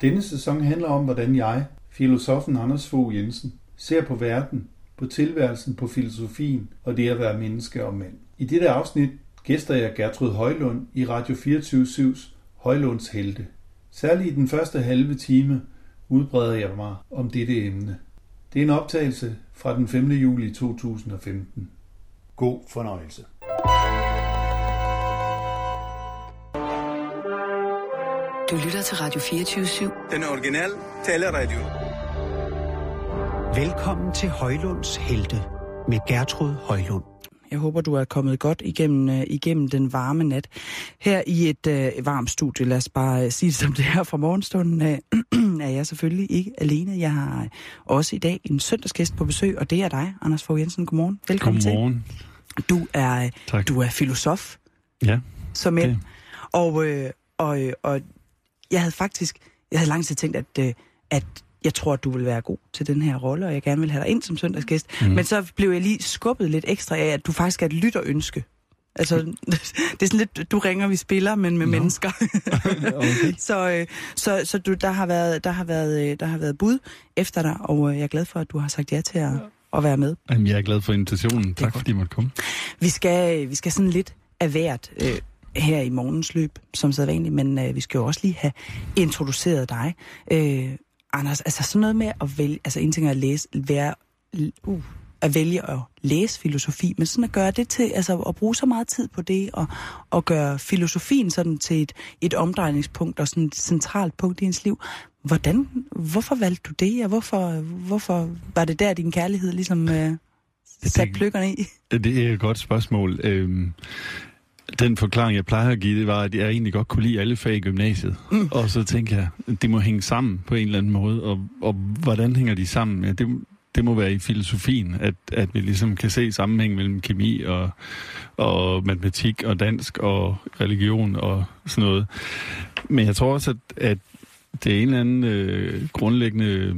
Denne sæson handler om, hvordan jeg, filosofen Anders Fogh Jensen, ser på verden, på tilværelsen, på filosofien og det at være menneske og mand. I dette afsnit gæster jeg Gertrud Højlund i Radio 24-7's Højlunds Helte. Særligt i den første halve time udbreder jeg mig om dette emne. Det er en optagelse fra den 5. juli 2015. God fornøjelse. Du lytter til Radio 24-7. Den originale taleradio. Velkommen til Højlunds Helte med Gertrud Højlund. Jeg håber, du er kommet godt igennem, uh, igennem den varme nat. Her i et uh, varmt studie, lad os bare uh, sige det som det er fra morgenstunden, uh, er jeg selvfølgelig ikke alene. Jeg har uh, også i dag en søndagsgæst på besøg, og det er dig, Anders Fogh Jensen. Godmorgen. Velkommen Godmorgen. til. Du er, Tak. du er filosof, Ja, som okay. og, uh, og, uh, og jeg havde faktisk, jeg havde lang tid tænkt, at, uh, at jeg tror, at du vil være god til den her rolle, og jeg gerne vil have dig ind som søndagsgæst. Mm. Men så blev jeg lige skubbet lidt ekstra af, at du faktisk er et lytterønske. Altså, det er sådan lidt, du ringer, vi spiller, men med Nå. mennesker. okay. så øh, så, så du, der, har været, der, har været, øh, der har været bud efter dig, og øh, jeg er glad for, at du har sagt ja til at, at være med. Jamen, jeg er glad for invitationen. Tak fordi I måtte komme. Vi skal, vi skal sådan lidt af hvert øh, her i morgens løb, som sædvanligt, men øh, vi skal jo også lige have introduceret dig. Øh, Anders, altså sådan noget med at vælge, altså en ting er at læse, være, uh, at vælge at læse filosofi, men sådan at gøre det til, altså at bruge så meget tid på det, og, og gøre filosofien sådan til et, et omdrejningspunkt og sådan et centralt punkt i ens liv. Hvordan, hvorfor valgte du det, og hvorfor, hvorfor var det der, din kærlighed ligesom øh, satte pløkkerne i? Det er et godt spørgsmål. Øhm, den forklaring, jeg plejer at give, det var, at jeg egentlig godt kunne lide alle fag i gymnasiet. Mm. Og så tænkte jeg, det må hænge sammen på en eller anden måde. Og, og hvordan hænger de sammen? Ja, det, det må være i filosofien, at, at vi ligesom kan se sammenhæng mellem kemi og, og matematik og dansk og religion og sådan noget. Men jeg tror også, at, at det er en eller anden øh, grundlæggende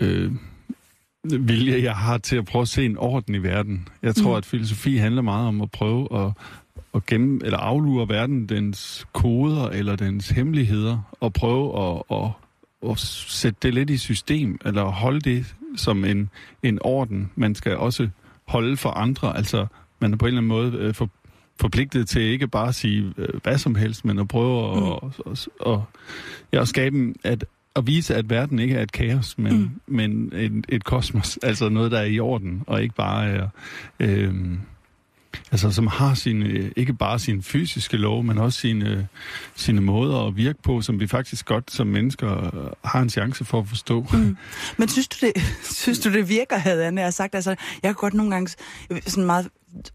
øh, vilje, jeg har til at prøve at se en orden i verden. Jeg tror, mm. at filosofi handler meget om at prøve at, at gemme, eller aflure verden, dens koder eller dens hemmeligheder, og prøve at, at, at sætte det lidt i system, eller holde det som en, en orden. Man skal også holde for andre, altså man er på en eller anden måde øh, for, forpligtet til ikke bare at sige øh, hvad som helst, men at prøve at, mm. at, at, ja, at skabe at, at vise, at verden ikke er et kaos, men, mm. men et, et kosmos, altså noget, der er i orden, og ikke bare er, øh, altså som har sine, øh, ikke bare sine fysiske lov, men også sine, øh, sine måder at virke på, som vi faktisk godt som mennesker øh, har en chance for at forstå. Mm. Men synes du det, synes du det virker, havde jeg sagt? Altså, jeg kan godt nogle gange, sådan meget,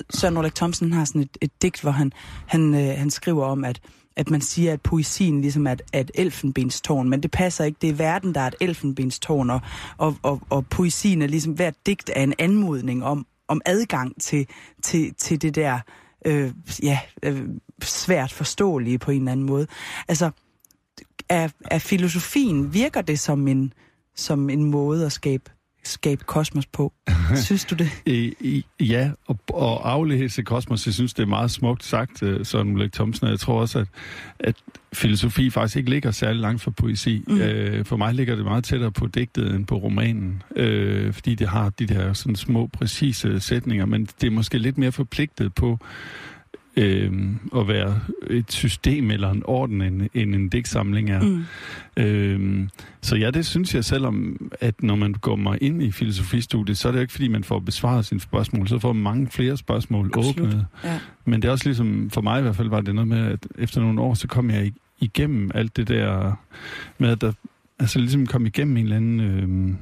Søren Ulrik Thomsen har sådan et, et digt, hvor han, han, øh, han skriver om, at at man siger, at poesien ligesom er et, er et elfenbenstårn, men det passer ikke. Det er verden, der er et elfenbenstårn, og, og, og, og poesien er ligesom, hvert digt er en anmodning om, om adgang til, til, til det der øh, ja, øh, svært forståelige på en eller anden måde. Altså, er, er filosofien, virker det som en, som en måde at skabe, skabe kosmos på? Synes du det? I, i, ja, og, og aflæse kosmos, jeg synes, det er meget smukt sagt, øh, Søren Ulrik Thomsen, jeg tror også, at, at filosofi faktisk ikke ligger særlig langt fra poesi. Mm. Øh, for mig ligger det meget tættere på digtet end på romanen, øh, fordi det har de der sådan små, præcise sætninger, men det er måske lidt mere forpligtet på øh, at være et system eller en orden, end, end en digtsamling er. Mm. Øhm, så ja, det synes jeg, selvom at når man går mig ind i filosofistudiet, så er det jo ikke, fordi man får besvaret sine spørgsmål, så får man mange flere spørgsmål Absolut. åbnet. Ja. Men det er også ligesom, for mig i hvert fald, var det noget med, at efter nogle år, så kom jeg ig- igennem alt det der med, at der, altså ligesom kom igennem en eller anden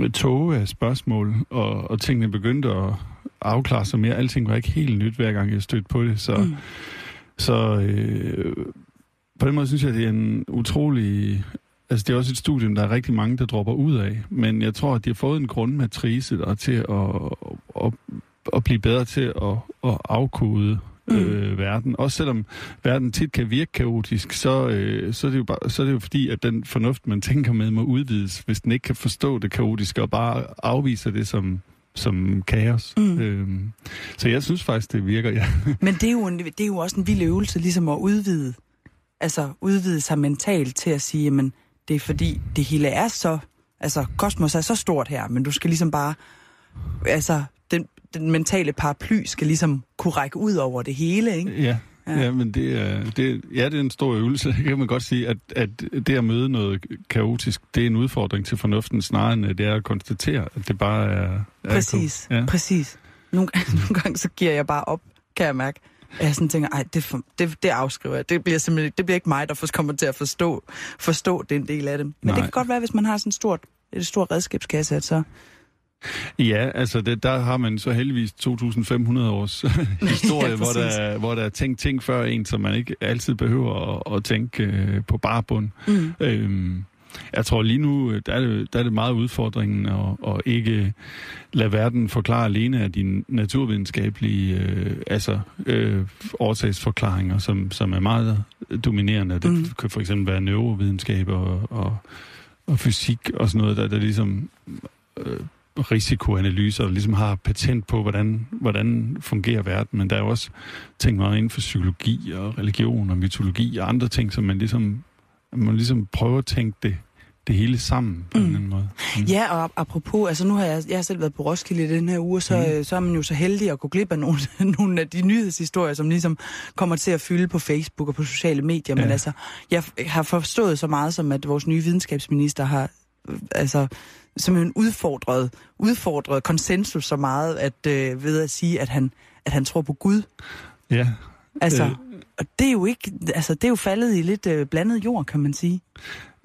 øh, tåge af spørgsmål, og, og tingene begyndte at afklare sig mere. Alting var ikke helt nyt, hver gang jeg stødte på det, så... Mm. Så øh, på den måde synes jeg, det er en utrolig... Altså, det er også et studium, der er rigtig mange, der dropper ud af. Men jeg tror, at de har fået en grundmatrice der til at, at, at blive bedre til at, at afkode øh, verden. Også selvom verden tit kan virke kaotisk, så, øh, så, er det jo bare, så er det jo fordi, at den fornuft, man tænker med, må udvides, hvis den ikke kan forstå det kaotiske, og bare afviser det som, som kaos. Mm. Øhm, så jeg synes faktisk, det virker, ja. Men det er, jo en, det er jo også en vild øvelse, ligesom at udvide altså udvide sig mentalt til at sige, jamen, det er fordi, det hele er så, altså kosmos er så stort her, men du skal ligesom bare, altså, den, den mentale paraply skal ligesom kunne række ud over det hele, ikke? Ja, ja. ja men det er, det, ja, det er en stor øvelse. Det kan man godt sige, at, at det at møde noget kaotisk, det er en udfordring til fornuften, snarere end det er at konstatere, at det bare er... er Præcis, ja. præcis. Nogle, nogle gange så giver jeg bare op, kan jeg mærke. Jeg sådan tænker, ej, det, for, det, det afskriver jeg. Det bliver simpelthen det bliver ikke mig, der først kommer til at forstå, forstå den del af det. Men Nej. det kan godt være, hvis man har sådan en stort, et stort redskabskasse, at så... Ja, altså det, der har man så heldigvis 2.500 års historie, Ja, hvor, der, er- hvor der er tænkt ting før en, som man ikke altid behøver at, at tænke øh, på bare bund. Mm. Øhm, jeg tror lige nu, øh, der er det, der er det meget udfordringen at, at ikke lade verden forklare alene af de naturvidenskabelige øh, altså, øh, årsagsforklaringer, som, som er meget dominerende. Det mm. kan for eksempel være neurovidenskab og, og, og fysik og sådan noget, der, der ligesom øh, risikoanalyser, der ligesom har patent på, hvordan, hvordan fungerer verden, men der er jo også ting meget inden for psykologi og religion og mytologi og andre ting, som man ligesom, man ligesom prøver at tænke det, det hele sammen på mm. en eller anden måde. Mm. Ja, og ap- apropos, altså nu har jeg, jeg har selv været på Roskilde i den her uge, så, Mm. så er man jo så heldig at gå glip af nogle, nogle af de nyhedshistorier, som ligesom kommer til at fylde på Facebook og på sociale medier. Ja. Men altså, jeg har forstået så meget som, at vores nye videnskabsminister har øh, altså simpelthen udfordret, udfordret konsensus så meget, at øh, ved at sige, at han, at han tror på Gud. Ja, Altså, Øh. og det er jo ikke, altså det er jo faldet i lidt øh, blandet jord, kan man sige.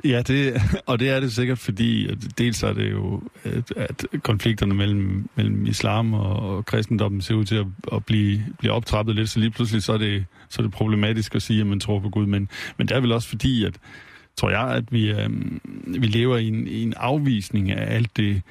Ja, det, og det er det sikkert, fordi dels er det jo, at, at konflikterne mellem, mellem islam og, og kristendommen ser ud til at, at blive, blive optrappet lidt, så lige pludselig så er, det, så er det problematisk at sige, at man tror på Gud. Men, men det er vel også fordi, at tror jeg, at vi, øhm, vi lever i en, i en afvisning af alt det,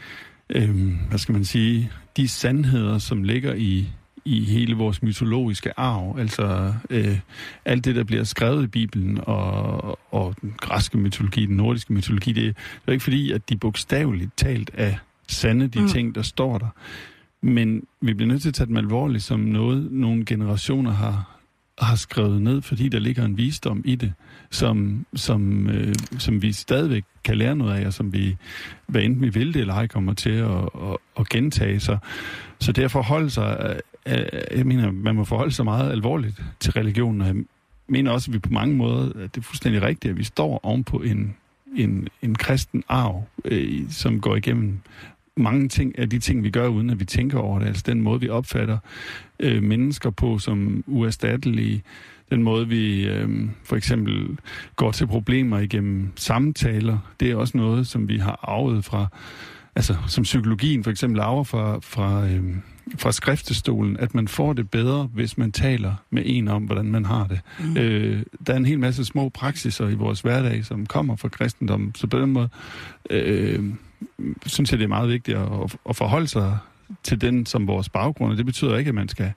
øhm, hvad skal man sige, de sandheder, som ligger i, i hele vores mytologiske arv. Altså øh, alt det, der bliver skrevet i Bibelen og, og den græske mytologi, den nordiske mytologi, det, det er ikke fordi, at de bogstaveligt talt er sande, de mm. ting, der står der. Men vi bliver nødt til at tage dem alvorligt som noget, nogle generationer har, har skrevet ned, fordi der ligger en visdom i det, som, som, øh, som vi stadigvæk kan lære noget af, og som vi, hvad enten vi vil det eller ej, kommer til at, at, at gentage sig. Så det at forholde sig, øh, øh jeg mener, man må forholde sig meget alvorligt til religionen, og jeg mener også, at vi på mange måder, at det er fuldstændig rigtigt, at vi står ovenpå en, en, en kristen arv, øh, som går igennem mange ting af de ting, vi gør, uden at vi tænker over det. Altså den måde, vi opfatter øh, mennesker på som uerstattelige, den måde, vi øh, for eksempel går til problemer igennem samtaler, det er også noget, som vi har arvet fra, altså som psykologien for eksempel arver fra, fra, øh, fra skriftestolen, at man får det bedre, hvis man taler med en om, hvordan man har det. Mm. Øh, der er en hel masse små praksiser i vores hverdag, som kommer fra kristendommen, så på den måde øh, synes jeg, det er meget vigtigt at, at forholde sig til den som vores baggrund, og det betyder ikke, at man skal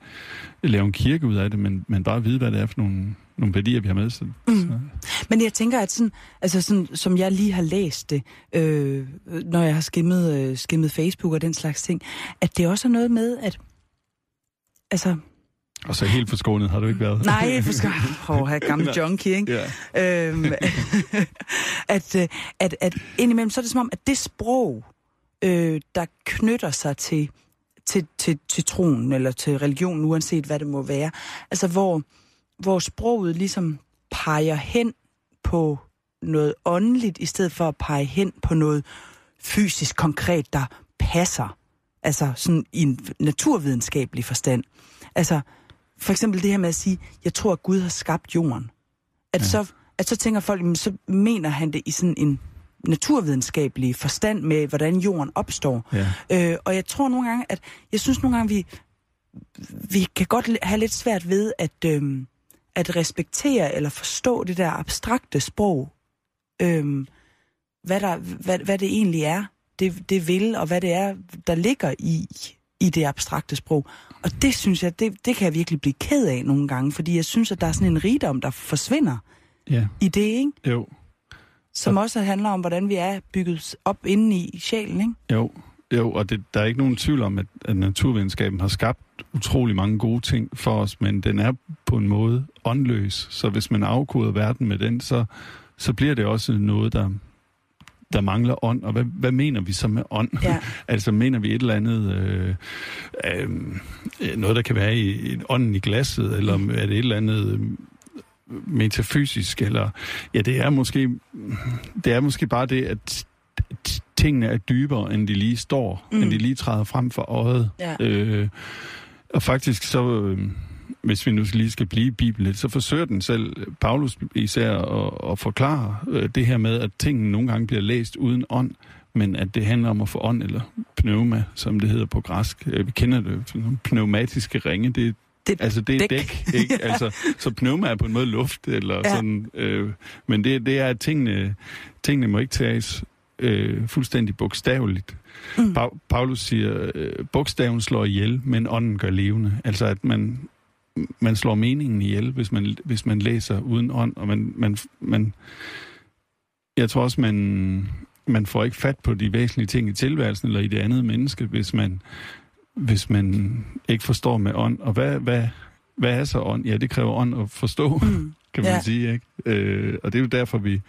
lave en kirke ud af det, men, men bare vide, hvad det er for nogle, nogle værdier, vi har med. Så, mm. så, Men jeg tænker, at sådan, altså sådan, som jeg lige har læst det, øh, når jeg har skimmet, øh, skimmet Facebook og den slags ting, at det også er noget med, at altså, og så helt forskånet har du ikke været. nej, for skal oh, have gammel junkie, ikke? Ja. øhm, at, øh, at, at indimellem, så er det som om, at det sprog, øh, der knytter sig til, til, til, til troen eller til religionen, uanset hvad det må være, altså hvor, hvor sproget ligesom peger hen på noget åndeligt, i stedet for at pege hen på noget fysisk konkret, der passer. Altså sådan i en naturvidenskabelig forstand. Altså for eksempel det her med at sige, jeg tror, at Gud har skabt jorden. At, ja. så, at så tænker folk, "Men så mener han det i sådan en naturvidenskabelig forstand med, hvordan jorden opstår. Ja. Øh, og jeg tror nogle gange, at jeg synes nogle gange, vi, vi kan godt have lidt svært ved at, øhm, at respektere eller forstå det der abstrakte sprog. Øhm, hvad, der, hvad, hvad det egentlig er, det, det vil, og hvad det er, der ligger i, i det abstrakte sprog. Og det synes jeg, det, det kan jeg virkelig blive ked af nogle gange, fordi jeg synes, at der er sådan en rigdom, der forsvinder ja, i det, ikke? jo. Som også handler om, hvordan vi er bygget op inde i sjælen, ikke? Jo, Jo, og det, der er ikke nogen tvivl om, at, at naturvidenskaben har skabt utrolig mange gode ting for os, men den er på en måde åndløs. Så hvis man afkoder verden med den, så, så bliver det også noget, der, der mangler ånd. Og hvad, hvad mener vi så med ånd? Ja. altså mener vi et eller andet, øh, øh, noget der kan være i, i ånden i glasset, eller Mm. er det et eller andet metafysisk, eller ja, det er måske, det er måske bare det, at tingene er dybere, end de lige står, mm. End de lige træder frem for øjet. Ja. Øh, og faktisk så, øh, hvis vi nu lige skal blive i Bibelen lidt, så forsøger den selv, Paulus især, at, at forklare øh, det her med, at tingene nogle gange bliver læst uden ånd, men at det handler om at få ånd, eller pneuma, som det hedder på græsk. Øh, Vi kender det, pneumatiske ringe, det, Det, altså det er dæk. dæk, ikke? Altså, så pneuma er på en måde luft, eller Ja. ja. sådan, øh, men det, det er, at tingene, tingene må ikke tages øh, fuldstændig bogstaveligt. Mm. Pa- Paulus siger, øh, bogstaven slår ihjel, men ånden gør levende. Altså at man, man slår meningen ihjel, hvis man, hvis man læser uden ånd, og man, man, man jeg tror også, man, man får ikke fat på de væsentlige ting i tilværelsen, eller i det andet menneske, hvis man, hvis man ikke forstår med ånd. Og hvad, hvad, hvad er så ånd? Ja, det kræver ånd at forstå, Mm. kan man Ja. sige. Ikke? Øh, og det er jo derfor, vi...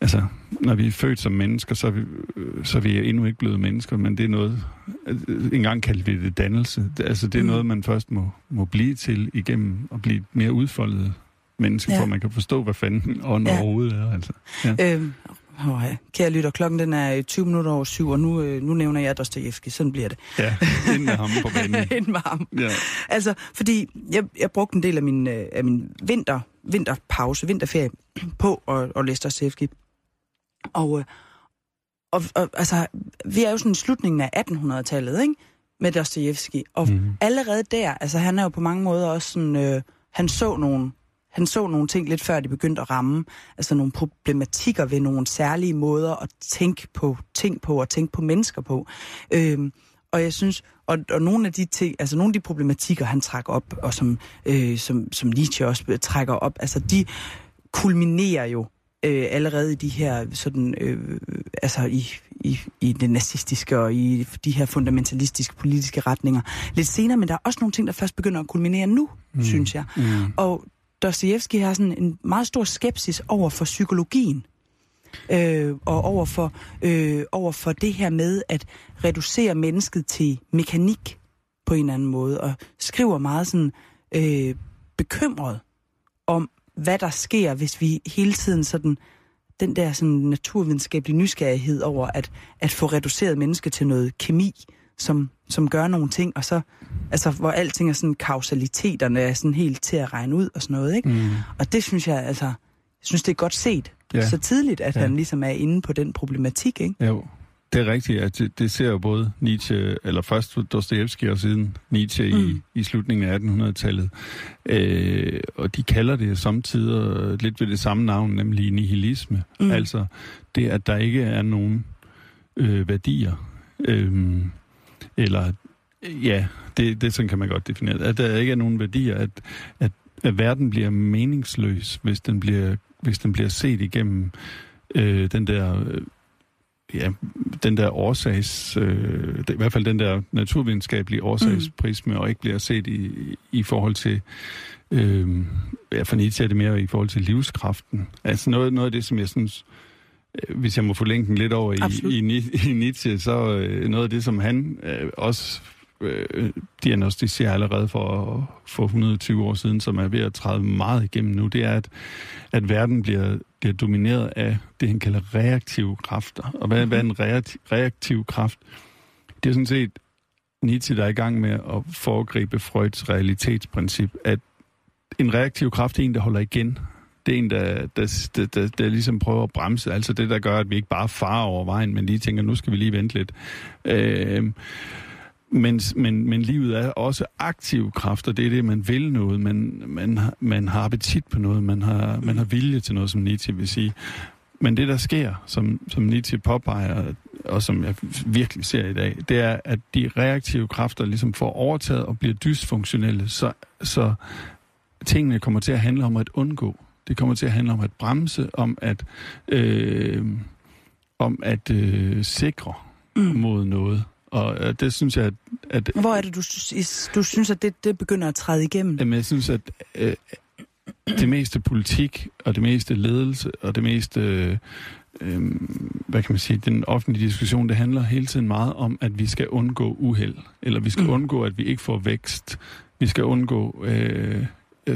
Altså, når vi er født som mennesker, så er vi, øh, så er vi endnu ikke blevet mennesker, men det er noget... øh, Engang kaldte vi det dannelse. Altså, det er Mm. noget, man først må, må blive til igennem at blive mere udfoldet menneske, Ja. ja. for man kan forstå, hvad fanden ånd Ja. ja. overhovedet er. Altså. Øhm, åh, ja. Kære lytter, klokken den er 20 minutter over syv, og nu, øh, nu nævner jeg Dostojevski. Sådan bliver det. Ja, ind med ham på banen. Ind med ham. Ja. Altså, fordi jeg, jeg brugte en del af min, øh, af min vinter, vinterpause, vinterferie på at, at læse Dostojevski. Og, øh, og, og altså, vi er jo sådan i slutningen af 1800-tallet, ikke? Med Dostojevski. Og mm. Mhm. allerede der, altså han er jo på mange måder også sådan, øh, han så nogle han så nogle ting lidt før de begyndte at ramme, altså nogle problematikker ved nogle særlige måder at tænke på ting på og tænke på mennesker på. Øhm, og jeg synes, og, og nogle af de ting, altså nogle af de problematikker, han trækker op, og som, øh, som, som Nietzsche også trækker op, altså de kulminerer jo øh, allerede i de her sådan, øh, altså i, i, i det nazistiske og i de her fundamentalistiske politiske retninger lidt senere, men der er også nogle ting, der først begynder at kulminere nu, mm. synes jeg. Mm. Og Dostoyevsky har sådan en meget stor skepsis over for psykologien. Øh, og over for, øh, over for det her med at reducere mennesket til mekanik på en eller anden måde, og skriver meget sådan øh, bekymret om, hvad der sker, hvis vi hele tiden sådan, den der sådan naturvidenskabelige nysgerrighed over at, at få reduceret mennesket til noget kemi, som, som gør nogle ting, og så, altså, hvor alting er sådan, kausaliteterne er sådan helt til at regne ud og sådan noget, ikke? Mm. Og det synes jeg, altså, jeg synes, det er godt set Ja. så tidligt, at Ja. han ligesom er inde på den problematik, ikke? Jo, det er rigtigt. At det, det ser jo både Nietzsche, eller først Dostoevsky og siden Nietzsche mm. i, i slutningen af 1800-tallet. Øh, og de kalder det samtidig lidt ved det samme navn, nemlig nihilisme. Mm. Altså det, at der ikke er nogen øh, værdier. Øh, eller, ja, det, det sådan kan man godt definere det. At der ikke er nogen værdier, at, at, at verden bliver meningsløs, hvis den bliver, hvis den bliver set igennem øh, den der... Øh, ja, den der årsags, øh, i hvert fald den der naturvidenskabelige årsagsprisme, mm. og ikke bliver set i, i forhold til, øh, ja, for Nietzsche er det mere i forhold til livskraften. Altså noget, noget af det, som jeg synes, øh, hvis jeg må forlænge den lidt over i, Absolut. i, i Nietzsche, så øh, noget af det, som han øh, også øh, diagnostiserer allerede for, for 120 år siden, som er ved at træde meget igennem nu, det er, at, at verden bliver, bliver domineret af det, han kalder reaktive kræfter. Og hvad, hvad er en reaktiv, reaktiv kraft? Det er sådan set Nietzsche, der er i gang med at foregribe Freuds realitetsprincip, at en reaktiv kraft er en, der holder igen. Det er en, der, der, der, der, der ligesom prøver at bremse. Altså det, der gør, at vi ikke bare farer over vejen, men lige tænker, nu skal vi lige vente lidt. Øh, men, men, men livet er også aktiv kræfter. Det er det, man vil noget. Man, man, man har appetit på noget. Man har, man har vilje til noget, som Nietzsche vil sige. Men det, der sker, som, som Nietzsche påpeger, og som jeg virkelig ser i dag, det er, at de reaktive kræfter ligesom får overtaget og bliver dysfunktionelle, så, så tingene kommer til at handle om at undgå. Det kommer til at handle om at bremse, om at, øh, om at øh, sikre mm. mod noget. Og det synes jeg, at... at Hvor er det, du, du synes, at det, det begynder at træde igennem? Jamen, jeg synes, at øh, det meste politik, og det meste ledelse, og det meste, øh, øh, hvad kan man sige, den offentlige diskussion, det handler hele tiden meget om, at vi skal undgå uheld, eller vi skal mm. undgå, at vi ikke får vækst. Vi skal undgå, øh,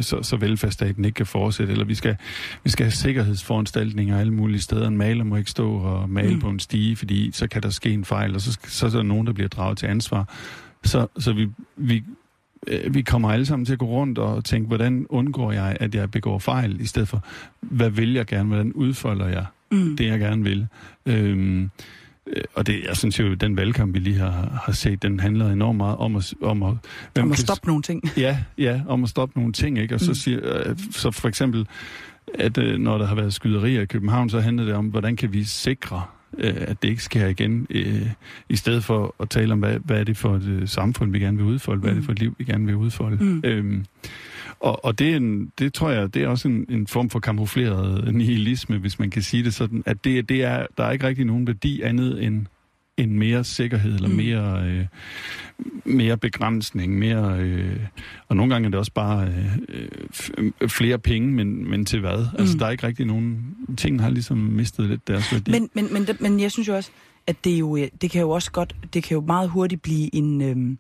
så, så velfærdsstaten ikke kan fortsætte, eller vi skal, vi skal have sikkerhedsforanstaltninger alle mulige steder. En maler må ikke stå og male mm. på en stige, fordi så kan der ske en fejl, og så, så er der nogen, der bliver draget til ansvar. Så, så vi, vi, øh, vi kommer alle sammen til at gå rundt og tænke, hvordan undgår jeg, at jeg begår fejl, i stedet for, hvad vil jeg gerne, hvordan udfolder jeg Mm. det, jeg gerne vil. Øhm, øh, og det, jeg synes jo, den valgkamp, vi lige har, har set, den handler enormt meget om at... Om at, hvem Om at kan- stoppe nogle ting. Ja, ja, om at stoppe nogle ting, ikke? Og så, Mm. siger, øh, så for eksempel, at øh, når der har været skyderier i København, så handler det om, hvordan kan vi sikre, øh, at det ikke sker igen, øh, i stedet for at tale om, hvad, hvad er det for et øh, samfund, vi gerne vil udfolde, hvad er det for et liv, vi gerne vil udfolde. Mm. Øhm, og, og det, er en, det tror jeg, det er også en, en form for kamufleret nihilisme, hvis man kan sige det sådan, at det, det er, der er ikke rigtig nogen værdi andet end, end mere sikkerhed, eller Mm. mere, øh, mere begrænsning, mere, øh, og nogle gange er det også bare øh, flere penge, men, men til hvad? Altså, Mm. der er ikke rigtig nogen, ting har ligesom mistet lidt deres værdi. Men, men, men, men jeg synes jo også, at det, jo, øh, det kan jo også godt, det kan jo meget hurtigt blive en, øhm,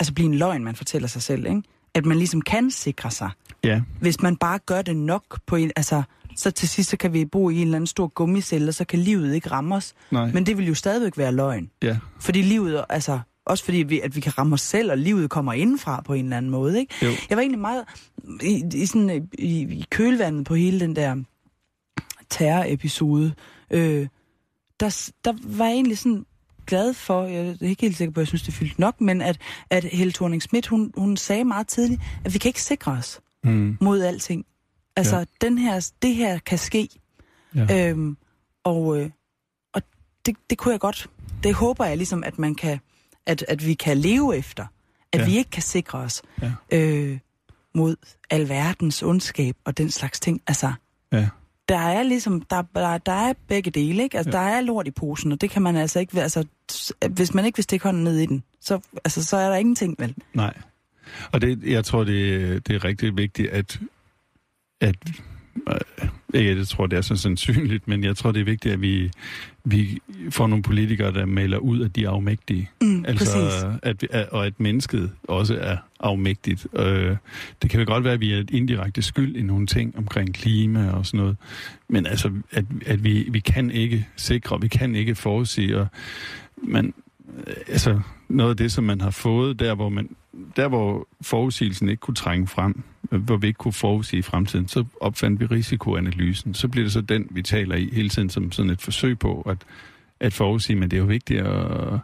altså blive en løgn, man fortæller sig selv, ikke? At man ligesom kan sikre sig, ja, hvis man bare gør det nok på en, altså, så til sidst så kan vi bo i en eller anden stor gummicelle, og så kan livet ikke ramme os. nej, Men det vil jo stadigvæk være løgn. ja, Fordi livet, altså, også fordi vi, at vi kan ramme os selv, og livet kommer indenfra på en eller anden måde, ikke? jo, Jeg var egentlig meget i, i, sådan, i, i kølvandet på hele den der terrorepisode. Øh, der, der var jeg egentlig sådan glad for, jeg er ikke helt sikker på, at jeg synes, det fyldte nok, men at, at Helle thorning Schmidt, hun, hun sagde meget tidligt, at vi kan ikke sikre os mm, mod alting. Altså, Ja. den her, det her kan ske. ja, Øhm, og øh, og det, det kunne jeg godt. Det håber jeg ligesom, at man kan, at, at vi kan leve efter. At Ja. vi ikke kan sikre os Ja. øh, mod alverdens ondskab og den slags ting. Altså, ja, der er ligesom, der, der, der er begge dele, ikke? Altså, Ja. der er lort i posen, og det kan man altså ikke, altså, hvis man ikke vil stikke hånden ned i den, så, altså, så er der ingenting, vel? nej. Og det, jeg tror, det, det er rigtig vigtigt, at, at ikke, jeg tror, det er så sandsynligt, men jeg tror, det er vigtigt, at vi, vi får nogle politikere, der maler ud, at de er afmægtige. Mm, Altså, præcis. at, vi- at, og at mennesket også er afmægtigt. Øh, det kan jo godt være, at vi er et indirekte skyld i nogle ting omkring klima og sådan noget. Men altså, at, at vi, vi kan ikke sikre, vi kan ikke forudsige. Og man, øh, altså, noget af det, som man har fået, der hvor, man, der hvor forudsigelsen ikke kunne trænge frem, øh, hvor vi ikke kunne forudsige fremtiden, så opfandt vi risikoanalysen. Så bliver det så den, vi taler i hele tiden som sådan et forsøg på at, at forudsige, men det er jo vigtigt at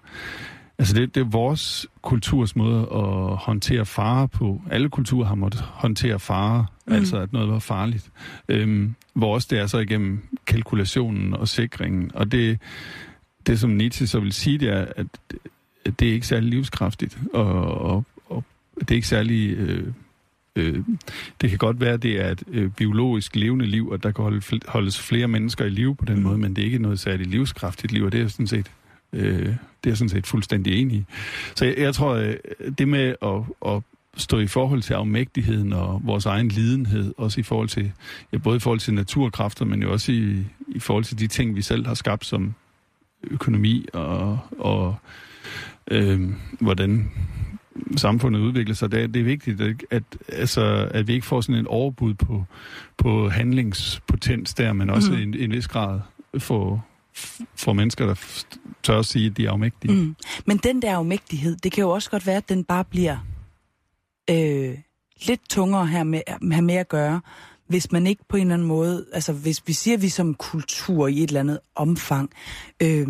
Altså det, det er vores kulturs måde at håndtere fare på. Alle kulturer har måttet håndtere fare, mm. Altså at noget var farligt. Øhm, hvor også det er så igennem kalkulationen og sikringen. Og det, det som Nietzsche så vil sige, det er, at at det er ikke særlig livskraftigt. Og, og, og det er ikke særlig... Øh, øh, det kan godt være, at det er et øh, biologisk levende liv, og der kan holde, holdes flere mennesker i live på den Mm. måde, men det er ikke noget særligt livskraftigt liv, og det er jeg sådan set Øh, det er jeg sådan set fuldstændig enig i. Så jeg, jeg tror, øh, det med at, at stå i forhold til afmægtigheden og vores egen lidenhed, også i forhold til, ja, både i forhold til naturkræfter, men jo også i, i forhold til de ting, vi selv har skabt som økonomi og, og øh, hvordan samfundet udvikler sig. Det er, det er vigtigt, at, at, altså, at vi ikke får sådan en overbud på, på handlingspotens der, men også mm. En, en vis grad for, for mennesker, der tør at sige, at de er afmægtige. Mm. Men den der afmægtighed, det kan jo også godt være, at den bare bliver øh, lidt tungere her med, have med at gøre, hvis man ikke på en eller anden måde, altså hvis vi siger, at vi som kultur i et eller andet omfang, øh,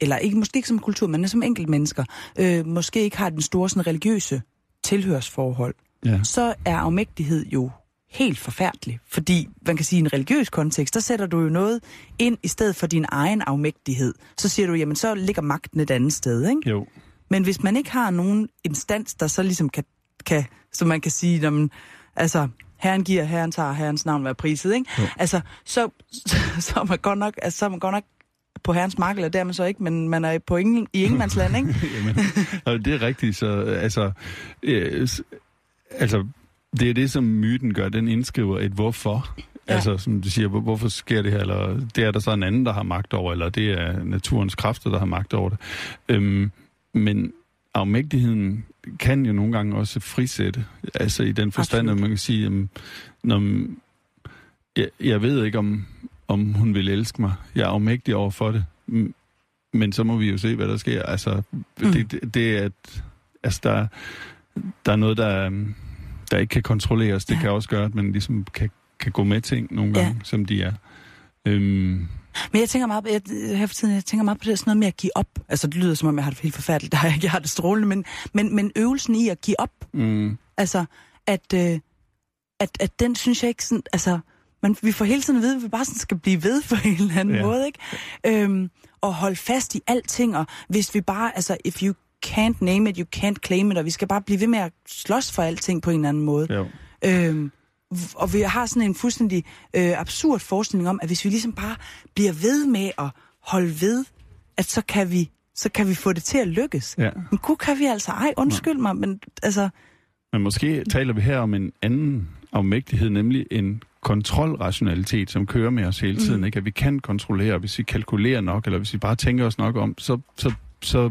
eller ikke, måske ikke som kultur, men som enkelt mennesker, øh, måske ikke har den store sådan, religiøse tilhørsforhold, Ja. så er afmægtighed jo helt forfærdelig. Fordi, man kan sige, i en religiøs kontekst, der sætter du jo noget ind i stedet for din egen afmægtighed. Så siger du, jamen så ligger magten et andet sted, ikke? Jo. Men hvis man ikke har nogen instans, der så ligesom kan, kan så man kan sige, man, altså, herren giver, herren tager, herrens navn være priset, ikke? Jo. Altså, så, så, er man godt nok, altså, så er man godt nok på herrens mark, eller der er man så ikke, men man er på ingen, i ingenmandsland, ikke? Jamen, og det er rigtigt, så altså, øh, altså, det er det, som myten gør, den indskriver et hvorfor. Ja. Altså, som du siger, hvor- hvorfor sker det her, eller det er der så en anden, der har magt over, eller det er naturens kræfter, der har magt over det. Øhm, men afmægtigheden kan jo nogle gange også frisætte, altså i den forstand, at man kan sige, jamen, når, jeg, jeg ved ikke, om, om hun vil elske mig. Jeg er afmægtig over for det. Men så må vi jo se, hvad der sker. Altså, mm. det, det, det er, at altså, der, der er noget, der, der ikke kan kontrolleres. Det Ja. kan også gøre, at man ligesom kan, kan gå med ting nogle gange, ja. som de er. Øhm, Men jeg tænker meget, jeg, her for tiden, jeg tænker meget på det, sådan noget med at give op. Altså, det lyder som om, jeg har det helt forfærdeligt, der jeg, har det strålende, men, men, men øvelsen i at give op, mm, altså, at, øh, at, at den synes jeg ikke sådan, altså, man, vi får hele tiden at vide, at vi bare sådan skal blive ved på en eller anden. Ja. måde, ikke? Øhm, og holde fast i alting, og hvis vi bare, altså, if you can't name it, you can't claim it, og vi skal bare blive ved med at slås for alting på en eller anden måde. jo. Øhm, og vi har sådan en fuldstændig øh, absurd forestilling om, at hvis vi ligesom bare bliver ved med at holde ved, at så kan vi, så kan vi få det til at lykkes. Ja. Men gud kan vi altså, ej undskyld mig, men altså, Men måske taler vi her om en anden afmægtighed, nemlig en kontrolrationalitet, som kører med os hele tiden. Mm. Ikke? At vi kan kontrollere, hvis vi kalkulerer nok, eller hvis vi bare tænker os nok om, så, så, så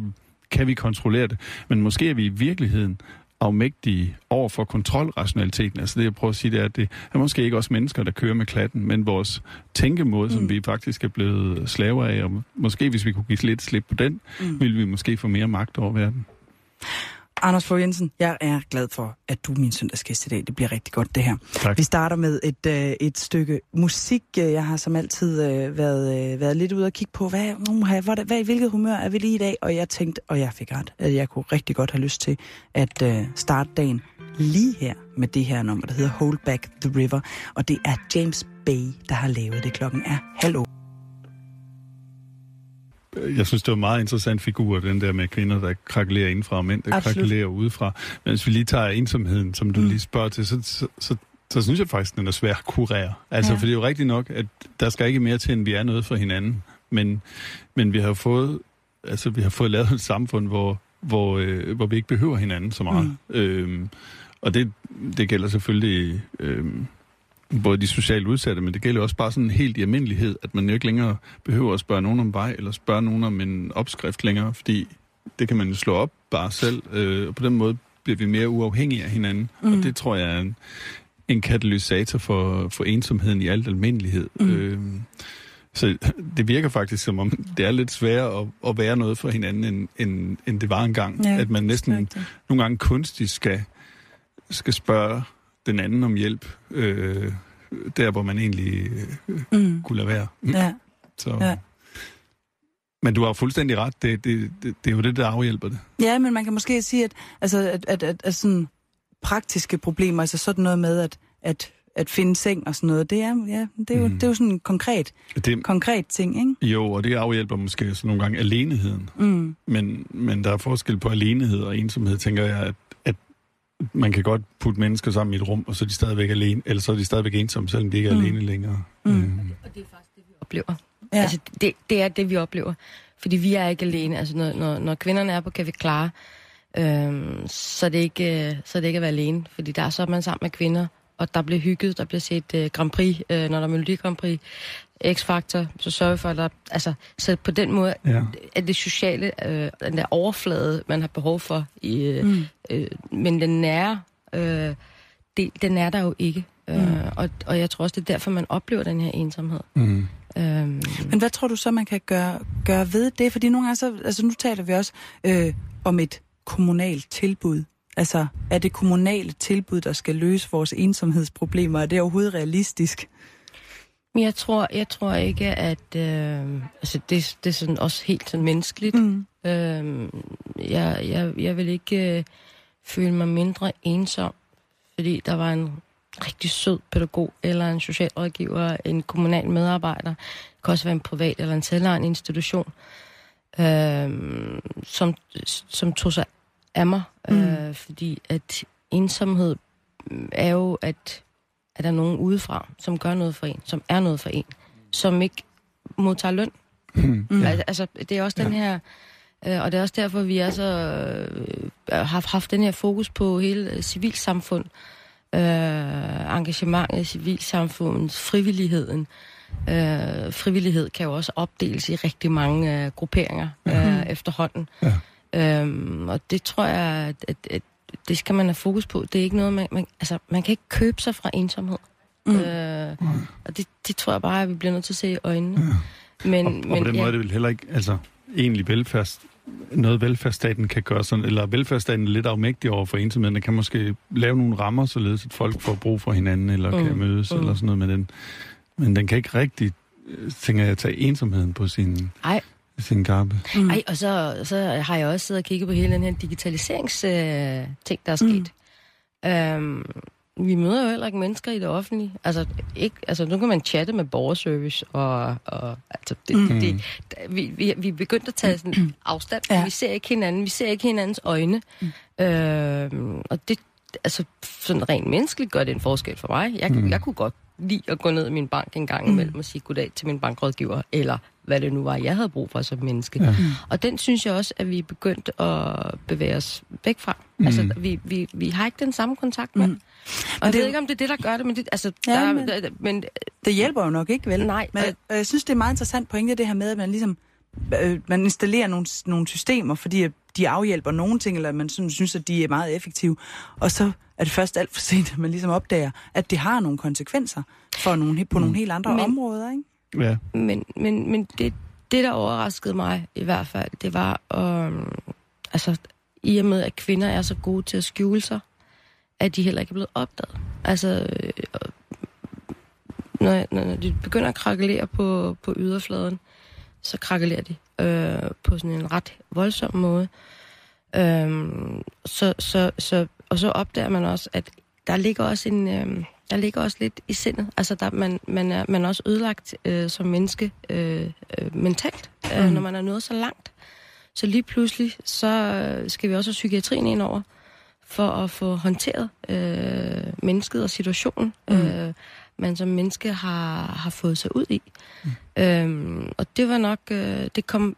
kan vi kontrollere det. Men måske er vi i virkeligheden afmægtige over for kontrolrationaliteten. Altså det, jeg prøver at sige, det er, at det er måske ikke os mennesker, der kører med klatten, men vores tænkemåde, mm. som vi faktisk er blevet slaver af, og måske hvis vi kunne give lidt slip på den, mm. ville vi måske få mere magt over verden. Anders Fogh Jensen, jeg er glad for, at du er min søndagsgæst i dag. Det bliver rigtig godt, det her. Tak. Vi starter med et, øh, et stykke musik. Jeg har som altid øh, været, øh, været lidt ude og kigge på, hvad, uh, hvad, hvad, i hvilket humør er vi lige i dag? Og jeg tænkte, og jeg fik ret, at jeg kunne rigtig godt have lyst til at øh, starte dagen lige her med det her nummer, der hedder Hold Back the River. Og det er James Bay, der har lavet det. Klokken er halv. Jeg synes, det var en meget interessant figur, den der med kvinder, der krakelerer indenfra, og mænd, der Absolut. krakelerer udefra. Men hvis vi lige tager ensomheden, som du Mm. lige spørger til, så, så, så, så synes jeg faktisk, den er svær at kurere. Altså, Ja. for det er jo rigtigt nok, at der skal ikke mere til, end vi er noget for hinanden. Men, men vi har fået, altså, vi har fået lavet et samfund, hvor, hvor, øh, hvor vi ikke behøver hinanden så meget. Mm. Øhm, og det, det gælder selvfølgelig... Øhm, både de socialt udsatte, men det gælder også bare sådan helt i almindelighed, at man jo ikke længere behøver at spørge nogen om vej, eller spørge nogen om en opskrift længere, fordi det kan man jo slå op bare selv, øh, og på den måde bliver vi mere uafhængige af hinanden, mm. og det tror jeg er en, en katalysator for, for ensomheden i alt almindelighed. Mm. Øh, så det virker faktisk som om, det er lidt sværere at, at være noget for hinanden, end, end, end det var engang. Ja, at man næsten nogle gange kunstigt skal, skal spørge den anden om hjælp, øh, der hvor man egentlig øh, Mm. kunne lade være. Ja. Så. Ja. Men du har fuldstændig ret. Det, det, det, det er jo det, der afhjælper det. Ja, men man kan måske sige, at, altså, at, at, at, at sådan praktiske problemer, altså sådan noget med at, at, at finde seng og sådan noget, det er, ja, det er, jo, Mm. det er jo sådan en konkret, det. konkret ting, ikke? Jo, og det afhjælper måske så nogle gange aleneheden. Mm. Men, men der er forskel på alenehed og ensomhed, tænker jeg, at, at man kan godt putte mennesker sammen i et rum, og så er de stadigvæk alene, eller så er de stadigvæk ensomme, selvom de ikke er Mm. alene længere. Mm. Mm. Og det er faktisk det, vi oplever. Ja. Altså, det, det er det, vi oplever. Fordi vi er ikke alene. Altså, når, når, når kvinderne er på Café Klare, øhm, så, er det ikke, øh, så er det ikke at være alene. Fordi der er så er man sammen med kvinder, og der bliver hygget, der bliver set øh, Grand Prix, øh, når der er Melodi Grand Prix, X-Factor, så sørger vi for, at der... Altså, så på den måde Ja. er det sociale, øh, den der overflade, man har behov for. I, øh, Mm. mm. øh, men den nære, øh, det, den er der jo ikke. Mm. Øh, og, og jeg tror også, det er derfor, man oplever den her ensomhed. Mm. Øhm, Men hvad tror du så, man kan gøre, gøre ved det? Fordi nogle gange så, altså nu taler vi også øh, om et kommunalt tilbud. Altså, er det kommunale tilbud, der skal løse vores ensomhedsproblemer? Er det overhovedet realistisk? Men jeg tror, jeg tror ikke, at... Øh, altså, det, det er sådan også helt sådan menneskeligt. Mm. Øh, jeg, jeg, jeg vil ikke øh, føle mig mindre ensom, fordi der var en rigtig sød pædagog, eller en socialrådgiver, en kommunal medarbejder. Det kan også være en privat eller en selvejende institution, øh, som, som tog sig af mig. Mm. Øh, fordi at ensomhed er jo, at, at der er nogen udefra, som gør noget for en, som er noget for en, som ikke modtager løn. Hmm. Mm. Altså, det er også den her... Øh, og det er også derfor, vi er så, øh, har haft den her fokus på hele øh, civilsamfund. Øh, engagementet i civilsamfundet, frivilligheden. Øh, frivillighed kan jo også opdeles i rigtig mange øh, grupperinger øh, efterhånden. Ja. Øhm, og det tror jeg, at, at, at det skal man have fokus på. Det er ikke noget, man, man, altså, man kan ikke købe sig fra ensomhed. Mm. Øh, og det, det tror jeg bare, at vi bliver nødt til at se i øjnene. Ja. Men, Og, men, og på den ja, måde er det vel heller ikke, altså egentlig velfærds, noget velfærdsstaten kan gøre sådan, eller velfærdsstaten er lidt afmægtig over for ensomheden, den kan måske lave nogle rammer, således at folk får brug for hinanden, eller mm. kan Mm. mødes, mm. Mm. eller sådan noget med den. Men den kan ikke rigtig, øh, tænker jeg, tage ensomheden på sin, Ej. Kappe. Mm. Ej, og så, så har jeg også siddet og kigget på hele den her digitaliserings øh, ting, der er sket. Mm. Øhm, vi møder jo heller ikke mennesker i det offentlige. Altså, ikke, altså nu kan man chatte med borgerservice, og, og altså, det, Mm. mm. det, vi, vi, vi er begyndt at tage sådan afstand. Ja. Vi ser ikke hinanden, vi ser ikke hinandens øjne. Mm. Øhm, og det, altså, sådan rent menneskeligt gør det en forskel for mig. Jeg, Mm. mm. jeg kunne godt lide at gå ned i min bank en gang imellem og sige goddag til min bankrådgiver, eller hvad det nu var, jeg havde brug for som menneske. Ja. Og den synes jeg også, at vi er begyndt at bevæge os væk fra. Mm. Altså, vi, vi, vi har ikke den samme kontakt med. Mm. Mm. Og jeg det- ved ikke, om det er det, der gør det, men det, altså, Ja, der, men- der, men Det hjælper jo nok ikke, vel? Nej, Men og- jeg, synes, det er meget interessant pointe, det her med, at man ligesom øh, man installerer nogle, nogle systemer, fordi de afhjælper nogle ting, eller man sådan, synes, at de er meget effektive. Og så er det først alt for sent, at man ligesom opdager, at det har nogle konsekvenser for nogle, på nogle helt andre Men- områder, ikke? Ja. men, men, men det, det, der overraskede mig i hvert fald, det var, um, altså, i og med, at kvinder er så gode til at skjule sig, at de heller ikke er blevet opdaget. Altså, øh, når, når de begynder at krakelere på, på yderfladen, så krakelerer de øh, på sådan en ret voldsom måde. Øh, så, så, så, og så opdager man også, at der ligger også en, øh, der ligger også lidt i sindet. Altså, der, man, man, er, man er også ødelagt øh, som menneske øh, øh, mentalt, øh, Mm. når man er nået så langt. Så lige pludselig, så øh, skal vi også have psykiatrien ind over, for at få håndteret øh, mennesket og situationen, Mm. mm. øh, man som menneske har, har fået sig ud i. Mm. Øhm, og det var nok, øh, det kom,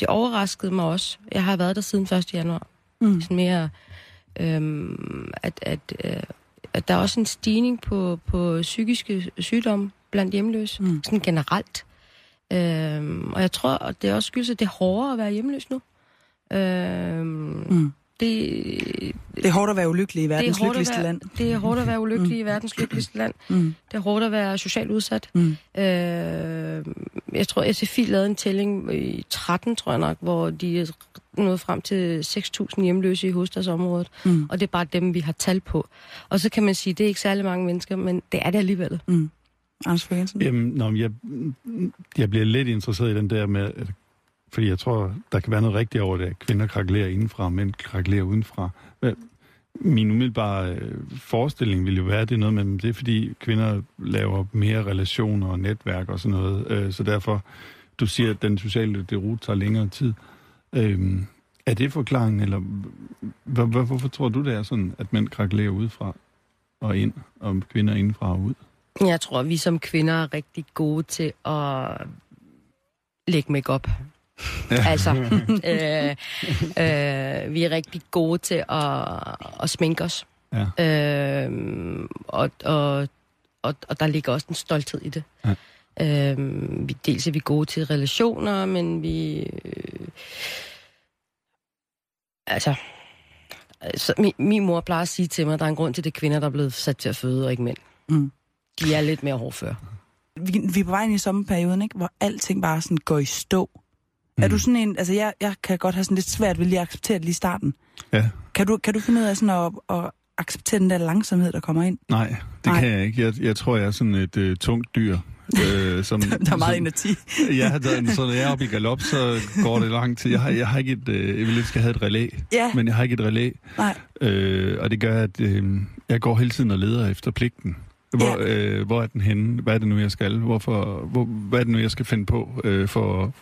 det overraskede mig også. Jeg har været der siden 1. januar. Mm. Sådan mere, øhm, at, at, øh, at der er også en stigning på, på psykiske sygdomme blandt hjemløse, Mm. mm. sådan generelt. Øhm, og jeg tror, at det også skyldes, at det er hårdere at være hjemløs nu. Øhm, Mm. det, Det er hårdt at være ulykkelig i verdens at lykkeligste være- land. det er hårdt at være ulykkelig i verdens lykkeligste land. Mm. Det er hårdt at være socialt udsat. Mm. Øh, jeg tror, SFI lavede en tælling i 13, tror jeg nok, hvor de nået frem til 6.000 hjemløse i hovedstadsområdet. Mm. Og det er bare dem, vi har tal på. Og så kan man sige, det er ikke særlig mange mennesker, men det er det alligevel. Mm. Anders Fogh Jensen? Jamen, nå, jeg, jeg bliver lidt interesseret i den der med, at, fordi jeg tror, der kan være noget rigtigt over det, at kvinder krakelerer indenfra, og mænd krakelerer udenfra. Min umiddelbare øh, forestilling vil jo være, at det er noget med, det er fordi kvinder laver mere relationer og netværk og sådan noget, øh, så derfor, du siger, at den sociale derute tager længere tid. Øh, er det forklaringen, eller hvor, hvor, hvorfor tror du, det er sådan, at mænd krakelerer udefra og ind, og kvinder indenfra og ud? Jeg tror, vi som kvinder er rigtig gode til at lægge makeup. Ja. Altså, øh, øh, vi er rigtig gode til at, at sminke os. Ja. Øh, og, og, og, og der ligger også en stolthed i det. Ja. Øh, vi, dels er vi gode til relationer, men vi... Øh, altså... Så min, min mor plejer at sige til mig, at der er en grund til, at det er kvinder, der er blevet sat til at føde, og ikke mænd. Mm. De er lidt mere hårdfør. vi, vi er på vej ind i sommerperioden, ikke? hvor alting bare sådan går i stå. Mm. Er du sådan en, altså jeg, jeg kan godt have sådan lidt svært ved lige at acceptere det lige i starten. Ja. Kan du, kan du finde ud af sådan at, at acceptere den der langsomhed, der kommer ind? Nej, det. Nej. kan jeg ikke. Jeg, jeg tror, jeg er sådan et øh, tungt dyr. Øh, som, Der er meget som, en af ti. Ja, der, så når jeg er oppe i galop, så går det lang tid. Jeg har, jeg har ikke et, øh, jeg vil ønske, jeg havde et relæ, Ja, men jeg har ikke et relæ. nej. Øh, og det gør, at øh, jeg går hele tiden og leder efter pligten. Hvor, øh, hvor er den henne? Hvad er det nu, jeg skal? Hvorfor, hvor, hvad er det nu, jeg skal finde på øh, for...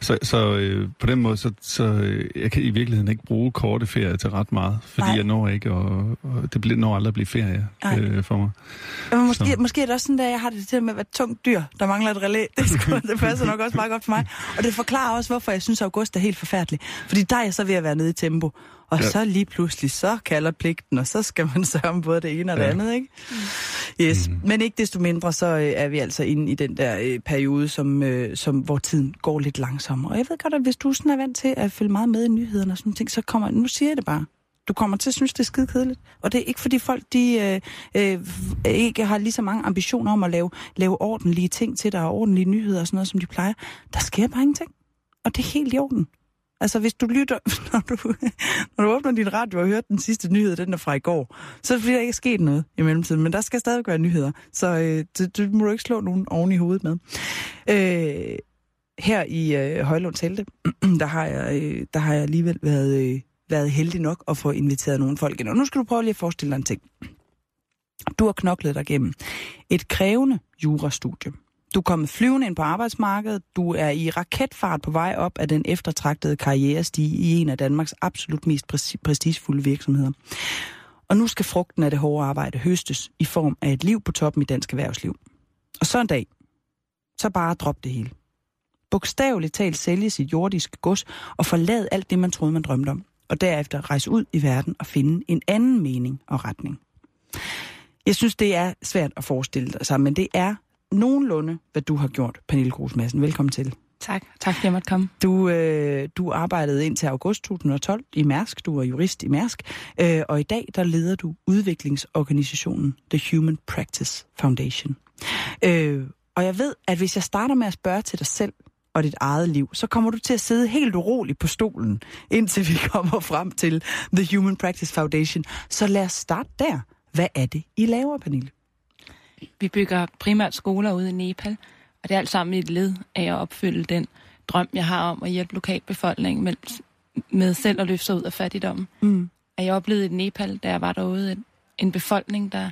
Så, så øh, på den måde, så, så øh, jeg kan i virkeligheden ikke bruge korte ferie til ret meget, fordi Nej. jeg når ikke, og, og det bliver, når aldrig at blive ferie Nej. øh, for mig. Men måske, Så. måske er det også sådan, at jeg har det til med at være et tungt dyr, der mangler et relæ. Det, skulle, det passer nok også meget godt for mig. Og det forklarer også, hvorfor jeg synes, at august er helt forfærdelig. Fordi der er jeg så ved at være nede i tempo. Og Ja. så lige pludselig, så kalder pligten, og så skal man sørge om både det ene og det Ja. andet, ikke? Yes, mm. men ikke desto mindre, så øh, er vi altså inde i den der øh, periode, som, øh, som, hvor tiden går lidt langsommere. Og jeg ved godt, at hvis du sådan er vant til at følge meget med i nyhederne og sådan ting, så kommer, nu siger jeg det bare, du kommer til at synes, det er skide kedeligt. Og det er ikke, fordi folk de, øh, øh, ikke har lige så mange ambitioner om at lave, lave ordentlige ting til dig, og ordentlige nyheder og sådan noget, som de plejer. Der sker bare ingenting. Og det er helt i orden. Altså, hvis du lytter, når du, når du åbner din radio og hører den sidste nyhed, den er fra i går, så er der ikke sket noget i mellemtiden. Men der skal stadig være nyheder, så øh, det, det må du ikke slå nogen oven i hovedet med. Øh, her i øh, Højlund Telte, der har jeg, øh, der har jeg alligevel været, øh, været heldig nok at få inviteret nogle folk ind. Og nu skal du prøve lige at forestille dig en ting. Du har knoklet dig gennem et krævende jurastudie. Du er kommet flyvende ind på arbejdsmarkedet. Du er i raketfart på vej op af den eftertragtede karrierestige i en af Danmarks absolut mest prestigefulde virksomheder. Og nu skal frugten af det hårde arbejde høstes i form af et liv på toppen i dansk erhvervsliv. Og så en dag, så bare drop det hele. Bogstaveligt talt sælge sit jordiske gods og forlade alt det, man troede, man drømte om. Og derefter rejse ud i verden og finde en anden mening og retning. Jeg synes, det er svært at forestille sig, men det er nogenlunde, hvad du har gjort, Pernille Grus Madsen. Velkommen til. Tak. Tak, fordi jeg måtte komme. Du, øh, du arbejdede indtil august 2012 i Mærsk. Du var jurist i Mærsk. Øh, og i dag, der leder du udviklingsorganisationen The Human Practice Foundation. Øh, og jeg ved, at hvis jeg starter med at spørge til dig selv og dit eget liv, så kommer du til at sidde helt uroligt på stolen, indtil vi kommer frem til The Human Practice Foundation. Så lad os starte der. Hvad er det, I laver, Pernille? Vi bygger primært skoler ude i Nepal, og det er alt sammen et led af at opfylde den drøm, jeg har om at hjælpe lokalbefolkningen med, med selv at løfte sig ud af fattigdommen. Mm. At jeg oplevede i Nepal, da jeg var derude, en, en befolkning, der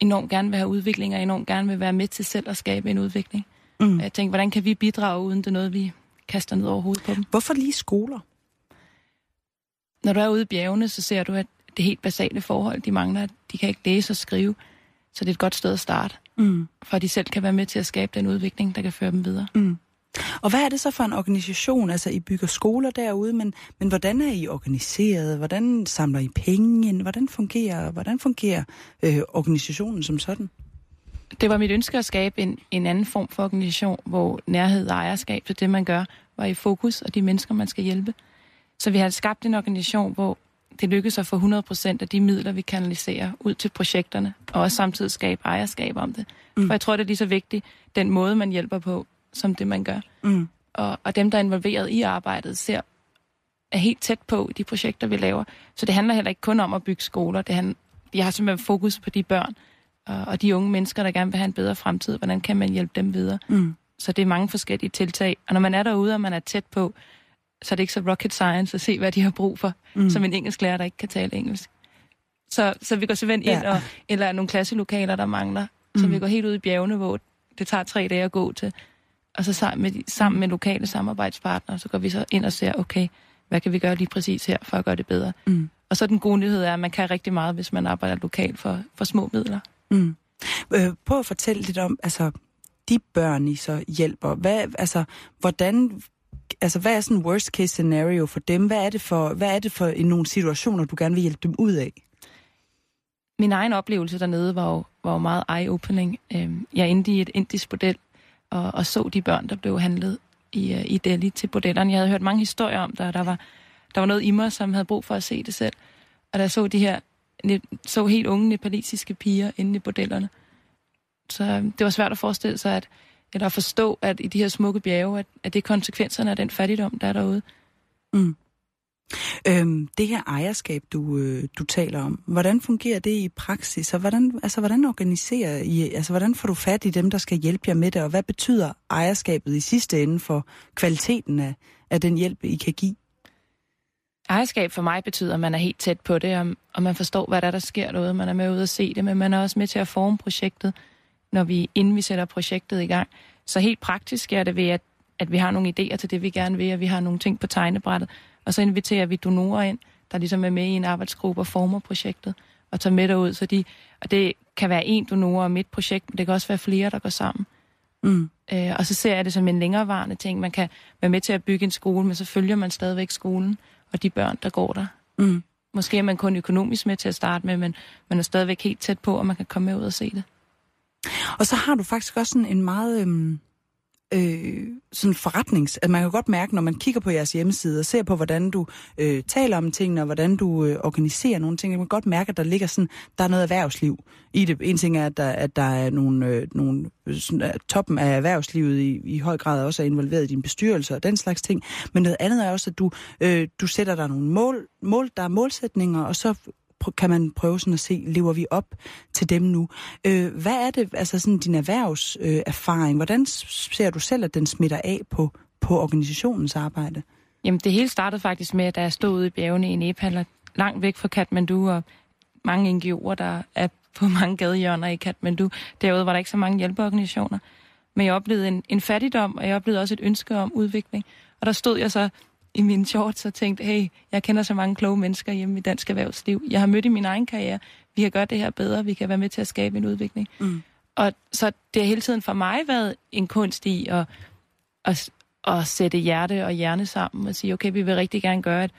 enormt gerne vil have udvikling, og enormt gerne vil være med til selv at skabe en udvikling. Mm. Og Jeg tænkte, hvordan kan vi bidrage, uden det er noget, vi kaster ned over hovedet på dem? Hvorfor lige skoler? Når du er ude i bjergene, så ser du, at det helt basale forhold, de mangler, de kan ikke læse og skrive. Så det er et godt sted at starte, Mm. for at de selv kan være med til at skabe den udvikling, der kan føre dem videre. Mm. Og hvad er det så for en organisation? Altså, I bygger skoler derude, men, men hvordan er I organiseret? Hvordan samler I penge ind? Hvordan fungerer, hvordan fungerer øh, organisationen som sådan? Det var mit ønske at skabe en, en anden form for organisation, hvor nærhed og ejerskab til det, man gør, var i fokus, og de mennesker, man skal hjælpe. Så vi har skabt en organisation, hvor det lykkes at få 100% af de midler, vi kanaliserer ud til projekterne, og også samtidig skabe ejerskab om det. Mm. For jeg tror, det er lige så vigtigt, den måde, man hjælper på, som det, man gør. Mm. Og, og dem, der er involveret i arbejdet, ser er helt tæt på de projekter, vi laver. Så det handler heller ikke kun om at bygge skoler. Det handler, jeg har simpelthen fokus på de børn og, og de unge mennesker, der gerne vil have en bedre fremtid. Hvordan kan man hjælpe dem videre? Mm. Så det er mange forskellige tiltag. Og når man er derude, og man er tæt på, så er det ikke så rocket science at se, hvad de har brug for, Mm. mm. som en engelsklærer, der ikke kan tale engelsk. Så, så vi går simpelthen ind, Ja. og, eller nogle klasselokaler, der mangler. Så Mm. vi går helt ud i bjergene, hvor det tager tre dage at gå til. Og så sammen med, sammen med lokale samarbejdspartnere, så går vi så ind og ser, okay, hvad kan vi gøre lige præcis her, for at gøre det bedre. Mm. Og så den gode nyhed er, at man kan rigtig meget, hvis man arbejder lokalt for, for små midler. Mm. Øh, prøv at fortælle lidt om, altså, de børn, I så hjælper. Hvad, altså, hvordan, altså, hvad er sådan worst case scenario for dem? Hvad er det for, hvad er det for i nogle situationer, du gerne vil hjælpe dem ud af? Min egen oplevelse dernede var jo, var jo meget eye-opening. Øhm, jeg endte i et indisk bordel og, og så de børn, der blev handlet i, øh, i Delhi til bordellerne. Jeg havde hørt mange historier om det, og der var, der var noget i mig, som havde brug for at se det selv. Og da jeg så de her så helt unge nepalesiske piger inde i bordellerne, så øh, det var svært at forestille sig, at, eller forstå, at i de her smukke bjerge, at, at det er konsekvenserne af den fattigdom, der er derude. Øhm, det her ejerskab, du, øh, du taler om, hvordan fungerer det i praksis? Og hvordan, altså, hvordan organiserer I, altså, hvordan får du fat i dem, der skal hjælpe jer med det? Og hvad betyder ejerskabet i sidste ende for kvaliteten af, af den hjælp, I kan give? Ejerskab for mig betyder, at man er helt tæt på det, og, og man forstår, hvad der, er, der sker derude. Man er med ude at se det, men man er også med til at forme projektet, når vi, inden vi sætter projektet i gang. Så helt praktisk er det ved, at, at vi har nogle idéer til det, vi gerne vil, og vi har nogle ting på tegnebrættet. Og så inviterer vi donorer ind, der ligesom er med i en arbejdsgruppe og former projektet, og tager med derud. Så de, og det kan være en donor om et projekt, men det kan også være flere, der går sammen. Mm. Øh, og så ser jeg det som en længerevarende ting. Man kan være med til at bygge en skole, men så følger man stadigvæk skolen og de børn, der går der. Mm. Måske er man kun økonomisk med til at starte med, men man er stadigvæk helt tæt på, og man kan komme med ud og se det. Og så har du faktisk også sådan en meget øhm, øh, sådan forretnings... At man kan godt mærke, når man kigger på jeres hjemmeside og ser på, hvordan du øh, taler om tingene, og hvordan du øh, organiserer nogle ting, man kan godt mærke, at der ligger sådan, der er noget erhvervsliv i det. En ting er, at der, at der er nogle, øh, nogle øh, sådan, at toppen af erhvervslivet i, i høj grad også er involveret i din bestyrelse og den slags ting. Men noget andet er også, at du, øh, du sætter der nogle mål, mål, der er målsætninger, og så kan man prøve sådan at se, lever vi op til dem nu? Øh, hvad er det, altså sådan din erhvervserfaring, øh, erfaring, hvordan ser du selv, at den smitter af på, på organisationens arbejde? Jamen, det hele startede faktisk med, at jeg stod ude i bjergene i Nepal, og langt væk fra Kathmandu, og mange NGO'er, der er på mange gadehjørner i Kathmandu. Derude var der ikke så mange hjælpeorganisationer. Men jeg oplevede en, en fattigdom, og jeg oplevede også et ønske om udvikling. Og der stod jeg så i mine shorts og tænkte, hey, jeg kender så mange kloge mennesker hjemme i dansk erhvervsliv. Jeg har mødt i min egen karriere. Vi kan gøre det her bedre. Vi kan være med til at skabe en udvikling. Mm. Og så det har hele tiden for mig været en kunst i at, at, at sætte hjerte og hjerne sammen og sige, okay, vi vil rigtig gerne gøre et,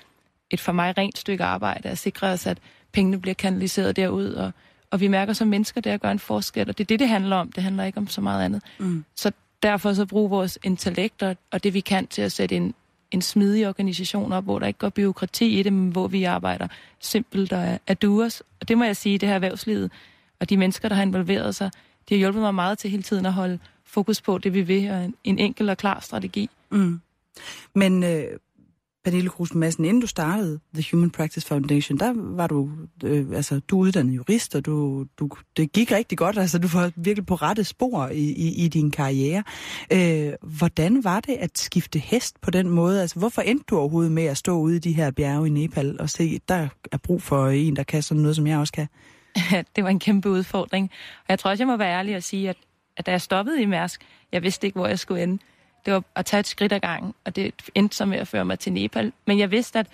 et for mig rent stykke arbejde at sikre os, at pengene bliver kanaliseret derud, og, og vi mærker som mennesker, det at gøre en forskel, og det er det, det handler om. Det handler ikke om så meget andet. Mm. Så derfor så bruge vores intellekt og, og det, vi kan til at sætte en, en smidig organisation op, hvor der ikke går byråkrati i det, men hvor vi arbejder simpelt og er, duers. Og det må jeg sige, det her erhvervslivet og de mennesker, der har involveret sig, de har hjulpet mig meget til hele tiden at holde fokus på det, vi vil, og en enkel og klar strategi. Mm. Men øh, Pernille Kruse Madsen, inden du startede The Human Practice Foundation, der var du, øh, altså, du er uddannet jurist, og du, du, det gik rigtig godt, altså du var virkelig på rette spor i, i, i din karriere. Øh, hvordan var det at skifte hest på den måde? Altså, hvorfor endte du overhovedet med at stå ude i de her bjerge i Nepal og se, der er brug for en, der kan sådan noget, som jeg også kan? det var en kæmpe udfordring. Og jeg tror også, jeg må være ærlig og sige, at, at da jeg stoppede i Mærsk, jeg vidste ikke, hvor jeg skulle ende. Det var at tage et skridt ad gangen, og det endte så med at føre mig til Nepal. Men jeg vidste, at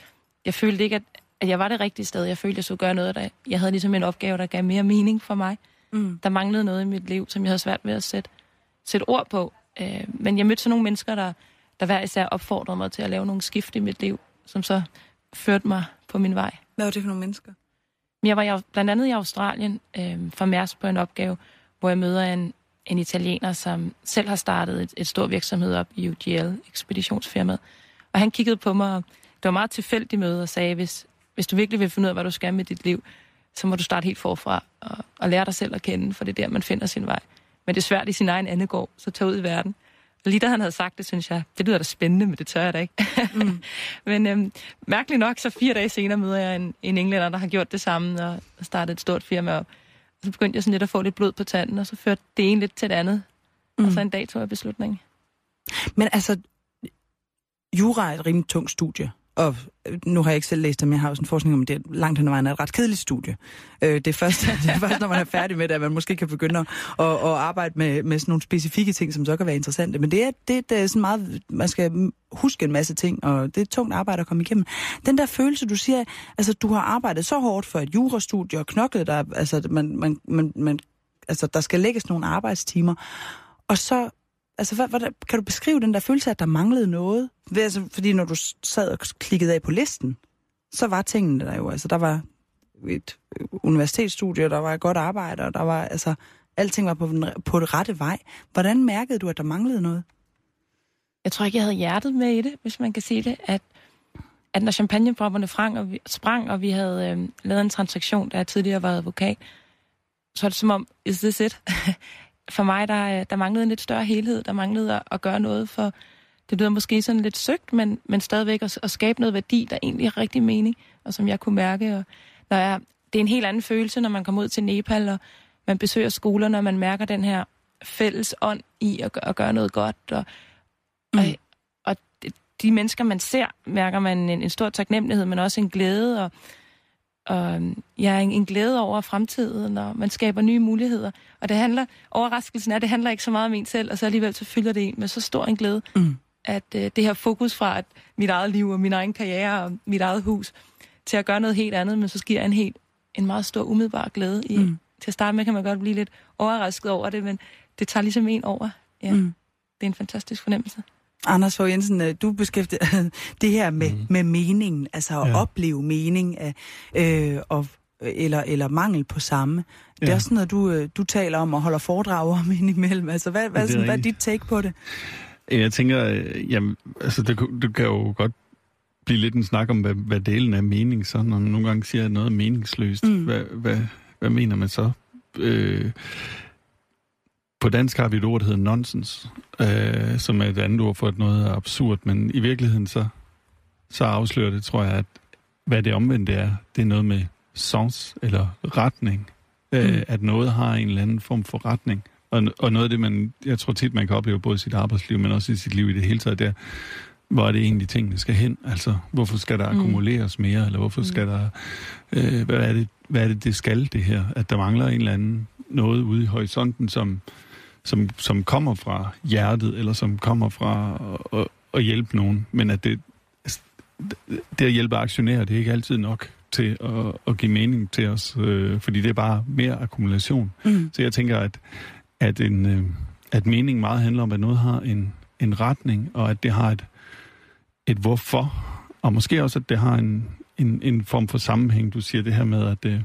jeg følte ikke, at, at jeg var det rigtige sted. Jeg følte, at jeg skulle gøre noget, der jeg havde ligesom en opgave, der gav mere mening for mig. Mm. Der manglede noget i mit liv, som jeg havde svært ved at sætte, sætte ord på. Øh, men jeg mødte så nogle mennesker, der, der hver især opfordrede mig til at lave nogle skift i mit liv, som så førte mig på min vej. Hvad var det for nogle mennesker? Men Jeg var i, blandt andet i Australien øh, for Mærsk på en opgave, hvor jeg møder en, en italiener, som selv har startet et, et stort virksomhed op i UGL, ekspeditionsfirmaet. Og han kiggede på mig, og det var meget tilfældigt møde, og sagde, hvis, hvis du virkelig vil finde ud af, hvad du skal med dit liv, så må du starte helt forfra og, og lære dig selv at kende, for det er der, man finder sin vej. Men det er svært i sin egen andegård, så tag ud i verden. Og lige da han havde sagt det, synes jeg, det lyder da spændende, men det tør jeg da ikke. Mm. men øhm, mærkeligt nok, så fire dage senere møder jeg en, en englænder, der har gjort det samme og startet et stort firma op. Så begyndte jeg sådan lidt at få lidt blod på tanden, og så førte det ene lidt til det andet. Mm. Og så en dag tog jeg beslutningen. Men altså, jura er et rimelig tungt studie. Og øh, nu har jeg ikke selv læst det, men jeg har også en forskning om, at det er langt hen ad vejen er et ret kedeligt studie. Øh, det, er først, det er først, når man er færdig med det, at man måske kan begynde at, at, at arbejde med, med sådan nogle specifikke ting, som så kan være interessante. Men det er, det, det er øh, sådan meget, man skal huske en masse ting, og det er et tungt arbejde at komme igennem. Den der følelse, du siger, altså du har arbejdet så hårdt for et jurastudie og knoklet der, altså, man, man, man, man, altså der skal lægges nogle arbejdstimer, og så Altså, hvad, hvad, kan du beskrive den der følelse at der manglede noget? Altså, fordi når du sad og klikkede af på listen, så var tingene der jo. Altså, der var et øh, universitetsstudie, der var et godt arbejde, og der var, altså, alting var på, den, på det rette vej. Hvordan mærkede du, at der manglede noget? Jeg tror ikke, jeg havde hjertet med i det, hvis man kan sige det. At, at når champagnepropperne sprang, og vi, sprang, og vi havde øh, lavet en transaktion, der jeg tidligere var advokat, så er det som om, is this it? for mig, der, der manglede en lidt større helhed. Der manglede at, at gøre noget for, det lyder måske sådan lidt søgt, men, men stadigvæk at, at skabe noget værdi, der egentlig er rigtig mening, og som jeg kunne mærke. Og når jeg, det er en helt anden følelse, når man kommer ud til Nepal, og man besøger skolerne, og man mærker den her fælles ånd i at, at gøre noget godt. Og, mm. og, og de mennesker, man ser, mærker man en, en stor taknemmelighed, men også en glæde, og, og ja, en, en glæde over fremtiden, og man skaber nye muligheder. Og det handler, overraskelsen er, at det handler ikke så meget om en selv, og så alligevel så fylder det en med så stor en glæde, Mm. at øh, det her fokus fra at mit eget liv og min egen karriere og mit eget hus, til at gøre noget helt andet, men så sker en helt en meget stor umiddelbar glæde. I, Mm. Til at starte med kan man godt blive lidt overrasket over det, men det tager ligesom en over. Ja, mm. Det er en fantastisk fornemmelse. Anders Fogh Jensen, øh, du beskæftiger det her med, mm. med meningen, altså at Ja. opleve mening af, øh, og, eller, eller mangel på samme. Det er Ja. også sådan noget, du, øh, du taler om og holder foredrag om indimellem. Altså, hvad, hvad, er sådan, hvad er dit take på det? Jeg tænker, øh, jamen, altså, det, det kan jo godt blive lidt en snak om, hvad, hvad delen af mening så, når man nogle gange siger, at noget er meningsløst. Mm. Hvad, hvad, hvad mener man så? Øh, på dansk har vi et ord, der hedder nonsens, øh, som er et andet ord for, at noget er absurd, men i virkeligheden så, så afslører det, tror jeg, at hvad det omvendte er, det er noget med sens eller retning. Øh, Mm. At noget har en eller anden form for retning. Og, og noget af det, man, jeg tror tit, man kan opleve både i sit arbejdsliv, men også i sit liv i det hele taget, det er, hvor er det egentlig tingene skal hen? Altså, hvorfor skal der Mm. akkumuleres mere? Eller hvorfor skal der... Øh, hvad, er det, hvad er det, det skal, det her? At der mangler en eller anden noget ude i horisonten, som, som, som kommer fra hjertet, eller som kommer fra at, at, hjælpe nogen. Men at det, det at hjælpe aktionærer, det er ikke altid nok til at, at give mening til os, øh, fordi det er bare mere akkumulation. Mm. Så jeg tænker, at, at, en, øh, at mening meget handler om, at noget har en, en retning, og at det har et, et hvorfor, og måske også, at det har en, en, en form for sammenhæng. Du siger det her med, at at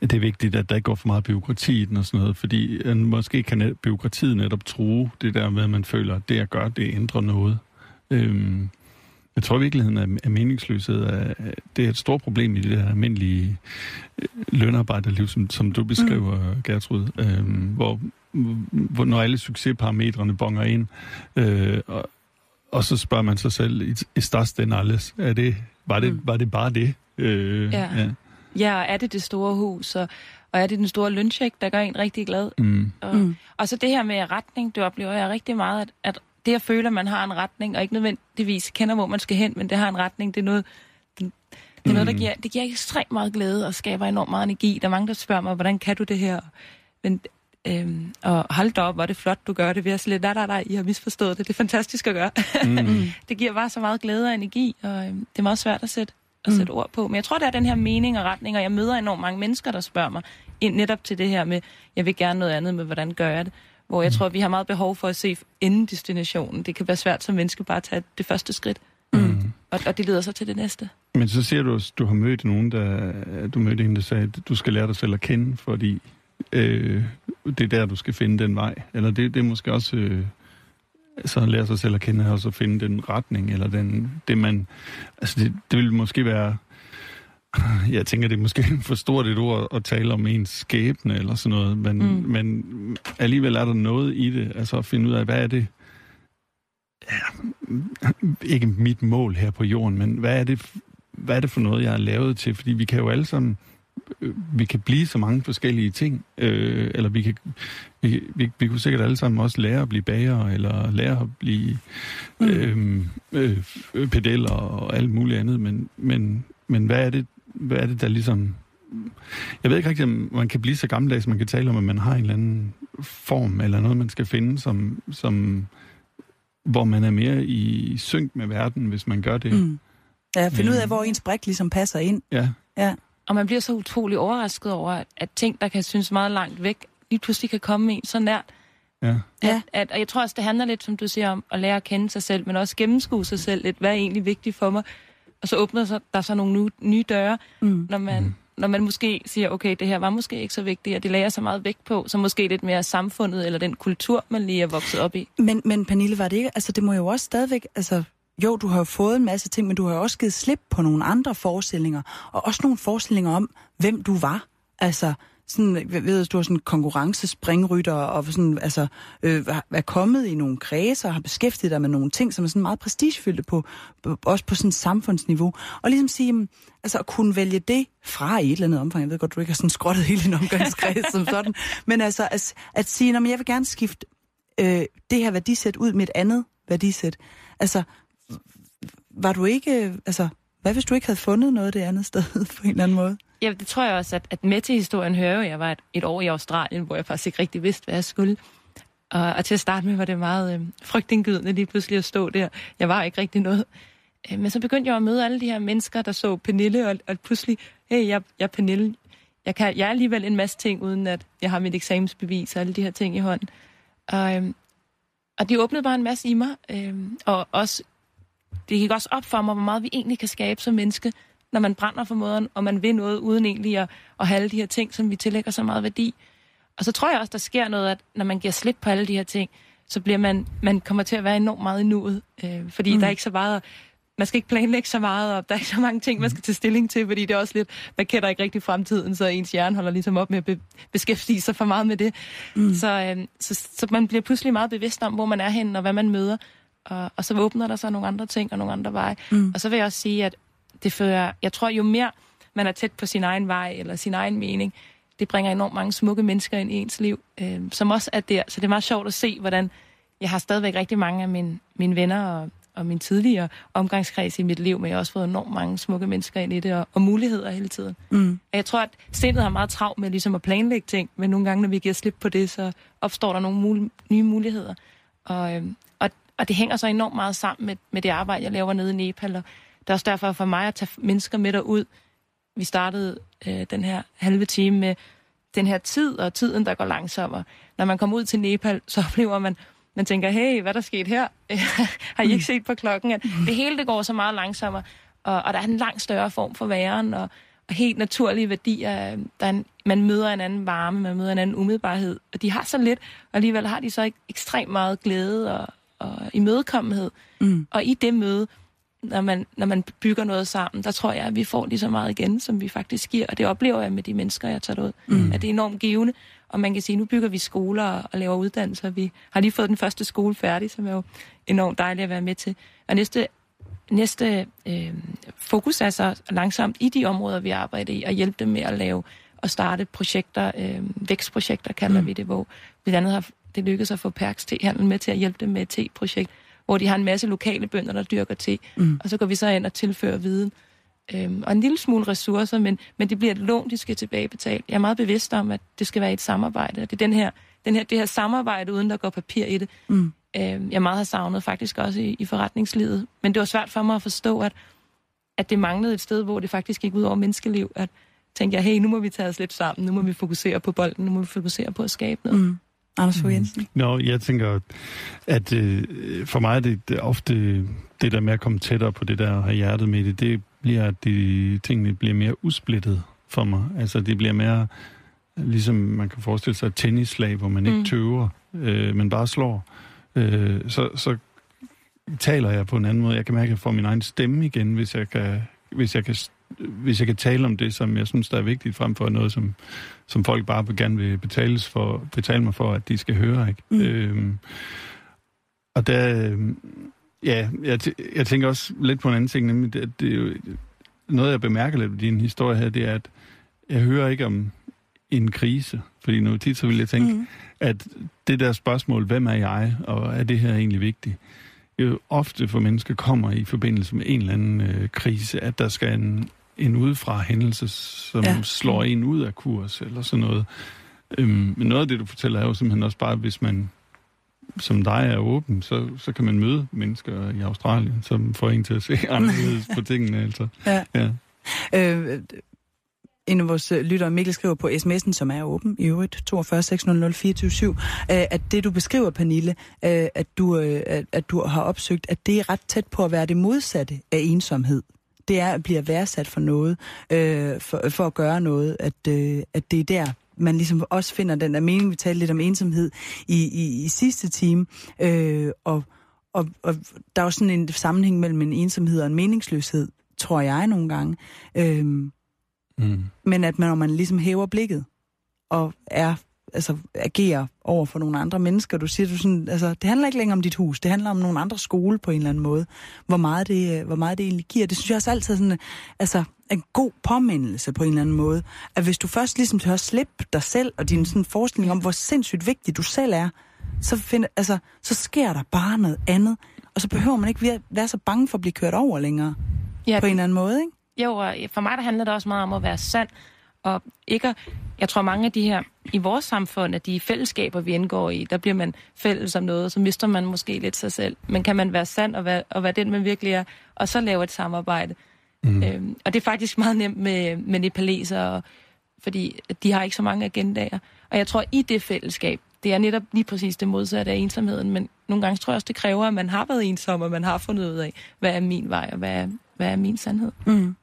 det er vigtigt, at der ikke går for meget byråkrati i den og sådan noget, fordi øh, måske kan byråkratiet netop true det der med, at man føler, at det jeg gør, det ændrer noget. Øhm, jeg tror i virkeligheden, at at meningsløshed er, det er et stort problem i det der almindelige øh, lønarbejderliv, som, som du beskriver, mm. Gertrud, øhm, hvor, hvor når alle succesparametrene bonger ind, øh, og, og så spørger man sig selv, i, i den alles, er det, var, det, Mm. var det bare det? Øh, Ja. Ja, og er det det store hus, og, og er det den store løncheck, der gør en rigtig glad? Mm. Og, Mm. og så det her med retning, det oplever jeg rigtig meget, at, at det at føle, at man har en retning, og ikke nødvendigvis kender, hvor man skal hen, men det har en retning, det er noget, det, det er noget der Mm. giver, det giver ekstremt meget glæde og skaber enormt meget energi. Der er mange, der spørger mig, hvordan kan du det her? Men, øhm, og hold da op, hvor er det flot, du gør det. Vi er sådan lidt, nej, nej, nej, I har misforstået det. Det er fantastisk at gøre. Mm. det giver bare så meget glæde og energi, og øhm, det er meget svært at sætte, at sætte ord på. Men jeg tror, det er den her mening og retning, og jeg møder enormt mange mennesker, der spørger mig netop til det her med, jeg vil gerne noget andet med, hvordan gør jeg det? Hvor jeg tror, vi har meget behov for at se inden destinationen. Det kan være svært som menneske bare at tage det første skridt, Mm. og, og det leder så til det næste. Men så siger du, at du har mødt nogen, der, du mødte en, der sagde, at du skal lære dig selv at kende, fordi øh, det er der, du skal finde den vej. Eller det, det er måske også øh, så lære sig selv at kende, og så finde den retning, eller den, det man... Altså det, det vil måske være... Jeg tænker, det er måske for stort et ord at tale om ens skæbne eller sådan noget, men, mm. Men alligevel er der noget i det, altså at finde ud af, hvad er det, ja, ikke mit mål her på jorden, men hvad er det, hvad er det for noget, jeg er lavet til? Fordi vi kan jo alle sammen, øh, vi kan blive så mange forskellige ting, øh, eller vi kan, vi, vi, vi kunne sikkert alle sammen også lære at blive bager, eller lære at blive øh, øh, øh, pedeller og alt muligt andet, men, men, men hvad er det, hvad er det, der ligesom... Jeg ved ikke rigtig, om man kan blive så gammeldags, man kan tale om, at man har en eller anden form, eller noget, man skal finde, som, som hvor man er mere i synk med verden, hvis man gør det. Mm. Mm. Ja, finde ud af, Mm. hvor ens brik ligesom passer ind. Ja. Ja. Og man bliver så utrolig overrasket over, at, ting, der kan synes meget langt væk, lige pludselig kan komme en så nært. Ja. Ja. At, at, og jeg tror også, det handler lidt, som du siger, om at lære at kende sig selv, men også gennemskue sig selv lidt. Hvad er egentlig vigtigt for mig? Og så åbner sig, der så nogle nye, nye døre, Mm. når man, mm. når man måske siger, okay, det her var måske ikke så vigtigt, og det lærer så meget vægt på, så måske lidt mere samfundet eller den kultur, man lige er vokset op i. Men, men Pernille, var det ikke, altså det må jo også stadigvæk, altså jo, du har fået en masse ting, men du har også givet slip på nogle andre forestillinger, og også nogle forestillinger om, hvem du var. Altså, sådan, ved, du har sådan konkurrencespringrytter, og sådan, altså, øh, er- kommet i nogle kredser, og har beskæftiget dig med nogle ting, som er sådan meget prestigefyldte på, også på sådan samfundsniveau. Og ligesom sige, altså at kunne vælge det fra i et eller andet omfang, jeg ved godt, du ikke har sådan skrottet hele din omgangskreds som sådan, men altså at, at sige, "Nå, men jeg vil gerne skifte øh, det her værdisæt ud med et andet værdisæt. Altså, var du ikke, øh, altså, hvad hvis du ikke havde fundet noget det andet sted på en eller anden måde? Ja, det tror jeg også, at, at med til historien hører jo, at jeg var et, et år i Australien, hvor jeg faktisk ikke rigtig vidste, hvad jeg skulle. Og, og til at starte med var det meget øh, frygtindgydende lige pludselig at stå der. Jeg var ikke rigtig noget. Øh, men så begyndte jeg at møde alle de her mennesker, der så Pernille, og, og pludselig, hey, jeg, jeg er Pernille. Jeg, kan, jeg er alligevel en masse ting, uden at jeg har mit eksamensbevis og alle de her ting i hånden. Og, øhm, og de åbnede bare en masse i mig. øh, og også, det gik også op for mig, hvor meget vi egentlig kan skabe som menneske, når man brænder for måden, og man vil noget uden egentlig at, at have alle de her ting, som vi tillægger så meget værdi. Og så tror jeg også, der sker noget, at når man giver slip på alle de her ting, så bliver man, man kommer til at være enormt meget i nuet. Øh, fordi mm. der er ikke så meget man skal ikke planlægge så meget, og der er ikke så mange ting, man skal tage stilling til, fordi det er også lidt, man kender ikke rigtig fremtiden, så ens hjerne holder ligesom op med at be- beskæftige sig for meget med det. Mm. Så, øh, så, så man bliver pludselig meget bevidst om, hvor man er henne, og hvad man møder. Og, og så åbner der sig nogle andre ting og nogle andre veje. Mm. Og så vil jeg også sige, at det fører, jeg tror jo mere man er tæt på sin egen vej eller sin egen mening, det bringer enormt mange smukke mennesker ind i ens liv, øh, som også er der. Så det er meget sjovt at se, hvordan jeg har stadigvæk rigtig mange af mine, mine venner og, og min tidligere omgangskreds i mit liv, men jeg har også fået enormt mange smukke mennesker ind i det, og, og muligheder hele tiden. Mm. Jeg tror, at sindet har meget travlt med ligesom at planlægge ting, men nogle gange, når vi giver slip på det, så opstår der nogle mul- nye muligheder. Og, øhm, og, det hænger så enormt meget sammen med, med det arbejde, jeg laver nede i Nepal, og det er også derfor for mig at tage mennesker med derud. Vi startede øh, den her halve time med den her tid, og tiden, der går langsommere. Når man kommer ud til Nepal, så oplever man, man tænker, hey, hvad der sket her? Har I ikke mm. set på klokken? At det hele det går så meget langsommere, og, og der er en langt større form for væren, og, og helt naturlige værdier. Der er en, man møder en anden varme, man møder en anden umiddelbarhed, og de har så lidt, og alligevel har de så ekstremt meget glæde og, og imødekommenhed. Mm. Og i det møde, når man, når man bygger noget sammen, der tror jeg, at vi får lige så meget igen, som vi faktisk giver. Og det oplever jeg med de mennesker, jeg tager ud. Mm. At det er enormt givende. Og man kan sige, at nu bygger vi skoler og laver uddannelser. Vi har lige fået den første skole færdig, som er jo enormt dejligt at være med til. Og næste, næste øh, fokus er så langsomt i de områder, vi arbejder i, at hjælpe dem med at lave og starte projekter, øh, vækstprojekter kalder mm. vi det, hvor blandt andet har det lykkedes at få Perks Tehandel med til at hjælpe dem med et te-projekt, hvor de har en masse lokale bønder, der dyrker te, mm. og så går vi så ind og tilfører viden. Øhm, og en lille smule ressourcer, men, men det bliver et lån, de skal tilbagebetale. Jeg er meget bevidst om, at det skal være et samarbejde. Det er den her, den her, det her samarbejde, uden der går papir i det. Mm. Øhm, jeg meget har savnet faktisk også i, i forretningslivet. Men det var svært for mig at forstå, at, at det manglede et sted, hvor det faktisk gik ud over menneskeliv. At tænke, hey, nu må vi tage os lidt sammen, nu må vi fokusere på bolden, nu må vi fokusere på at skabe noget. Mm. Anders Fogh Jensen? Mm. Nå, jeg tænker, at øh, for mig er det, det ofte det der med at komme tættere på det der og have hjertet med det, det bliver, at de, tingene bliver mere usplittet for mig. Altså, det bliver mere, ligesom man kan forestille sig et tennisslag, hvor man ikke mm. tøver, øh, men bare slår. Øh, så, så taler jeg på en anden måde. Jeg kan mærke, at jeg får min egen stemme igen, hvis jeg kan, hvis jeg kan hvis jeg kan tale om det, som jeg synes, der er vigtigt, frem for noget, som, som folk bare gerne vil betales for, betale mig for, at de skal høre. Ikke? Mm. Øhm, og der, øhm, ja, jeg, jeg tænker også lidt på en anden ting, nemlig det, det er jo, noget, jeg bemærker lidt i din historie her, det er, at jeg hører ikke om en krise, fordi nu tit så vil jeg tænke, mm. at det der spørgsmål, hvem er jeg, og er det her egentlig vigtigt, jo ofte for mennesker kommer i forbindelse med en eller anden øh, krise, at der skal en, en udefra hændelse, som ja. slår en ud af kurs, eller sådan noget. Øhm, men noget af det, du fortæller, er jo simpelthen også bare, hvis man som dig er åben, så, så kan man møde mennesker i Australien, som får en til at se anderledes på tingene. Altså. Ja. ja. Øh, en af vores øh, lyttere, Mikkel, skriver på sms'en, som er åben i øvrigt, 42 600 øh, at det du beskriver, Pernille, øh, at du, at du har opsøgt, at det er ret tæt på at være det modsatte af ensomhed. Det er at blive værdsat for noget, for, for at gøre noget, at, at det er der, man ligesom også finder den der mening. Vi talte lidt om ensomhed i, i, i sidste time, og, og, og der er jo sådan en sammenhæng mellem en ensomhed og en meningsløshed, tror jeg nogle gange. Mm. Men at man, når man ligesom hæver blikket og er altså agerer over for nogle andre mennesker. Du siger, du sådan, altså, det handler ikke længere om dit hus, det handler om nogle andre skole på en eller anden måde. Hvor meget det, hvor meget det egentlig giver. Det synes jeg også altid sådan, altså, en god påmindelse på en eller anden måde. At hvis du først ligesom tør slippe dig selv og din sådan forestilling om, hvor sindssygt vigtig du selv er, så, find, altså, så sker der bare noget andet. og så behøver man ikke være, være så bange for at blive kørt over længere. Ja, På en eller anden måde, ikke? Jo, og for mig der handler det også meget om at være sand, og ikke at, jeg tror mange af de her, i vores samfund, at de fællesskaber, vi indgår i, der bliver man fælles om noget, så mister man måske lidt sig selv. Men kan man være sand og være, og være den, man virkelig er, og så lave et samarbejde. Mm. Øhm, og det er faktisk meget nemt med, med nepaleser, fordi de har ikke så mange agendaer. Og jeg tror, i det fællesskab, det er netop lige præcis det modsatte af ensomheden, men nogle gange tror jeg også, det kræver, at man har været ensom, og man har fundet ud af, hvad er min vej, og hvad er, hvad er min sandhed. Mm.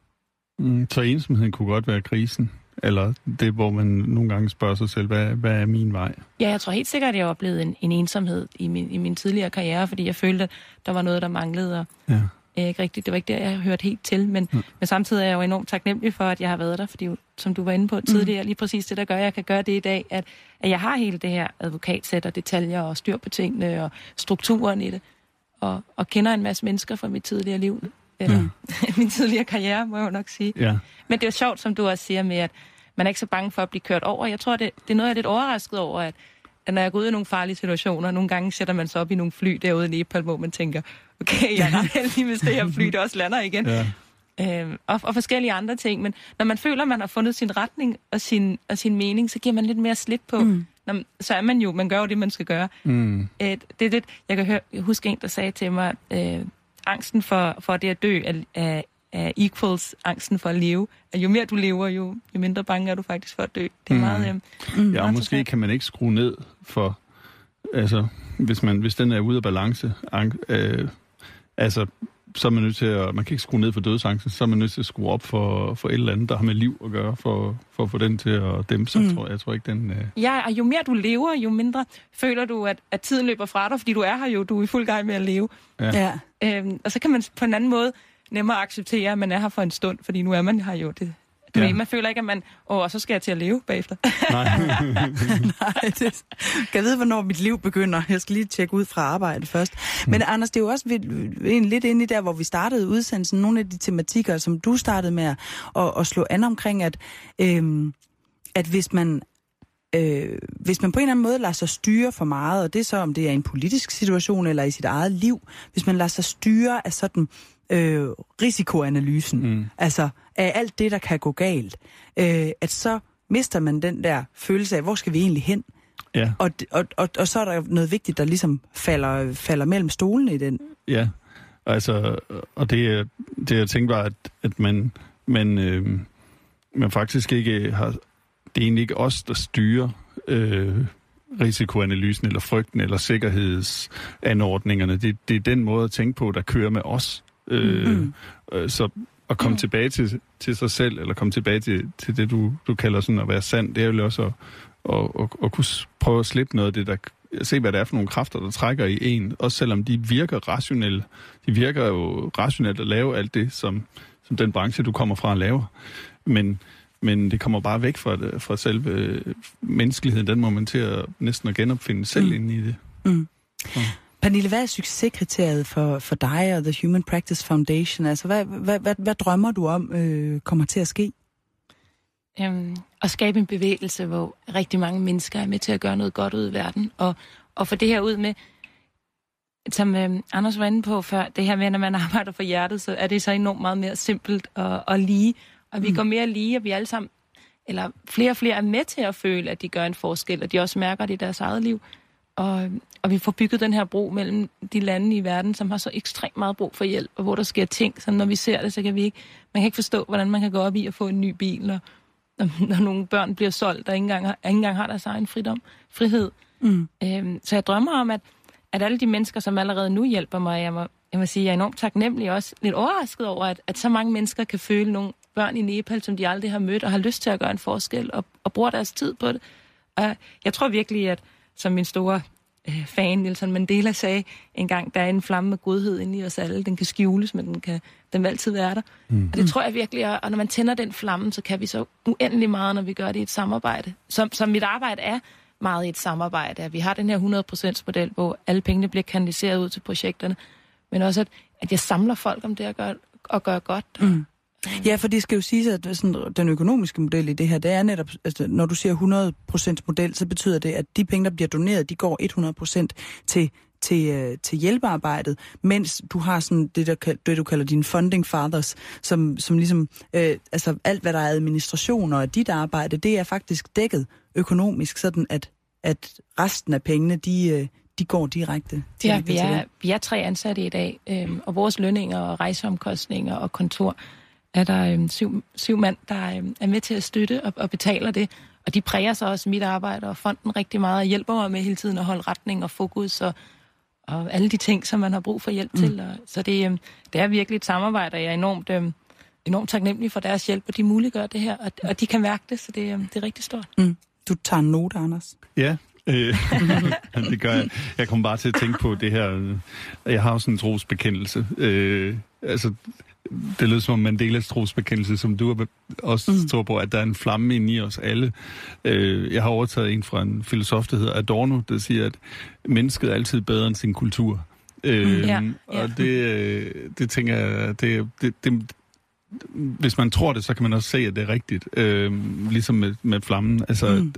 Mm, så ensomheden kunne godt være krisen. Eller det, hvor man nogle gange spørger sig selv, hvad, hvad er min vej? Ja, jeg tror helt sikkert, at jeg oplevede en, en ensomhed i min, i min tidligere karriere, fordi jeg følte, at der var noget, der manglede, og Ja. øh, ikke rigtigt, det var ikke der, jeg hørte helt til, men, mm. men samtidig er jeg jo enormt taknemmelig for, at jeg har været der, fordi som du var inde på tidligere, lige præcis det, der gør, at jeg kan gøre det i dag, at, at jeg har hele det her advokatsæt og detaljer og styr på tingene og strukturen i det, og, og kender en masse mennesker fra mit tidligere liv, eller mm. min tidligere karriere, må jeg jo nok sige. Ja. Men det er jo sjovt, som du også siger med, at man er ikke så bange for at blive kørt over. Jeg tror, det, det er noget, jeg er lidt overrasket over, at, at når jeg går ud i nogle farlige situationer, nogle gange sætter man sig op i nogle fly derude i Nepal, hvor man tænker, okay, jeg er heldig, hvis det her fly det også lander igen. Ja. Øhm, og, og forskellige andre ting. Men når man føler, at man har fundet sin retning og sin, og sin mening, så giver man lidt mere slip på. Mm. Når, så er man jo, man gør jo det, man skal gøre. Mm. Øh, det er lidt, jeg kan høre, jeg husker en, der sagde til mig, øh, angsten for, for det at dø er, er, er equals angsten for at leve. At jo mere du lever, jo, jo mindre bange er du faktisk for at dø. Det er Mm. meget... Øh, Mm, ja, og meget måske kan man ikke skrue ned for, altså, hvis, man, hvis den er ude af balance, ang, øh, altså, så er man nødt til at, man kan ikke skrue ned for dødsangsten, så er man nødt til at skrue op for, for et eller andet, der har med liv at gøre, for, for at få den til at dæmpe sig, mm. tror jeg. Jeg tror ikke, den... Øh, Ja, og jo mere du lever, jo mindre føler du, at, at tiden løber fra dig, fordi du er her jo, du er i fuld gang med at leve. Ja. Øhm, og så kan man på en anden måde nemmere acceptere, at man er her for en stund, fordi nu er man her jo. Det, du Ja. ved, man føler ikke, at man, åh, og så skal jeg til at leve bagefter. Nej, det kan jeg vide, hvornår mit liv begynder. Jeg skal lige tjekke ud fra arbejde først. Men Anders, det er jo også ved- ved- lidt inde i der, hvor vi startede udsendelsen. Nogle af de tematikker, som du startede med at, at, slå an omkring, at, øhm, at hvis man øh, hvis man på en eller anden måde lader sig styre for meget, og det er så, om det er en politisk situation eller i sit eget liv, hvis man lader sig styre af sådan øh, risikoanalysen, mm. altså af alt det, der kan gå galt, øh, at så mister man den der følelse af, hvor skal vi egentlig hen? ja, Og, og, og, og så er der noget vigtigt, der ligesom falder, falder mellem stolene i den. ja. Altså, og det, det jeg tænkte var, at, at man, man, øh, man faktisk ikke har... Det er egentlig ikke os, der styrer øh, risikoanalysen, eller frygten, eller sikkerhedsanordningerne. Det, det er den måde at tænke på, der kører med os. Øh, Mhm. øh, så at komme tilbage til, til sig selv, eller komme tilbage til, til det, du, du kalder sådan at være sand, det er jo også at, at, at, at kunne prøve at slippe noget af det, der se, hvad det er for nogle kræfter, der trækker i en, også selvom de virker rationelle. De virker jo rationelt at lave alt det, som, som den branche, du kommer fra, laver. Men, men det kommer bare væk fra, det, fra selve øh, menneskeligheden. Den må man til at næsten at genopfinde selv Mm. mm. inde i det. Pernille, hvad er succeskriteriet for, for dig og The Human Practice Foundation? Altså, hvad, hvad, hvad, hvad drømmer du om øh, kommer til at ske? øhm, at skabe en bevægelse, hvor rigtig mange mennesker er med til at gøre noget godt ud i verden, og, og få det her ud med, som øhm, Anders var inde på før, det her med, når man arbejder for hjertet, så er det så enormt meget mere simpelt og, og lige, og vi mm. går mere lige, og vi alle sammen, eller flere og flere er med til at føle, at de gør en forskel, og de også mærker det i deres eget liv. Og, og vi får bygget den her bro mellem de lande i verden, som har så ekstremt meget brug for hjælp, og hvor der sker ting, så når vi ser det, så kan vi ikke, man kan ikke forstå, hvordan man kan gå op i at få en ny bil, og når, når nogle børn bliver solgt, der ikke engang har, ikke engang har deres egen fridom, frihed. Mm. Øhm, så jeg drømmer om, at, at alle de mennesker, som allerede nu hjælper mig, jeg må, jeg må sige, jeg er enormt taknemmelig og også lidt overrasket over, at, at så mange mennesker kan føle nogle børn i Nepal, som de aldrig har mødt, og har lyst til at gøre en forskel, og, og bruger deres tid på det. Og jeg tror virkelig, at som min store øh, fan, Nelson Mandela, sagde engang, der er en flamme med godhed inde i os alle. Den kan skjules, men den, kan, den vil altid være der. Mm. Og det tror jeg virkelig, og og når man tænder den flamme, så kan vi så uendelig meget, når vi gør det i et samarbejde. Som, som mit arbejde er meget i et samarbejde. At vi har den her 100% model, hvor alle pengene bliver kanaliseret ud til projekterne. Men også, at, at jeg samler folk om det at gøre, at gøre godt. Mm. Ja, for det skal jo sige, at sådan, den økonomiske model i det her, det er netop, altså, når du siger 100% model, så betyder det, at de penge, der bliver doneret, de går 100% til til, øh, til hjælpearbejdet, mens du har sådan det, der, det du kalder dine funding fathers, som, som ligesom, øh, altså alt hvad der er administration og dit arbejde, det er faktisk dækket økonomisk, sådan at, at resten af pengene, de, øh, de går direkte Ja, vi er, vi er tre ansatte i dag, øhm, og vores lønninger og rejseomkostninger og kontor er der øhm, syv, syv mand, der øhm, er med til at støtte og, og betaler det. Og de præger så også mit arbejde og fonden rigtig meget og hjælper mig med hele tiden at holde retning og fokus og, og alle de ting, som man har brug for hjælp mm. til. Og, så det, øhm, det er virkelig et samarbejde, og jeg er enormt, øhm, enormt taknemmelig for deres hjælp, og de muliggør det her, og, og de kan mærke det, så det, øhm, det er rigtig stort. Mm. Du tager en note, Anders. Ja, øh, det gør jeg. Jeg kommer bare til at tænke på det her. øh, Jeg har jo sådan en trosbekendelse. Øh, altså, det lyder som om Mandelas trosbekendelse, som du også mm. tror på, at der er en flamme inde i os alle. Øh, jeg har overtaget en fra en filosof, der hedder Adorno, der siger, at mennesket er altid bedre end sin kultur. Øh, Ja, ja. Og det, øh, det tænker jeg, det, det, det, hvis man tror det, så kan man også se, at det er rigtigt. Øh, ligesom med, med flammen. Altså, Mm.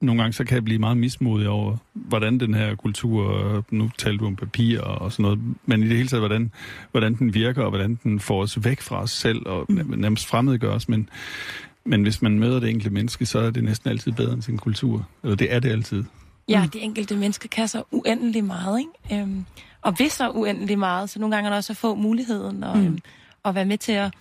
Mm. nogle gange så kan jeg blive meget mismodig over, hvordan den her kultur, nu talte du om papir og sådan noget, men i det hele taget, hvordan, hvordan den virker, og hvordan den får os væk fra os selv, og mm. nærmest fremmedgør os. Men, men hvis man møder det enkelte menneske, så er det næsten altid bedre end sin kultur. Eller det er det altid. Ja, det enkelte menneske kan så uendelig meget, ikke? Øhm, og vil så uendelig meget, så nogle gange er det også at få muligheden og, mm. øhm, at være med til at,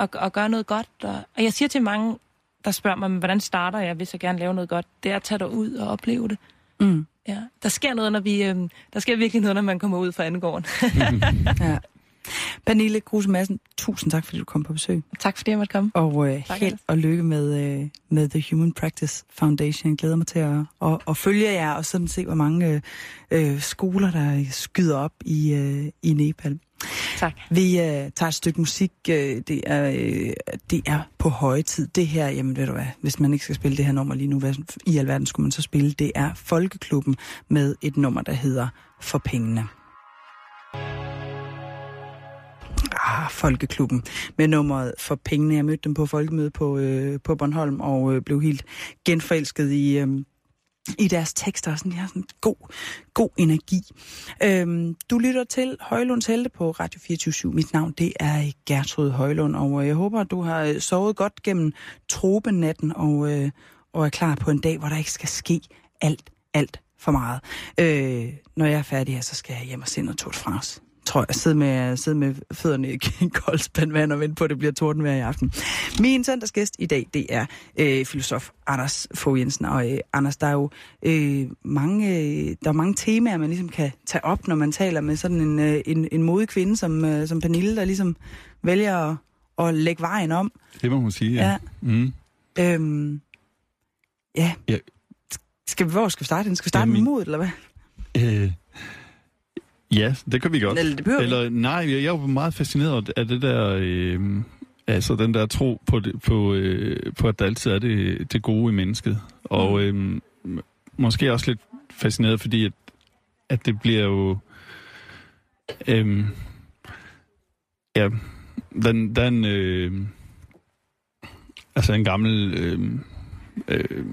at, at gøre noget godt. Og, og jeg siger til mange, der spørger mig, "Men hvordan starter jeg, hvis jeg gerne lave noget godt, det er at tage dig ud og opleve det. Mm. Ja, der sker noget, når vi, øhm, der sker virkelig noget, når man kommer ud fra andegården. Ja. Pernille Kruse Madsen, tusind tak, fordi du kom på besøg. tak fordi jeg måtte komme. Og øh, Tak, held og lykke med, øh, med The Human Practice Foundation. Jeg glæder mig til at, at, at følge jer og sådan se, hvor mange øh, øh, skoler, der skyder op i, øh, i Nepal. Tak. Vi øh, tager et stykke musik. Øh, det, er, øh, det er på høje tid. Det her, jamen ved du hvad, hvis man ikke skal spille det her nummer lige nu, hvad i alverden skulle man så spille? Det er Folkeklubben med et nummer, der hedder For Pengene. Ah, Folkeklubben med nummeret for pengene. Jeg mødte dem på folkemødet på, øh, på Bornholm og øh, blev helt genforelsket i, øh, i deres tekster. Sådan, de har sådan god, god energi. Øhm, du lytter til Højlunds Helte på Radio 24 Mit navn det er øh, Gertrud Højlund, og øh, jeg håber, at du har øh, sovet godt gennem trobenatten og, øh, og er klar på en dag, hvor der ikke skal ske alt, alt for meget. Øh, når jeg er færdig her, så skal jeg hjem og se noget Tour de France tror jeg, sidde med, sidde med fødderne i en kold spand vand og vente på, at det bliver tordenvejr i aften. Min søndagsgæst i dag, det er øh, filosof Anders Fogh Jensen. Og øh, Anders, der er jo øh, mange, øh, der er mange temaer, man ligesom kan tage op, når man taler med sådan en, øh, en, en modig kvinde som, øh, som Pernille, der ligesom vælger at, at lægge vejen om. Det må man sige, ja. Ja. Mm. Øhm, ja. Ja. Skal vi, hvor skal vi starte? Skal vi starte Jamen, med modet, eller hvad? Øh, ja, det kan vi godt. Eller det Eller, nej, jeg, jeg var meget fascineret af det der... Øh, altså den der tro på, det, på, øh, på at der altid er det, det gode i mennesket. Og øh, måske også lidt fascineret, fordi at, at det bliver jo... Øh, ja, den, den øh, altså en gammel... Øh, øh,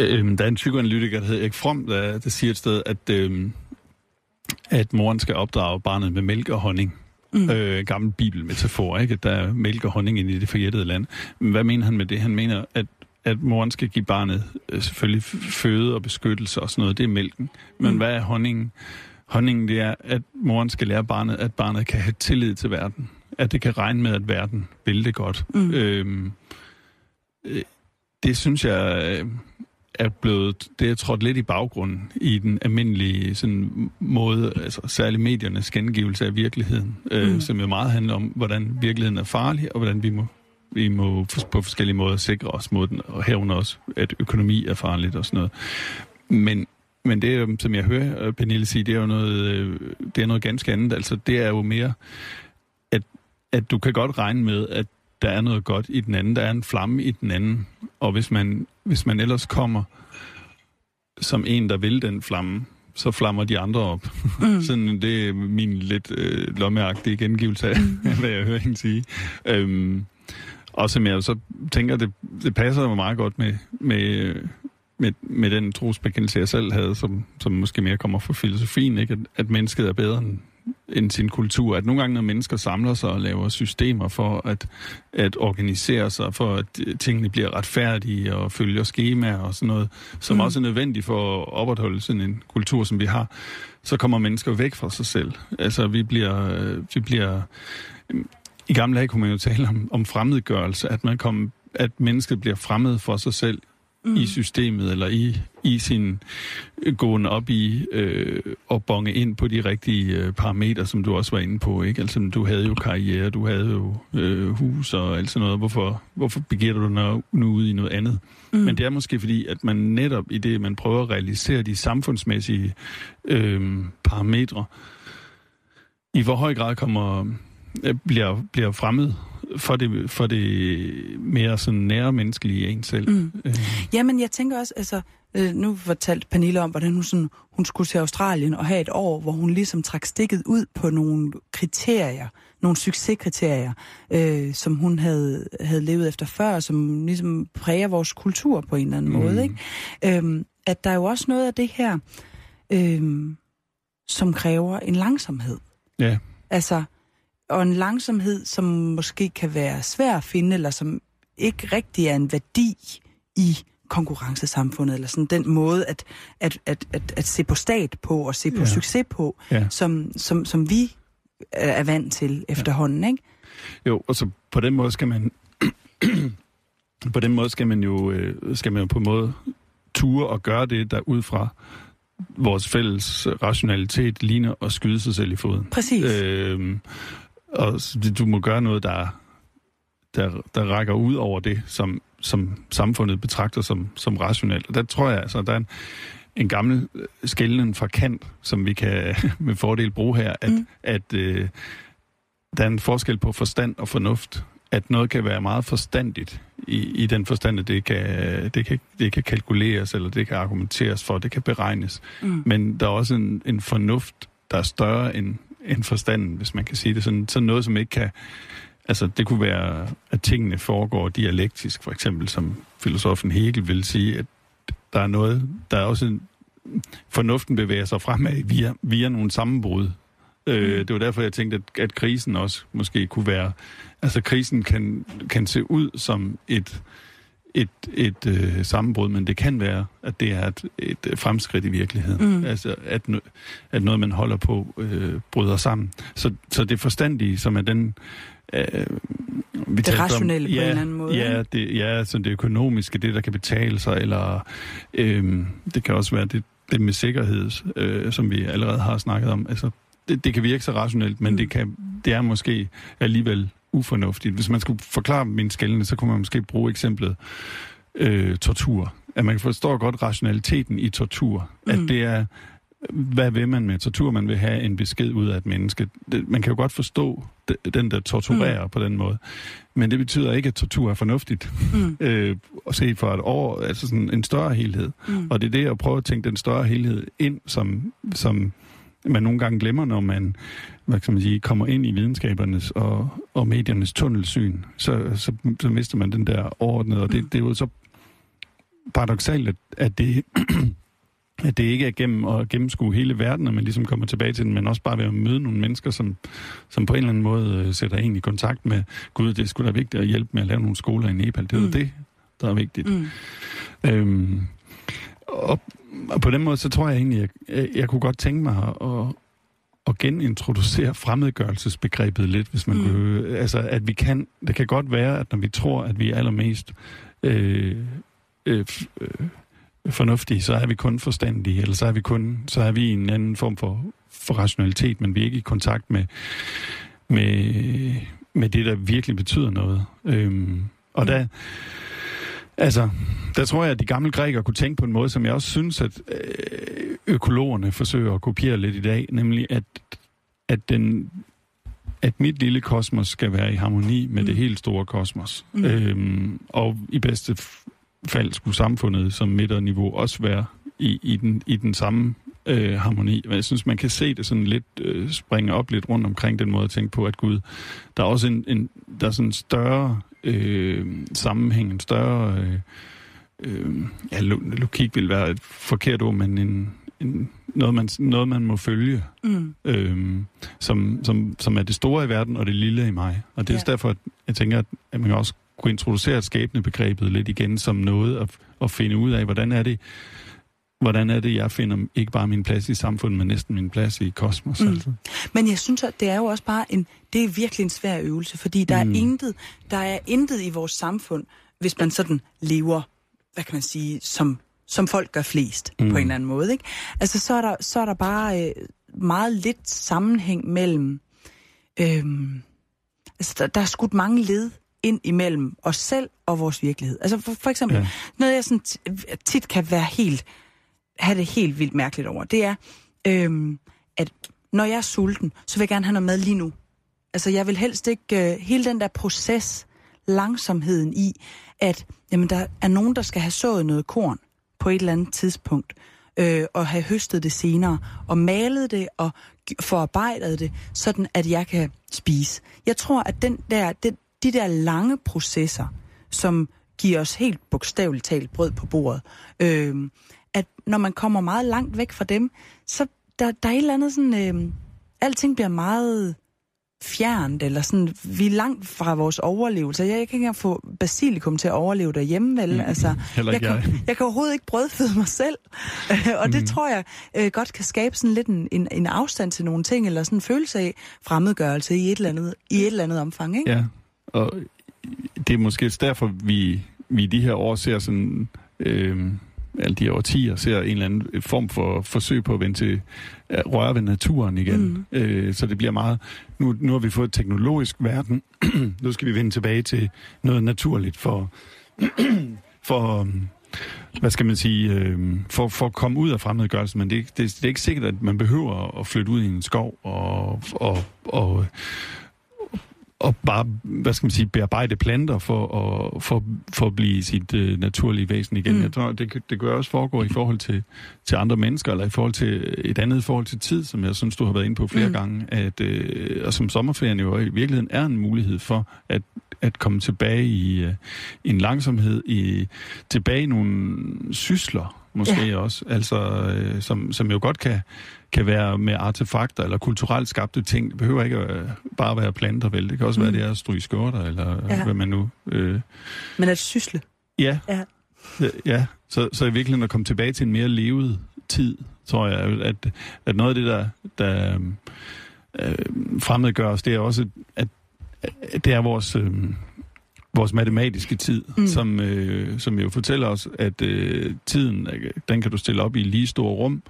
Øh, der er en psykoanalytiker, der hedder Erik Fromm, der, der siger et sted, at, øh, at moren skal opdrage barnet med mælk og honning. Mm. Øh, gammel bibelmetafor, ikke? At der er mælk og honning inde i det forjættede land. Men hvad mener han med det? Han mener, at, at moren skal give barnet øh, selvfølgelig føde og beskyttelse og sådan noget. Det er mælken. Men mm. hvad er honningen? Honningen, det er, at moren skal lære barnet, at barnet kan have tillid til verden. At det kan regne med, at verden vil det godt. Mm. Øhm, øh, det synes jeg øh, er blevet, det er trådt lidt i baggrunden i den almindelige sådan, måde, altså særligt mediernes gengivelse af virkeligheden, øh, Mm. som jo meget handler om, hvordan virkeligheden er farlig, og hvordan vi må, vi må på forskellige måder sikre os mod den, og herunder også, at økonomi er farligt og sådan noget. Men, men det, som jeg hører øh, Pernille sige, det er jo noget, øh, det er noget ganske andet. Altså, det er jo mere, at, at du kan godt regne med, at der er noget godt i den anden, der er en flamme i den anden, og hvis man, hvis man ellers kommer som en, der vil den flamme, så flammer de andre op. Mm. Sådan, det er min lidt øh, lommeagtige gengivelse af, hvad jeg hører hende sige. Øhm, og som jeg så tænker, det, det passer meget godt med, med, med, med den trosbekendelse, jeg selv havde, som, som måske mere kommer fra filosofien, ikke? At, at mennesket er bedre end, end sin kultur. At nogle gange, når mennesker samler sig og laver systemer for at, at organisere sig, for at tingene bliver retfærdige og følger skemaer og sådan noget, som mm. også er nødvendigt for at opretholde sådan en kultur, som vi har, så kommer mennesker væk fra sig selv. Altså, vi bliver... Vi bliver I gamle dage kunne man jo tale om, om fremmedgørelse, at man kom, at mennesket bliver fremmed for sig selv mm. i systemet, eller i, i sin gående op i øh, og bonge ind på de rigtige øh, parametre, som du også var inde på. Ikke? Altså, du havde jo karriere, du havde jo øh, hus og alt sådan noget. Hvorfor, hvorfor begiver du dig nu ud i noget andet? Mm. Men det er måske fordi, at man netop i det, man prøver at realisere de samfundsmæssige øh, parametre, i hvor høj grad kommer øh, bliver, bliver fremmed for det, for det mere sådan nære menneskelige en selv. Mm. Øh. Jamen, jeg tænker også, altså, øh, nu fortalte Pernille om, hvordan hun, sådan, hun skulle til Australien og have et år, hvor hun ligesom trak stikket ud på nogle kriterier, nogle succeskriterier, øh, som hun havde, havde levet efter før, som ligesom præger vores kultur på en eller anden mm. måde. Ikke? Øhm, at der er jo også noget af det her, øh, som kræver en langsomhed. Ja. Altså, og en langsomhed, som måske kan være svær at finde, eller som ikke rigtig er en værdi i konkurrencesamfundet, eller sådan den måde at, at, at, at, at se på stat på, og se på ja. succes på, ja. som, som, som vi er vant til efterhånden, ja. ikke? Jo, og så på den måde skal man på den måde skal man jo øh, skal man jo på en måde ture og gøre det der ud fra vores fælles rationalitet ligner at skyde sig selv i foden. Præcis. Øh, og du må gøre noget, der, der, der rækker ud over det, som, som samfundet betragter som, som rationelt. Og der tror jeg, altså, der er en, en gammel skælden fra kant, som vi kan med fordel bruge her, at, mm. at øh, der er en forskel på forstand og fornuft. At noget kan være meget forstandigt i, i den forstand, at det kan, det, kan, det kan kalkuleres, eller det kan argumenteres for, det kan beregnes. Mm. Men der er også en, en fornuft, der er større end, end forstanden, hvis man kan sige det. Sådan, sådan noget, som ikke kan... Altså, det kunne være, at tingene foregår dialektisk, for eksempel, som filosofen Hegel vil sige, at der er noget, der er også en, fornuften bevæger sig fremad via, via nogle sammenbrud. Øh, mm. det var derfor, jeg tænkte, at, at krisen også måske kunne være... Altså, krisen kan, kan se ud som et, et, et øh, sammenbrud, men det kan være, at det er et, et fremskridt i virkeligheden. Mm. Altså, at, at noget, man holder på, øh, bryder sammen. Så, så det forstandige, som er den... Øh, vi det rationelle om, ja, på en eller anden måde. Ja, det, ja så det økonomiske, det der kan betale sig, eller øh, det kan også være det, det med sikkerhed, øh, som vi allerede har snakket om. Altså, det, det kan virke så rationelt, men mm. det, kan, det er måske alligevel ufornuftigt. Hvis man skulle forklare min skældende, så kunne man måske bruge eksemplet øh, tortur. At man forstår godt rationaliteten i tortur. Mm. At det er, hvad vil man med tortur? Man vil have en besked ud af et menneske. Det, man kan jo godt forstå den, der torturerer mm. på den måde. Men det betyder ikke, at tortur er fornuftigt. Mm. øh, at se for et år, altså sådan en større helhed. Mm. Og det er det at prøve at tænke den større helhed ind, som, som man nogle gange glemmer, når man hvad kan man sige, kommer ind i videnskabernes og, og mediernes tunnelsyn, så, så, så mister man den der overordnede, og det, det er jo så paradoxalt, at, at det at det ikke er gennem at gennemskue hele verden, når man ligesom kommer tilbage til den, men også bare ved at møde nogle mennesker, som, som på en eller anden måde øh, sætter en i kontakt med, gud, det skulle da vigtigt at hjælpe med at lave nogle skoler i Nepal. Det er mm. det, der er vigtigt. Mm. Øhm, og, og på den måde, så tror jeg egentlig, jeg, jeg, jeg kunne godt tænke mig at, at genintroducere fremmedgørelsesbegrebet lidt, hvis man mm. kunne, altså at vi kan, det kan godt være, at når vi tror, at vi er allermest øh, øh, øh, fornuftige, så er vi kun forstandige, eller så er vi kun, så er vi i en anden form for, for rationalitet, men vi er ikke i kontakt med, med, med det, der virkelig betyder noget. Øhm, og mm. der, Altså, der tror jeg, at de gamle grækere kunne tænke på en måde, som jeg også synes, at øh, økologerne forsøger at kopiere lidt i dag, nemlig at, at, den, at mit lille kosmos skal være i harmoni med mm. det helt store kosmos. Mm. Øhm, og i bedste fald skulle samfundet som midterniveau også være i, i, den, i den samme øh, harmoni. Men jeg synes, man kan se det sådan lidt øh, springe op lidt rundt omkring den måde at tænke på, at Gud, der er også en, en, der er sådan en større øh, sammenhæng, en større øh, øh, ja, lo- logik vil være et forkert ord, men en, en, noget, man, noget, man må følge, Mm. øh, som, som, som er det store i verden og det lille i mig. Og det er Ja. derfor, at jeg tænker, at man også kunne introducere skæbnebegrebet lidt igen som noget at, at finde ud af, hvordan er det, hvordan er det, jeg finder ikke bare min plads i samfundet, men næsten min plads i kosmos. Mm. Mm. Altså. Men jeg synes, at det er jo også bare en, det er virkelig en svær øvelse, fordi der mm. Mm. er intet, der er intet i vores samfund, hvis man sådan lever, hvad kan man sige, som, som folk gør flest, mm. Mm. på en eller anden måde, ikke? Altså, så er der, så er der bare øh, meget lidt sammenhæng mellem, øhm, altså, der, der er skudt mange led ind imellem os selv og vores virkelighed. Altså, for, for eksempel, ja. Noget jeg sådan tit kan være helt, have det helt vildt mærkeligt over, det er, øhm, at når jeg er sulten, så vil jeg gerne have noget mad lige nu. Altså, jeg vil helst ikke... Øh, hele den der proces, langsomheden i, at jamen, der er nogen, der skal have sået noget korn på et eller andet tidspunkt, øh, og have høstet det senere, og malet det, og forarbejdet det, sådan at jeg kan spise. Jeg tror, at den der, den, de der lange processer, som giver os helt bogstaveligt talt brød på bordet, øh, at når man kommer meget langt væk fra dem, så der, der er et eller andet sådan... Øh, alting bliver meget fjernt, eller sådan, vi er langt fra vores overlevelse. Jeg, jeg kan ikke engang få basilikum til at overleve derhjemme, vel? Mm, Altså, heller ikke jeg, kan, jeg. jeg kan overhovedet ikke brødføde mig selv. og det Mm. tror jeg øh, godt kan skabe sådan lidt en, en, en afstand til nogle ting, eller sådan en følelse af fremmedgørelse i et eller andet, i et eller andet omfang, ikke? Ja, og det er måske derfor, vi, vi i de her år ser sådan... Øh, alle de her årtier ser en eller anden form for forsøg på at vende til at røre ved naturen igen. Mm. Øh, så det bliver meget... Nu, nu har vi fået et teknologisk verden. nu skal vi vende tilbage til noget naturligt for... for øhm, hvad skal man sige, øh, for, for at komme ud af fremmedgørelsen, men det, er det, det er ikke sikkert, at man behøver at flytte ud i en skov og, og, og, og bare, hvad skal man sige, bearbejde planter for at, for, for at blive sit øh, naturlige væsen igen. Mm. Jeg tror, det, det kan også foregå i forhold til, til andre mennesker, eller i forhold til et andet forhold til tid, som jeg synes, du har været inde på flere Mm. mm. gange, at, øh, og som sommerferien jo i virkeligheden er en mulighed for at, at komme tilbage i, øh, i en langsomhed, i, tilbage i nogle sysler, måske ja. også, altså, øh, som, som jo godt kan, kan være med artefakter eller kulturelt skabte ting. Det behøver ikke at, bare være planter, vel? Det kan også mm. Være, det er at stryge skjorter, eller Ja. ja. hvad man nu... Øh, Men at sysle. ja, Ja. Øh, ja. Så, så i virkeligheden at komme tilbage til en mere levet tid, tror jeg, at, at noget af det, der, der øh, fremmedgør os, det er også, at, at det er vores... Øh, vores matematiske tid, Mm. som, øh, som jo fortæller os, at øh, tiden, øh, den kan du stille op i lige store rum,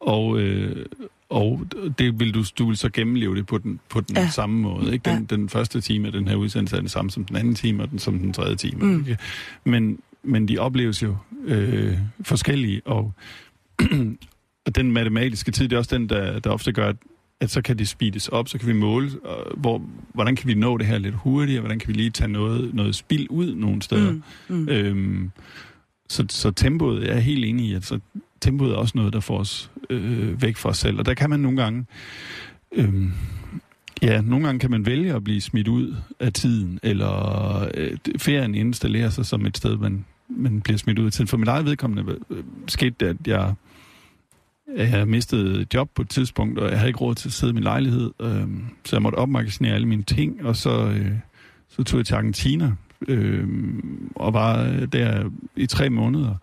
og, øh, og det vil du, du vil så gennemleve det på den, på den Ja. samme måde. Ikke? Den, Ja. den første time af den her udsendelse er den samme som den anden time, og den som den tredje time. Mm. Ikke? Men, men de opleves jo øh, forskellige, og, og den matematiske tid, det er også den, der, der ofte gør, at, at så kan det speedes op, så kan vi måle, hvor, hvordan kan vi nå det her lidt hurtigere, hvordan kan vi lige tage noget, noget spild ud nogle steder. Mm. Mm. Øhm, så, så tempoet, jeg er helt enig i, at så tempoet er også noget, der får os øh, væk fra os selv. Og der kan man nogle gange, Øh, ja, nogle gange kan man vælge at blive smidt ud af tiden, eller øh, ferien installerer sig som et sted, man, man bliver smidt ud af tiden. For mit eget vedkommende øh, skete det, at jeg, jeg mistede job på et tidspunkt, og jeg havde ikke råd til at sidde i min lejlighed, øh, så jeg måtte opmagasinere alle mine ting, og så, øh, så tog jeg til Argentina, øh, og var øh, der i tre måneder.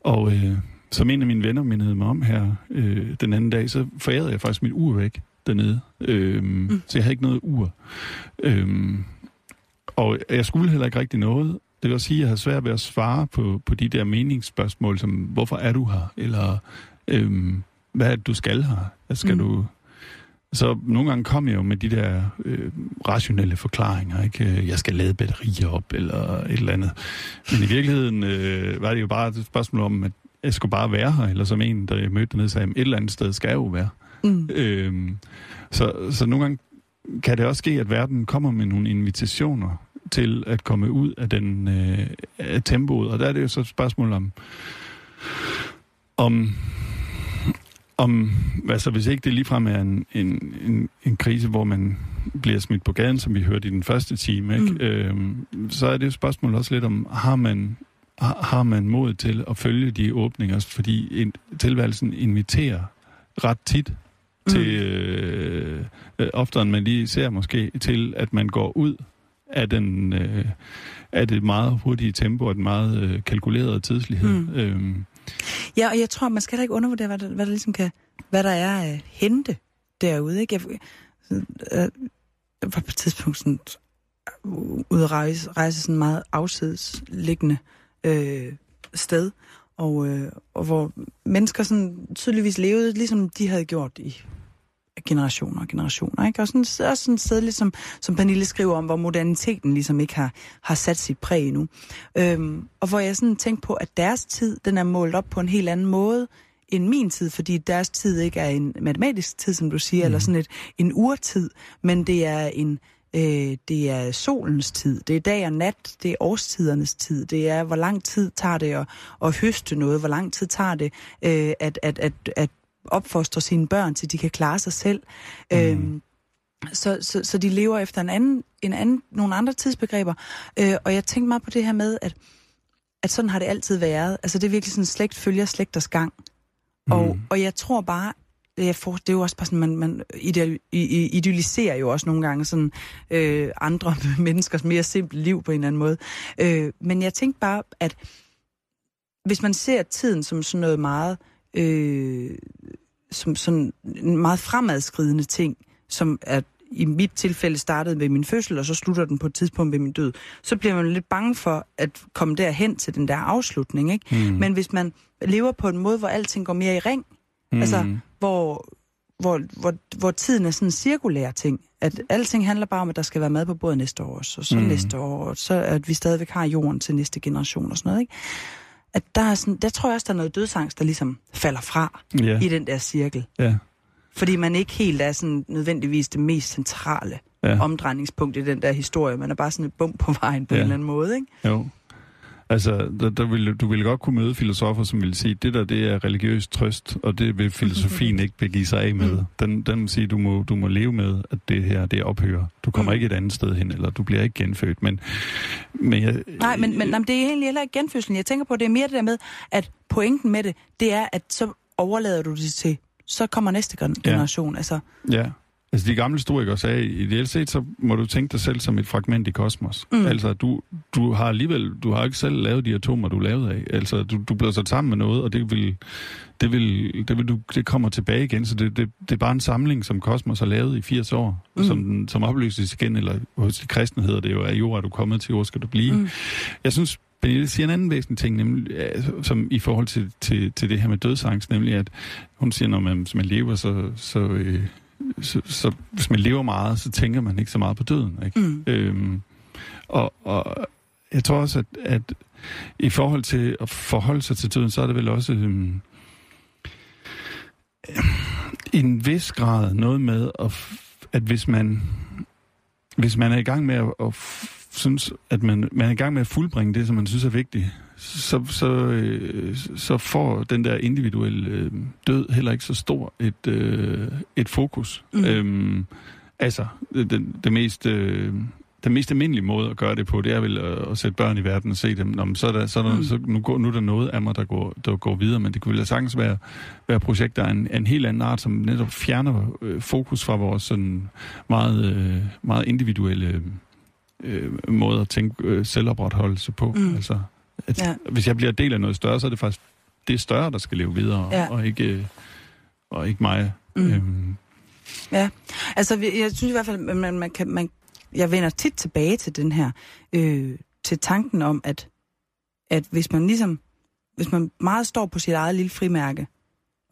Og øh, som en af mine venner mindede mig om her øh, den anden dag, så forærede jeg faktisk mit ur væk dernede. Øh, mm. Så jeg havde ikke noget ur. Øh, og jeg skulle heller ikke rigtig noget. Det vil også sige, at jeg havde svært ved at svare på, på de der meningsspørgsmål, som hvorfor er du her? Eller øhm, hvad er det, du skal her? Hvad skal Mm. du... Så nogle gange kom jeg jo med de der øh, rationelle forklaringer, ikke? Øh, Jeg skal lade batterier op, eller et eller andet. Men i virkeligheden øh, var det jo bare et spørgsmål om, at jeg skulle bare være her, eller som en, der mødte dernede, sagde, et eller andet sted skal jeg jo være. Mm. Øhm, så, så nogle gange kan det også ske, at verden kommer med nogle invitationer til at komme ud af den øh, af tempoet. Og der er det jo så et spørgsmål om, om, om altså hvis ikke det ligefrem er en, en, en, en krise, hvor man bliver smidt på gaden, som vi hørte i den første time, ikke? Mm. Øhm, så er det jo et spørgsmål også lidt om, har man har, man mod til at følge de åbninger, fordi en, tilværelsen inviterer ret tit til, øh, øh, oftere end man lige ser måske, til at man går ud af, den, øh, af det meget hurtige tempo og den meget øh, kalkulerede tidslighed. Mm. Øhm, Ja, og jeg tror, man skal da ikke undervurdere, hvad der, hvad der ligesom kan, hvad der er at hente derude, ikke? Jeg, øh, jeg var på et tidspunkt sådan, ude at rejse, rejse sådan meget afsidesliggende øh, sted, og, øh, og hvor mennesker sådan tydeligvis levede, ligesom de havde gjort i generationer og generationer, ikke? Og sådan, også sådan et sted, ligesom, som Pernille skriver om, hvor moderniteten ligesom ikke har, har sat sit præg endnu. Øhm, og hvor jeg sådan tænkte på, at deres tid, den er målt op på en helt anden måde end min tid, fordi deres tid ikke er en matematisk tid, som du siger, mm. eller sådan et, en urtid, men det er en øh, det er solens tid, det er dag og nat, det er årstidernes tid, det er, hvor lang tid tager det at, at høste noget, hvor lang tid tager det øh, at, at, at, at opfostre sine børn, til de kan klare sig selv. Mm. Øhm, så, så, så de lever efter en anden, en anden, nogle andre tidsbegreber. Øh, og jeg tænkte meget på det her med, at, at sådan har det altid været. Altså det er virkelig sådan, slægt følger slægters gang. Mm. Og, og jeg tror bare, jeg får, det er jo også bare sådan, man, man ideal, idealiserer jo også nogle gange sådan øh, andre menneskers mere simple liv på en eller anden måde. Øh, men jeg tænkte bare, at hvis man ser tiden som sådan noget meget øh, som sådan en meget fremadskridende ting, som er i mit tilfælde startede ved min fødsel, og så slutter den på et tidspunkt ved min død, så bliver man lidt bange for at komme derhen til den der afslutning. Ikke? Mm. Men hvis man lever på en måde, hvor alting går mere i ring, mm. Altså hvor, hvor, hvor, hvor tiden er sådan en cirkulær ting, at alting handler bare om, at der skal være mad på bordet næste år og så mm. næste år, og så at vi stadigvæk har jorden til næste generation og sådan noget. Ikke? at der, er sådan, der tror jeg også, der er noget dødsangst, der ligesom falder fra Ja. i den der cirkel. ja. Fordi man ikke helt er sådan nødvendigvis det mest centrale Ja. omdrejningspunkt i den der historie. Man er bare sådan et bump på vejen på ja. en eller anden måde, ikke? Jo. Altså, der, der vil, du ville godt kunne møde filosofer, som vil sige, det der, det er religiøs trøst, og det vil filosofien ikke begive sig af med. Mm. Den, den vil sige, du må, du må leve med, at det her, det ophører. Du kommer Mm. ikke et andet sted hen, eller du bliver ikke genfødt. Men, men jeg, Nej, men, men jamen, det er egentlig heller ikke genfødslen. Jeg tænker på, det er mere det der med, at pointen med det, det er, at så overlader du det til, så kommer næste gen- Ja. generation. Altså, Ja. Altså de gamle historikere sagde, ideelt set, så må du tænke dig selv som et fragment i kosmos. Mm. Altså du, du har alligevel, du har ikke selv lavet de atomer, du lavet af. Altså du, du bliver sat sammen med noget, og det vil, det vil, det vil du, det kommer tilbage igen. Så det, det, det er bare en samling, som kosmos har lavet i 80 år, mm. Som, som opløses igen, eller hos de kristne hedder det jo, at jord er du kommet til, jord skal du blive. Mm. Jeg synes, Pernille siger en anden væsentlig ting, nemlig, som i forhold til, til, til det her med dødsangst, nemlig at hun siger, når man, hvis man lever, så, så, øh, så, så hvis man lever meget, så tænker man ikke så meget på døden. Ikke? mm, Øhm, og, og jeg tror også, at, at i forhold til at forholde sig til døden, så er det vel også øhm, i en vis grad noget med, at, at hvis man hvis man er i gang med at, at synes, at man, man er i gang med at fuldbringe det, som man synes er vigtigt, så, så, øh, så får den der individuelle øh, død heller ikke så stor et, øh, et fokus. Mm. Øhm, altså, det, det mest... Øh, den mest almindelige måde at gøre det på, det er vel at, at sætte børn i verden og se dem. Nå, så er der, så er der, Mm. så nu, går, nu er der noget af mig, der går, der går videre, men det kunne vel sagtens være, være projekter af en, af en helt anden art, som netop fjerner øh, fokus fra vores sådan meget, øh, meget individuelle øh, måde at tænke øh, selvopretholdelse på. Mm. Altså, at, Ja. Hvis jeg bliver del af noget større, så er det faktisk det større, der skal leve videre, Ja. og, ikke, øh, og ikke mig. Mm. Øhm, Altså, vi- jeg synes i hvert fald, at man, man kan, man, jeg vender tit tilbage til den her, øh, til tanken om, at, at hvis man ligesom, hvis man meget står på sit eget lille frimærke,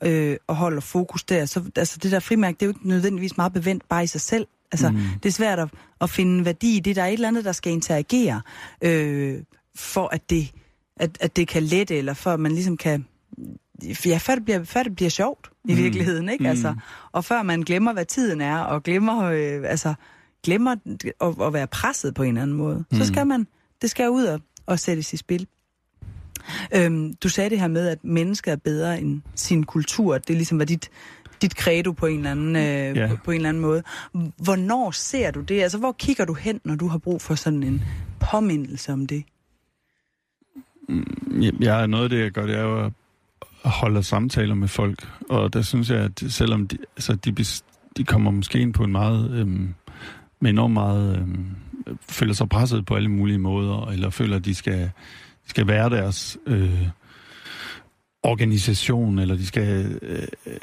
øh, og holder fokus der, så altså det der frimærke, det er jo ikke nødvendigvis meget bevendt bare i sig selv. Altså, Mm. det er svært at, at finde værdi i det. Der er et eller andet, der skal interagere, øh, for at det, at, at det kan lette, eller for at man ligesom kan... Ja, før det bliver, før det bliver sjovt i Mm. virkeligheden, ikke? Mm. Altså, og før man glemmer, hvad tiden er, og glemmer, øh, altså, glemmer at, at være presset på en eller anden måde, mm. Så skal man, det skal ud og, og sættes i spil. Øhm, du sagde det her med, at mennesker er bedre end sin kultur. Det ligesom var dit, dit credo på en, eller anden, øh, Ja. på, på en eller anden måde. Hvornår ser du det? Altså, hvor kigger du hen, når du har brug for sådan en påmindelse om det? Ja, ja, noget af det, jeg gør, det er jo at holde samtaler med folk. Og der synes jeg, at selvom de, altså de, de kommer måske ind på en meget, øhm, med enormt meget, øhm, føler sig presset på alle mulige måder, eller føler, at de skal, skal være deres øh, organisation, eller de skal, øh, øh,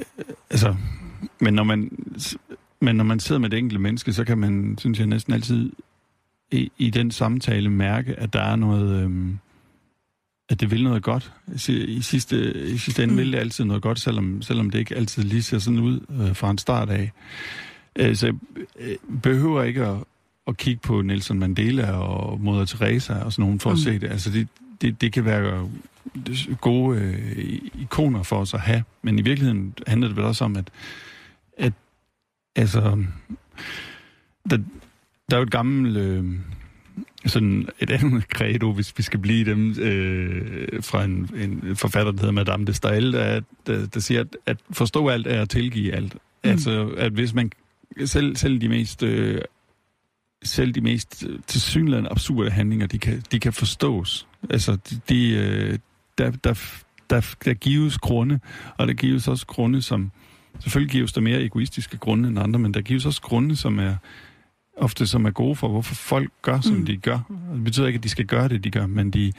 altså, men når man, men når man sidder med et enkelt menneske, så kan man, synes jeg, næsten altid i, i den samtale mærke, at der er noget, øhm, at det vil noget godt. I sidste, i sidste ende Mm. vil det altid noget godt, selvom, selvom det ikke altid lige ser sådan ud øh, fra en start af. Øh, så jeg øh, behøver ikke at, at kigge på Nelson Mandela og Moder Teresa og sådan nogen for mm. at se det. Altså det, det, det kan være gode øh, ikoner for os at have, men i virkeligheden handler det vel også om, at, at altså, der, der er jo et gammelt, øh, sådan et andet credo, hvis vi skal blive dem, øh, fra en, en forfatter, der hedder Madame de Stael, der, der, der siger, at, at forstå alt er at tilgive alt. Mm. Altså, at hvis man selv, selv de mest... Øh, selv de mest øh, tilsyneladende absurde handlinger, de kan, de kan forstås. Altså, de, de, øh, der, der, der, der gives grunde, og der gives også grunde, som... Selvfølgelig gives der mere egoistiske grunde end andre, men der gives også grunde, som er ofte som er gode for, hvorfor folk gør, som Mm. de gør. Det betyder ikke, at de skal gøre det, de gør, men de,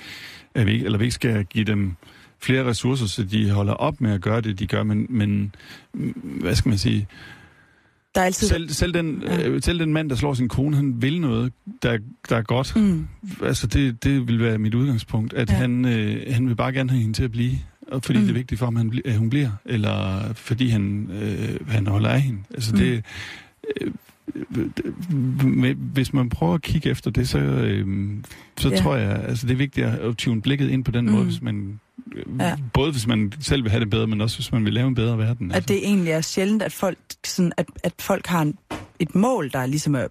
at vi, ikke- eller vi ikke skal give dem flere ressourcer, så de holder op med at gøre det, de gør, men, men hvad skal man sige, Der er altid... selv, selv, den, Ja. øh, selv den mand, der slår sin kone, han vil noget, der, der er godt. Mm. Altså, det, det vil være mit udgangspunkt, at Ja. han, øh, han vil bare gerne have hende til at blive, og fordi Mm. mm. det er vigtigt for ham, han, at hun bliver, eller fordi han, øh, han holder af hende. Altså, Mm. det... Øh, hvis man prøver at kigge efter det, så, øh, så Ja. tror jeg, altså det er vigtigt at tune blikket ind på den Mm. mm. måde, hvis man, Ja. både hvis man selv vil have det bedre, men også hvis man vil lave en bedre verden. altså. At det egentlig er sjældent, at folk, sådan, at, at folk har en, et mål, der er ligesom er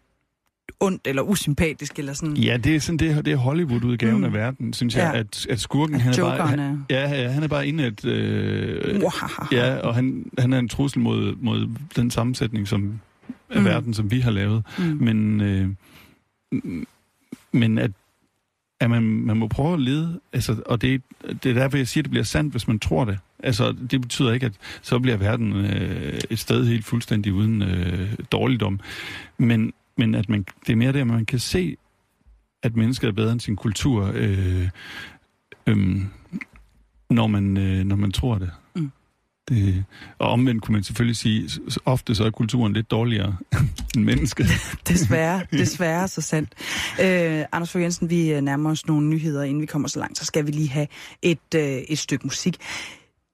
ondt eller usympatisk, eller sådan. Ja, det er sådan det, det er Hollywood-udgaven Mm. af verden, synes jeg, Ja. at, at skurken, At han er bare... Han, ja, ja, han er bare inde et... Øh, ja, og han, han er en trussel mod, mod den sammensætning som, af Mm. verden, som vi har lavet. Mm. Men, øh, men at, at man, man må prøve at lede, altså, og det, det er derfor, jeg siger, at det bliver sandt, hvis man tror det. Altså, det betyder ikke, at så bliver verden øh, et sted helt fuldstændig uden øh, dårligdom. Men, men at man, det er mere det, at man kan se, at mennesket er bedre end sin kultur, øh, øh, når, man, øh, når man tror det. Det. Og omvendt kunne man selvfølgelig sige, ofte så er kulturen lidt dårligere end mennesket. Desværre, desværre så sandt. Øh, Anders Fogh Jensen, vi øh, nærmer os nogle nyheder, inden vi kommer så langt, så skal vi lige have et, øh, et stykke musik.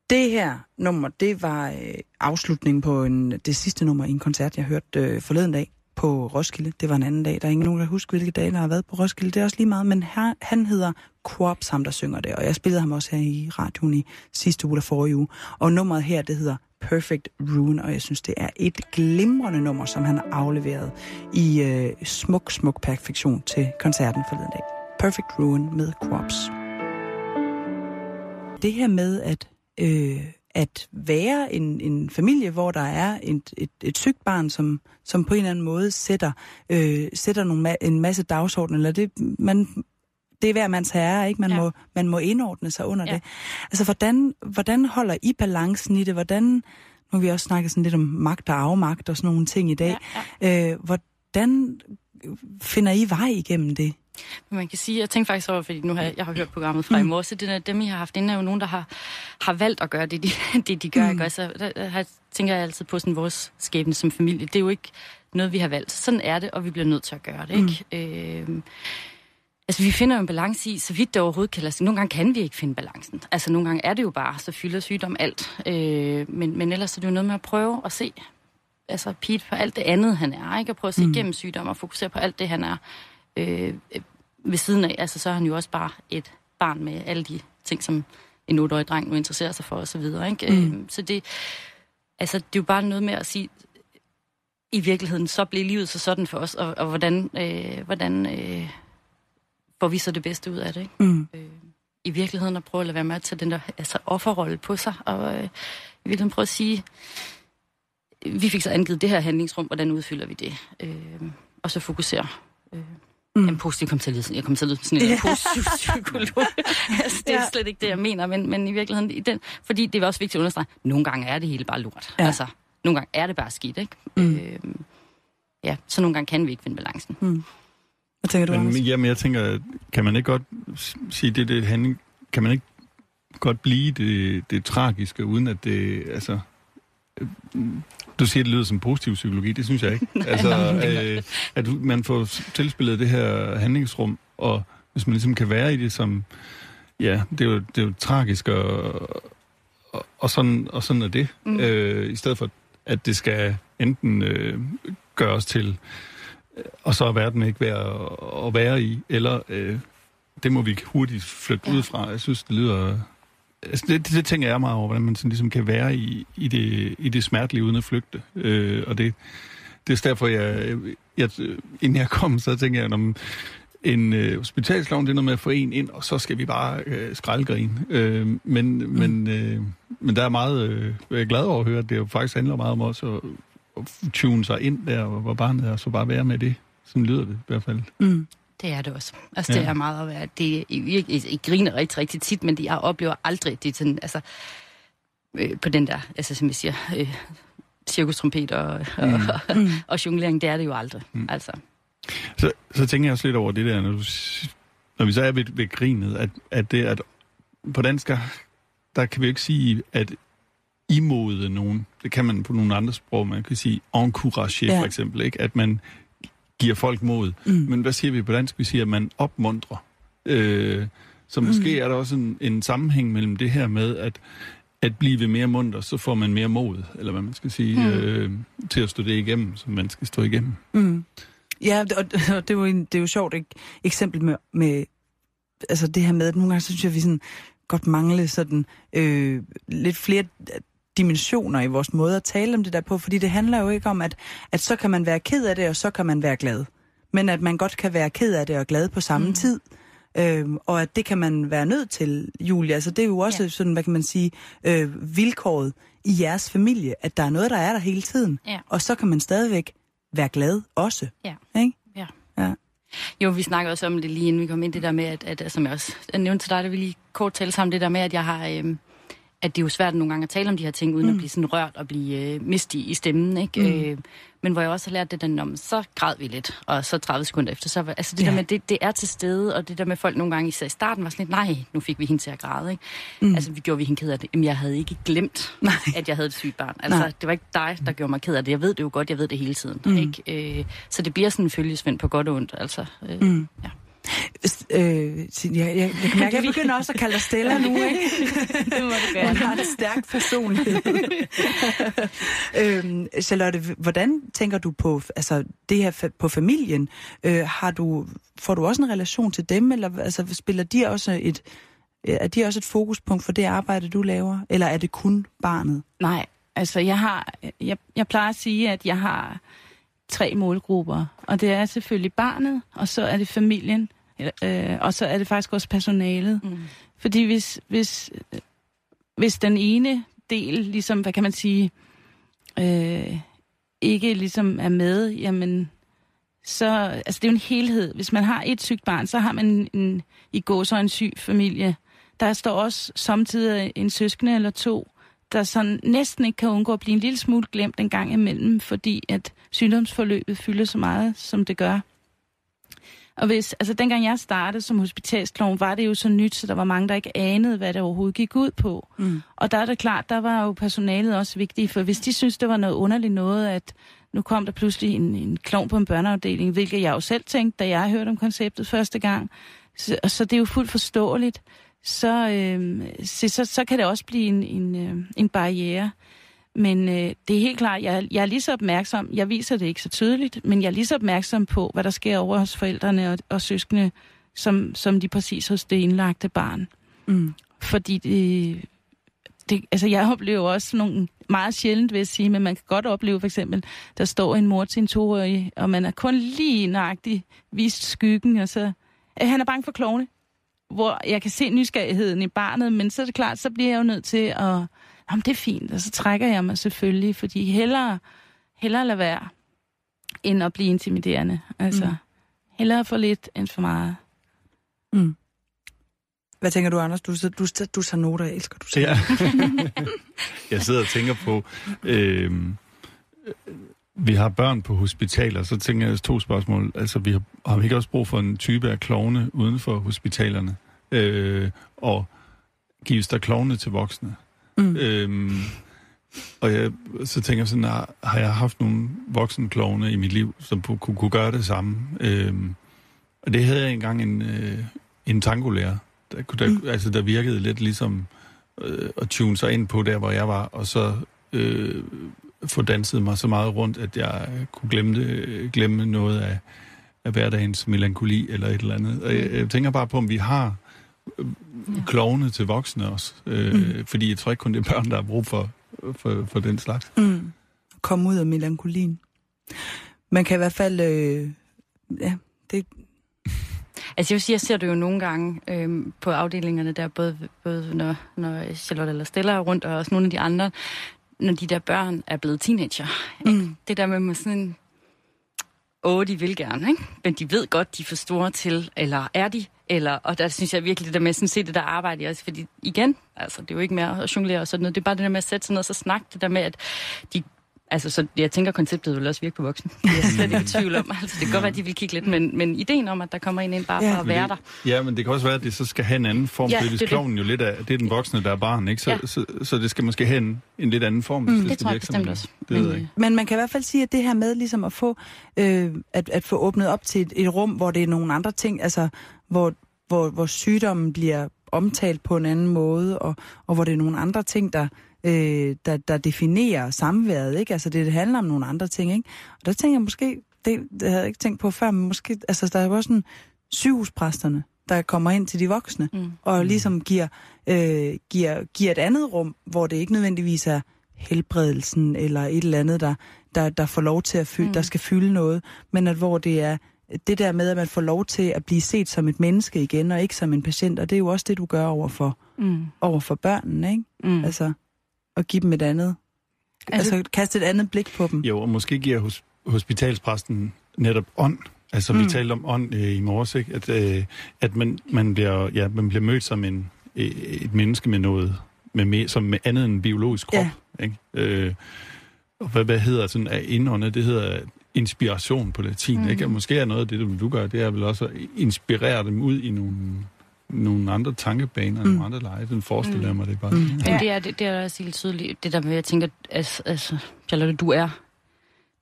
Det her nummer, det var øh, afslutningen på en, det sidste nummer i en koncert, jeg hørte øh, forleden dag på Roskilde. Det var en anden dag. Der er ingen nogen, der husker, hvilke dage, der har været på Roskilde. Det er også lige meget, men her, han hedder Quarps, ham der synger det, og jeg spillede ham også her i radioen i sidste uge eller forrige uge. Og nummeret her, det hedder Perfect Ruin, og jeg synes, det er et glimrende nummer, som han har afleveret i øh, smuk, smuk perfektion til koncerten forleden dag. Perfect Ruin med Quarps. Det her med at, øh, at være en, en familie, hvor der er et, et, et sygt barn, som, som på en eller anden måde sætter, øh, sætter nogle, en masse dagsorden, eller det, man, det er hver mands herre, ikke? Man, Ja. ja. må, man må indordne sig under Ja. ja. det. Altså, hvordan, hvordan holder I balancen i det? Hvordan, nu har vi også snakket sådan lidt om magt og afmagt og sådan nogle ting i dag. Ja. Øh, hvordan finder I vej igennem det? Men man kan sige, jeg tænkte faktisk over, fordi nu har jeg, jeg har hørt programmet fra mm. i morges, så det er dem, I har haft inde, er jo nogen, der har, har valgt at gøre det, de, det, de gør. Mm. Ikke? Så der, der tænker jeg altid på sådan vores skæbne som familie. Det er jo ikke noget, vi har valgt. Sådan er det, og vi bliver nødt til at gøre det. Ikke? Mm. Øh, altså, vi finder jo en balance i, så vidt det overhovedet kan lade sig. Nogle gange kan vi ikke finde balancen. Altså, nogle gange er det jo bare, så fylder sygdom alt. Øh, men, men ellers er det jo noget med at prøve at se altså Pete på alt det andet, han er, ikke? Og prøve at se mm. igennem sygdom og fokusere på alt det, han er øh, øh, ved siden af. Altså, så er han jo også bare et barn med alle de ting, som en 8-årig dreng nu interesserer sig for, og så videre, ikke? Mm. Øh, så det, altså, det er jo bare noget med at sige, i virkeligheden, så bliver livet så sådan for os, og, og hvordan, øh, hvordan øh, får vi så det bedste ud af det, ikke? Mm. øh, i virkeligheden at prøve at lade være med at tage den der altså, offerrolle på sig, og øh, i virkeligheden prøve at sige, vi fik så angivet det her handlingsrum, hvordan udfylder vi det, øh, og så fokusere øh, Mm. En positiv, kom til at lyde, jeg kom til at lyde sådan en ja. positiv psykolog. altså, det er ja. slet ikke det, jeg mener, men, men i virkeligheden, i den, fordi det er også vigtigt at understrege, nogle gange er det hele bare lort. Ja. Altså, nogle gange er det bare skidt, ikke? Mm. Øh, ja, så nogle gange kan vi ikke finde balancen. Mm. Hvad tænker du, men, Anders? Jamen, jeg tænker, kan man ikke godt sige, det, det handling, kan man ikke godt blive det, det tragiske, uden at det, altså, du siger, det lyder som positiv psykologi. Det synes jeg ikke. altså, øh, at man får tilspillet det her handlingsrum, og hvis man ligesom kan være i det som... Ja, det er jo, det er jo tragisk, og, og, og, sådan, og sådan er det. Mm. Øh, I stedet for, at det skal enten øh, gøres til, og så er verden ikke værd at, at være i, eller øh, det må vi hurtigt flytte ja. ud fra. Jeg synes, det lyder altså det, det, det tænker jeg meget over, hvordan man sådan ligesom kan være i, i, det, i det smertelige uden at flygte. Øh, og det, det er derfor, jeg, jeg, inden jeg kom, så tænker jeg, om en øh, hospitalslov, det er noget med at få en ind, og så skal vi bare øh, skraldgrine. Øh, men, mm. men, øh, men der er meget, øh, jeg er glad over at høre, at det jo faktisk handler meget om også at, at tune sig ind der, hvor barnet er, og så bare være med det. Sådan lyder det i hvert fald. Mm. Det er det også. Altså, ja. det er meget at være... Det, jeg, jeg, jeg griner rigtig, rigtig tit, men jeg oplever aldrig det sådan, altså, øh, på den der, altså, som jeg siger, øh, cirkustrompet og, mm. og, og, mm. og jonglering, det er det jo aldrig. Mm. Altså. Så, så tænker jeg også lidt over det der, når, du, når vi så er ved, ved grinet, at, at det, at på dansk, der kan vi jo ikke sige, at imode nogen. Det kan man på nogle andre sprog. Man kan sige encourager ja. for eksempel. Ikke? At man giver folk mod. Mm. Men hvad siger vi på dansk? Vi siger, at man opmuntrer. Øh, så måske mm. er der også en, en sammenhæng mellem det her med, at at blive mere munter, så får man mere mod, eller hvad man skal sige, mm. øh, til at stå det igennem, som man skal stå igennem. Mm. Ja, og, og det, er jo en, det er jo sjovt et eksempel med, med altså det her med, at nogle gange så synes jeg, at vi sådan godt mangle sådan øh, lidt flere dimensioner i vores måde at tale om det der på, fordi det handler jo ikke om, at, at så kan man være ked af det, og så kan man være glad. Men at man godt kan være ked af det og glad på samme mm. tid. Øhm, og at det kan man være nødt til, Julia. Altså det er jo også ja. sådan, hvad kan man sige, øh, vilkåret i jeres familie, at der er noget, der er der hele tiden. Ja. Og så kan man stadigvæk være glad også. Ja. Ikke? Ja. ja. Jo, vi snakkede også om det lige inden vi kom ind, det der med, at, at som jeg også nævnte til dig, da vi lige kort talte sammen, det der med, at jeg har... Øh, at det er jo svært nogle gange at tale om de her ting, uden mm. at blive sådan rørt og blive øh, mistig i stemmen, ikke? Mm. Øh, men hvor jeg også har lært det der, om så græd vi lidt, og så 30 sekunder efter, så altså det ja. der med, det, det er til stede, og det der med folk nogle gange, især i starten, var sådan lidt, nej, nu fik vi hende til at græde, ikke? Mm. Altså, vi gjorde vi hende ked af det. Jamen, jeg havde ikke glemt, nej. at jeg havde et sygt barn. Altså, nej. det var ikke dig, der gjorde mig ked af det. Jeg ved det jo godt, jeg ved det hele tiden, mm. ikke? Øh, så det bliver sådan en følgesvend på godt og ondt, altså. Øh, mm. ja. Øh, jeg, jeg, jeg kan mærke, at jeg begynder også at kalde dig Stella nu, ikke? det må du gerne. Hun har en stærk personlighed. øhm, Charlotte, hvordan tænker du på altså, det her på familien? Øh, har du, får du også en relation til dem, eller altså, spiller de også et, er de også et fokuspunkt for det arbejde, du laver? Eller er det kun barnet? Nej, altså jeg har, jeg, jeg plejer at sige, at jeg har tre målgrupper, og det er selvfølgelig barnet, og så er det familien, øh, og så er det faktisk også personalet. Mm. Fordi hvis, hvis, hvis den ene del, ligesom, hvad kan man sige, øh, ikke ligesom er med, jamen, så, altså det er jo en helhed. Hvis man har et sygt barn, så har man en, en i går så en syg familie. Der står også samtidig en søskende eller to, der sådan næsten ikke kan undgå at blive en lille smule glemt en gang imellem, fordi at sygdomsforløbet fylder så meget, som det gør. Og hvis, altså dengang jeg startede som hospitalsklovn, var det jo så nyt, så der var mange, der ikke anede, hvad det overhovedet gik ud på. Mm. Og der er det klart, der var jo personalet også vigtigt, for hvis de synes, det var noget underligt noget, at nu kom der pludselig en, en klovn på en børneafdeling, hvilket jeg jo selv tænkte, da jeg hørte om konceptet første gang. Så, så det er jo fuldt forståeligt. Så, øh, så, så, så kan det også blive en, en, øh, en barriere. Men øh, det er helt klart, jeg, jeg er lige så opmærksom, jeg viser det ikke så tydeligt, men jeg er lige så opmærksom på, hvad der sker over hos forældrene og, og søskende, som, som de præcis hos det indlagte barn. Mm. Fordi det, det, altså jeg oplever også nogle meget sjældent, vil jeg sige, men man kan godt opleve for eksempel, der står en mor til en toårig, og man er kun lige nøjagtigt vist skyggen, og så, øh, han er bange for klovne, hvor jeg kan se nysgerrigheden i barnet, men så er det klart, så bliver jeg jo nødt til at Jamen, det er fint, og så trækker jeg mig selvfølgelig, fordi hellere, hellere lade være, end at blive intimiderende. Altså, mm. hellere for lidt end for meget. Mm. Hvad tænker du, Anders? Du, du, du, du tager noter, jeg elsker, du siger. Ja. jeg sidder og tænker på, øh, vi har børn på hospitaler, så tænker jeg to spørgsmål. Altså, vi har, har vi ikke også brug for en type af klovne uden for hospitalerne? Øh, og gives der klovne til voksne? Mm. Øhm, og jeg, så tænker jeg sådan, har, har jeg haft nogle voksne klovne i mit liv, som kunne, kunne gøre det samme? Øhm, og det havde jeg engang en, øh, en tangolærer, der, der, mm. altså, der virkede lidt ligesom øh, at tune sig ind på der, hvor jeg var, og så øh, få danset mig så meget rundt, at jeg kunne glemme, det, glemme noget af, af hverdagens melankoli eller et eller andet. Og jeg, jeg tænker bare på, om vi har klovne til voksne også. Øh, mm. Fordi jeg tror ikke kun det er børn, der har brug for, for, for den slags. Mm. Kom ud af melankolien. Man kan i hvert fald... Øh, ja, det... Altså jeg vil sige, jeg ser det jo nogle gange øh, på afdelingerne der, både, både når, når Charlotte eller Stella er rundt, og også nogle af de andre, når de der børn er blevet teenager. Ikke? Mm. Det der med, med sådan åh, de vil gerne, ikke? men de ved godt, de er for store til, eller er de? Eller, og der synes jeg virkelig, det der med sådan se det der arbejde også, fordi igen, altså det er jo ikke mere at jonglere og sådan noget, det er bare det der med at sætte sig ned og så snakke, det der med, at de Altså, så jeg tænker, konceptet vil også virke på voksne. Det er jeg slet ikke i tvivl om. Altså, det kan godt være, at de vil kigge lidt, men, men ideen om, at der kommer en ind bare Ja. for at være der. Ja, men det kan også være, at det så skal have en anden form. Ja, det det det. jo lidt af, det er den voksne, der er barn, ikke? Så, Ja. ja. så, så, det skal måske have en, en lidt anden form. Mm, det skal tror jeg bestemt det. også. Det Men, jeg ikke. Men man kan i hvert fald sige, at det her med ligesom at få, øh, at, at få åbnet op til et, et rum, hvor det er nogle andre ting, altså hvor, hvor, hvor sygdommen bliver omtalt på en anden måde, og, og hvor det er nogle andre ting, der, øh, der, der definerer samværet, ikke? Altså det, det handler om nogle andre ting, ikke? Og der tænker jeg måske, det, det havde jeg ikke tænkt på før, men måske, altså der er jo også sådan sygehuspræsterne, der kommer ind til de voksne, Mm. og ligesom giver, øh, giver, giver et andet rum, hvor det ikke nødvendigvis er helbredelsen eller et eller andet, der, der, der får lov til at fylde, mm. der skal fylde noget, men at hvor det er det der med, at man får lov til at blive set som et menneske igen, og ikke som en patient, og det er jo også det, du gør over for, Mm. over for børnene, ikke? Mm. Altså, at give dem et andet, altså, altså kaste et andet blik på dem. Jo, og måske giver hos, hospitalspræsten netop ånd. Altså, mm. Vi talte om ånd øh, i morges, ikke? At, øh, at man, man, bliver, ja, man bliver mødt som en, øh, et menneske med noget, med, med, som med andet end en biologisk krop. Ja. Ikke? Øh, og hvad, hvad hedder sådan af indåndet? Det hedder inspiration på latin, mm. ikke? Og måske er noget af det, du, du gør, det er vel også at inspirere dem ud i nogle, nogle andre tankebaner, mm. nogle andre leje. Den forestiller jeg mig det bare. Mm. Men det er, det, det er også helt tydeligt, det der med, at jeg tænker, altså, altså Charlotte, du er,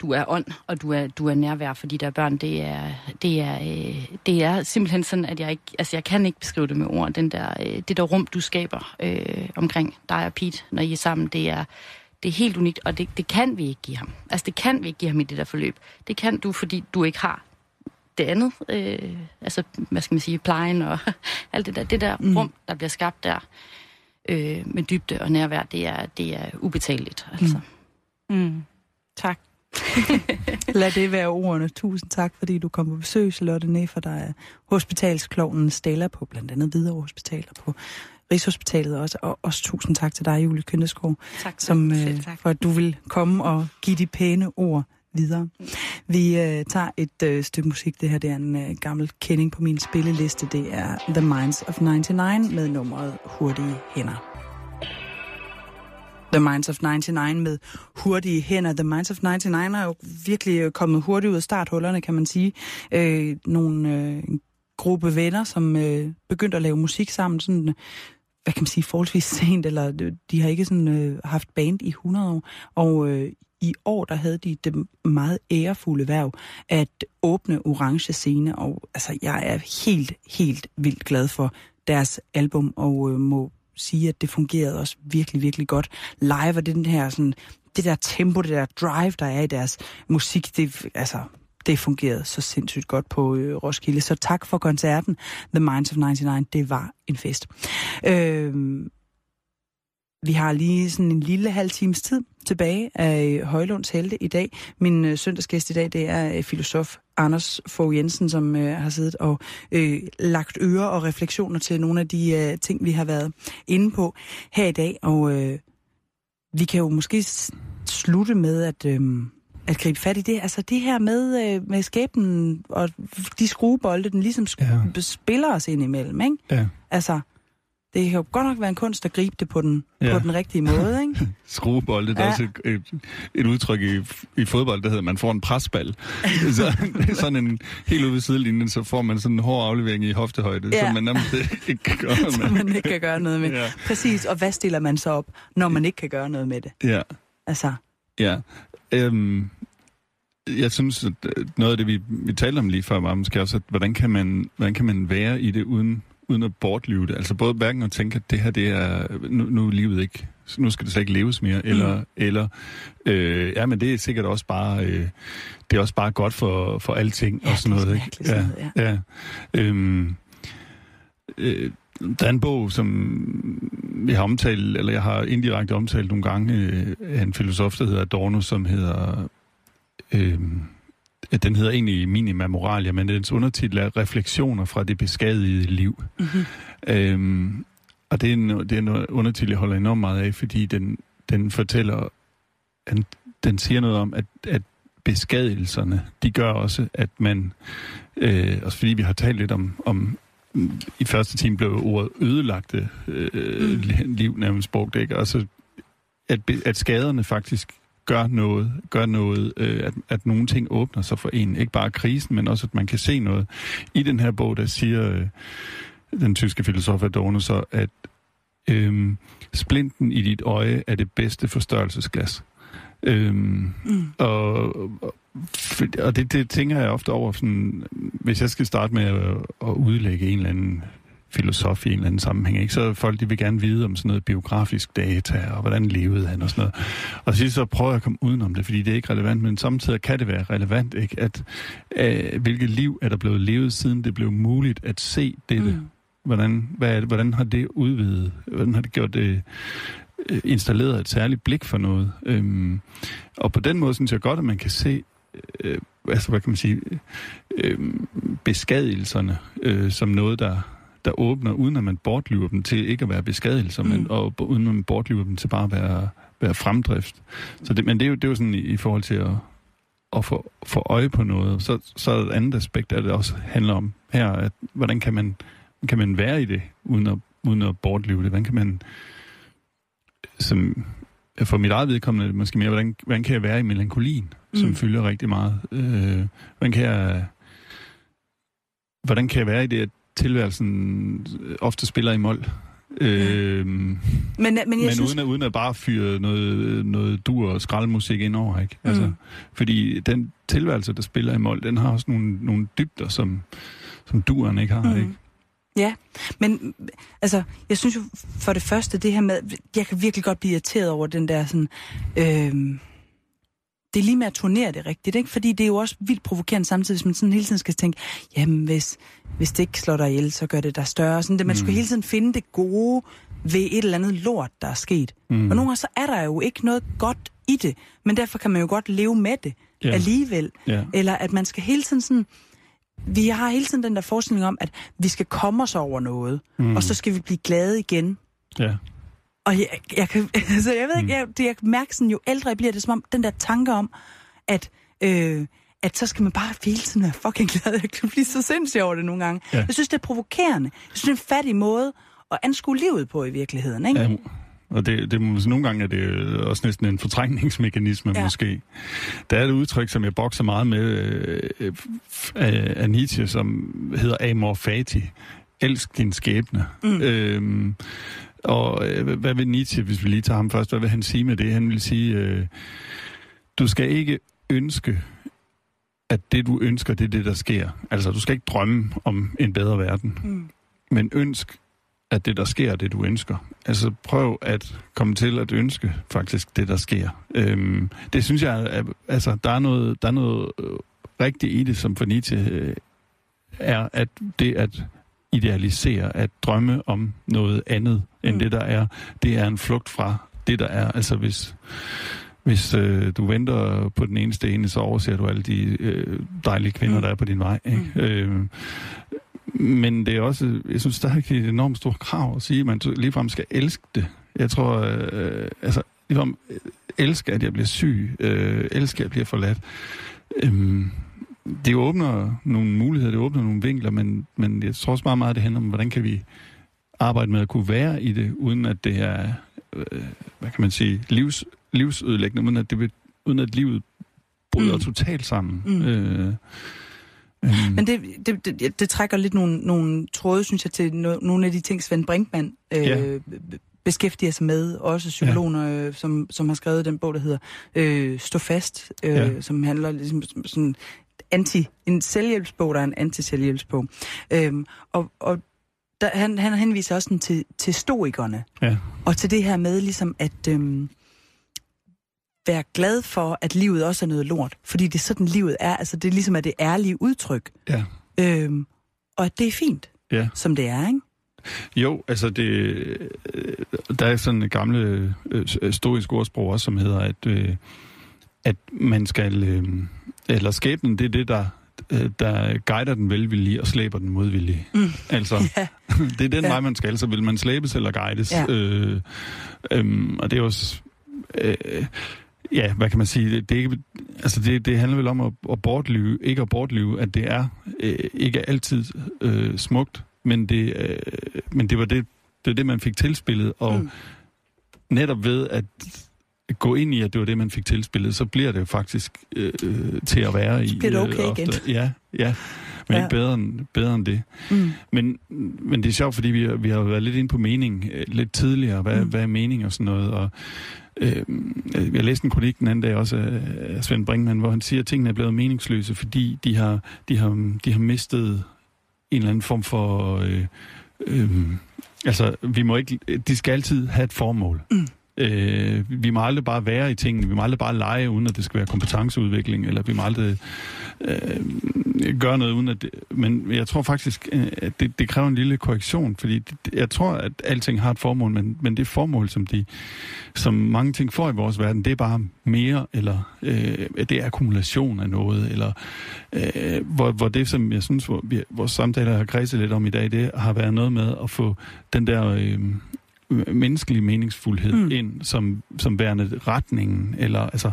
du er ånd, og du er, du er nærvær for de der børn. Det er, det er, øh, det er simpelthen sådan, at jeg ikke, altså jeg kan ikke beskrive det med ord. Den der, øh, det der rum, du skaber øh, omkring dig og Pete, når I er sammen, det er, det er helt unikt, og det, det kan vi ikke give ham. Altså det kan vi ikke give ham i det der forløb. Det kan du, fordi du ikke har det andet, øh, altså hvad skal man sige, plejen og alt det der, det der mm. rum, der bliver skabt der øh, med dybde og nærvær, det er, det er ubetaleligt. Altså. Mm. Tak. Lad det være ordene. Tusind tak, fordi du kom på besøg, Charlotte Neffer, der er hospitalsklovnen Stella på blandt andet Hvidovre Hospital og på Rigshospitalet også. Og også tusind tak til dig, Julie Køndeskov, Tak. som, øh, tak. for at du vil komme og give de pæne ord videre. Vi øh, tager et øh, stykke musik. Det her det er en øh, gammel kending på min spilleliste. Det er The Minds of 99 med nummeret Hurtige Hænder. The Minds of 99 med hurtige hænder. The Minds of 99 er jo virkelig øh, kommet hurtigt ud af starthullerne, kan man sige. Øh, nogle øh, gruppe venner, som øh, begyndte at lave musik sammen, sådan, øh, hvad kan man sige, forholdsvis sent, eller øh, de har ikke sådan øh, haft band i 100 år. Og øh, i år, der havde de det meget ærefulde værv at åbne Orange Scene, og altså, jeg er helt, helt vildt glad for deres album, og øh, må sige, at det fungerede også virkelig, virkelig godt live, og den her sådan, det der tempo, det der drive, der er i deres musik, det, altså, det fungerede så sindssygt godt på øh, Roskilde. Så tak for koncerten. The Minds of 99, det var en fest. Øh, vi har lige sådan en lille halv times tid tilbage af Højlunds Helte i dag. Min øh, søndagsgæst i dag, det er øh, filosof Anders Fogh Jensen, som øh, har siddet og øh, lagt øre og refleksioner til nogle af de øh, ting, vi har været inde på her i dag. Og øh, vi kan jo måske slutte med, at øh, at gribe fat i det. Altså det her med, øh, med skæbnen og de skruebolde, den ligesom sk- Ja. spiller os ind imellem, ikke? Ja. Altså, det kan jo godt nok være en kunst at gribe det på den, Ja. på den rigtige måde, ikke? Skruebold, det er Ja. også et, et, et udtryk i, i fodbold, der hedder, man får en presbal. så, sådan en helt ude ved sidelinjen, så får man sådan en hård aflevering i hoftehøjde, Ja. som man nærmest ikke kan gøre noget med. man ikke kan gøre noget med. Ja. Præcis, og hvad stiller man så op, når man ikke kan gøre noget med det? Ja, Altså, ja. Øhm, jeg synes, at øh, noget af det, vi, vi talte om lige før, var måske også, at hvordan kan man, hvordan kan man være i det, uden, uden at bortlyve det? Altså både hverken at tænke, at det her, det er, nu, nu er livet ikke, nu skal det slet ikke leves mere, eller, eller øh, ja, men det er sikkert også bare, øh, det er også bare godt for, for alting Ja, og sådan noget, ikke? noget, ja. ja. Øhm, øh, der er en bog, som vi har omtalt, eller jeg har indirekte omtalt nogle gange, øh, af en filosof, der hedder Adorno, som hedder... Øh, den hedder egentlig Minima Moralia, men dens undertitel er Refleksioner fra det beskadigede liv. mm-hmm. Øhm, og det er, en, det er en undertitel, jeg holder enormt meget af, fordi den, den fortæller, den, den siger noget om, at, at beskadigelserne, de gør også, at man, øh, også fordi vi har talt lidt om, om i første time blev ordet ødelagte øh, mm. liv nærmest brugt, ikke? Altså, at, be- at skaderne faktisk gør noget, gør noget øh, at, at nogle ting åbner sig for en. Ikke bare krisen, men også, at man kan se noget. I den her bog, der siger øh, den tyske filosof Adorno så, at øh, splinten i dit øje er det bedste forstørrelsesglas. Øhm, Mm. og og, det, det tænker jeg ofte over, sådan, hvis jeg skal starte med at, at udlægge en eller anden filosof i en eller anden sammenhæng, ikke? så folk de vil gerne vide om sådan noget biografisk data, og hvordan levede han og sådan noget. Og sidst så prøver jeg at komme udenom det, fordi det er ikke relevant, men samtidig kan det være relevant, ikke? at øh, hvilket liv er der blevet levet, siden det blev muligt at se dette. Mm. Hvordan, hvad er det, hvordan har det udvidet? Hvordan har det gjort det øh, installeret et særligt blik for noget? Øhm, og på den måde synes jeg godt, at man kan se øh, altså hvad kan man sige, øh, beskadigelserne øh, som noget, der, der åbner, uden at man bortlyver dem til ikke at være beskadigelser, mm. men og, uden at man bortlyver dem til bare at være, være fremdrift. Så det, men det er, jo, det er jo sådan i, i forhold til at, at få, få øje på noget. Så, så er et andet aspekt, at det også handler om her, at hvordan kan man, kan man være i det, uden at, uden at bortlyve det? Hvordan kan man, som for mit eget vedkommende, måske mere, hvordan, hvordan kan jeg være i melankolien, mm. som fylder rigtig meget? Øh, hvordan kan jeg hvordan kan jeg være i det, at tilværelsen ofte spiller i mål? Øh, men, men, jeg men synes... uden, at, uden at bare fyre noget, noget dur og skraldmusik ind over, ikke? Altså, Mm. Fordi den tilværelse, der spiller i mål, den har også nogle, nogle dybder, som, som duren ikke har, Mm. ikke? Ja, men altså, jeg synes jo for det første, det her med, jeg kan virkelig godt blive irriteret over den der sådan, øh, det er lige med at turnere det rigtigt, ikke? Fordi det er jo også vildt provokerende samtidig, hvis man sådan hele tiden skal tænke, jamen hvis, hvis det ikke slår dig ihjel, så gør det dig større. Sådan det, man mm. skulle hele tiden finde det gode ved et eller andet lort, der er sket. Mm. Og nogle gange så er der jo ikke noget godt i det, men derfor kan man jo godt leve med det Ja. alligevel. Ja. Eller at man skal hele tiden sådan, vi har hele tiden den der forestilling om, at vi skal komme os over noget, mm. og så skal vi blive glade igen. Ja. Og jeg, jeg, kan, altså jeg ved ikke, jeg, det, jeg mærker sådan, jo ældre jeg bliver, det er som om den der tanke om, at, øh, at så skal man bare hele tiden være fucking glad. Jeg kan blive så sindssyg over det nogle gange. Ja. Jeg synes, det er provokerende. Jeg synes, det er en fattig måde at anskue livet på i virkeligheden, ikke? Ja, og det, det, nogle gange er det øh, også næsten en fortrængningsmekanisme Ja. måske. Der er et udtryk, som jeg bokser meget med øh, af, af Nietzsche, som hedder amor fati. Elsk din skæbne. Mm. Øhm, og øh, hvad vil Nietzsche, hvis vi lige tager ham først, hvad vil han sige med det? Han vil sige, øh, du skal ikke ønske, at det du ønsker, det er det, der sker. Altså, du skal ikke drømme om en bedre verden. Mm. Men ønsk, at det, der sker, er det, du ønsker. Altså prøv at komme til at ønske faktisk det, der sker. Øhm, det synes jeg, er, altså der er noget, der er noget øh, rigtigt i det, som for Nietzsche øh, er, at det at idealisere, at drømme om noget andet end Mm. det, der er, det er en flugt fra det, der er. Altså hvis, hvis øh, du venter på den eneste ene, så overser du alle de øh, dejlige kvinder, Mm. der er på din vej. Ikke? Mm. Øh, men det er også, jeg synes, der er et enormt stort krav at sige, at man ligefrem skal elske det. Jeg tror, øh, altså, ligesom, øh, elske, at jeg bliver syg, øh, elske, at jeg bliver forladt. Øhm, det åbner nogle muligheder, det åbner nogle vinkler, men, men jeg tror også meget meget, det handler om, hvordan kan vi arbejde med at kunne være i det, uden at det er, øh, hvad kan man sige, livs, livsødelæggende, uden at, det, vil- uden at livet bryder Mm. totalt sammen. Mm. Øh, øh, Men det, det, det, det trækker lidt nogle, nogle tråde, synes jeg, til no, nogle af de ting, Svend Brinkmann øh, Ja. beskæftiger sig med. Også psykologer, øh, som, som har skrevet den bog, der hedder øh, Stå fast, øh, Ja. som handler ligesom som sådan anti, en selvhjælpsbog, der er en anti-selvhjælpsbog. Øhm, og og der, han, han henviser også sådan til, til stoikerne, ja. og til det her med ligesom at øhm, være glad for, at livet også er noget lort. Fordi det er sådan, livet er. Altså det er ligesom at det ærlige udtryk. Ja. Øhm, og at det er fint, Ja. som det er, ikke? Jo, altså det, øh, der er sådan et gamle øh, stoisk ordsprog også, som hedder, at, øh, at man skal, øh, eller skæbnen, det er det, der, øh, der guider den velvillige og slæber den modvillige. Mm. Altså, Ja. det er den Ja. vej, man skal, så vil man slæbes eller guides. Ja. Øh, øh, og det er også... Øh, Ja, hvad kan man sige? Det, ikke, altså det, det handler vel om at, at bortlyve, ikke at bortlyve, at det er øh, ikke altid øh, smukt, men det, øh, men det var det, det, det, man fik tilspillet, og mm. netop ved at gå ind i, at det var det, man fik tilspillet, så bliver det faktisk øh, øh, til at være i. Så bliver det okay øh, ofte. igen. Ja, ja. Men Ja. ikke bedre end, bedre end det. Mm. Men, men det er sjovt, fordi vi, vi har været lidt inde på mening øh, lidt tidligere. Hvad, Mm. hvad er mening og sådan noget? Og, øh, jeg læste en kronik den anden dag også af Svend Brinkmann, hvor han siger, at tingene er blevet meningsløse, fordi de har, de har, de har mistet en eller anden form for... Øh, øh, altså, vi må ikke... De skal altid have et formål. Mm. Øh, vi må aldrig bare være i tingene, vi må aldrig bare lege, uden at det skal være kompetenceudvikling, eller vi må aldrig øh, gøre noget uden at... Det, men jeg tror faktisk, øh, at det, det kræver en lille korrektion, fordi det- jeg tror, at alting har et formål, men, men det formål, som, de, som mange ting får i vores verden, det er bare mere, eller øh, det er akkumulation af noget, eller øh, hvor, hvor det, som jeg synes, hvor vi, vores samtaler har kredset lidt om i dag, det har været noget med at få den der... Øh, menneskelig meningsfuldhed Mm. mm. ind som, som værende retningen, eller altså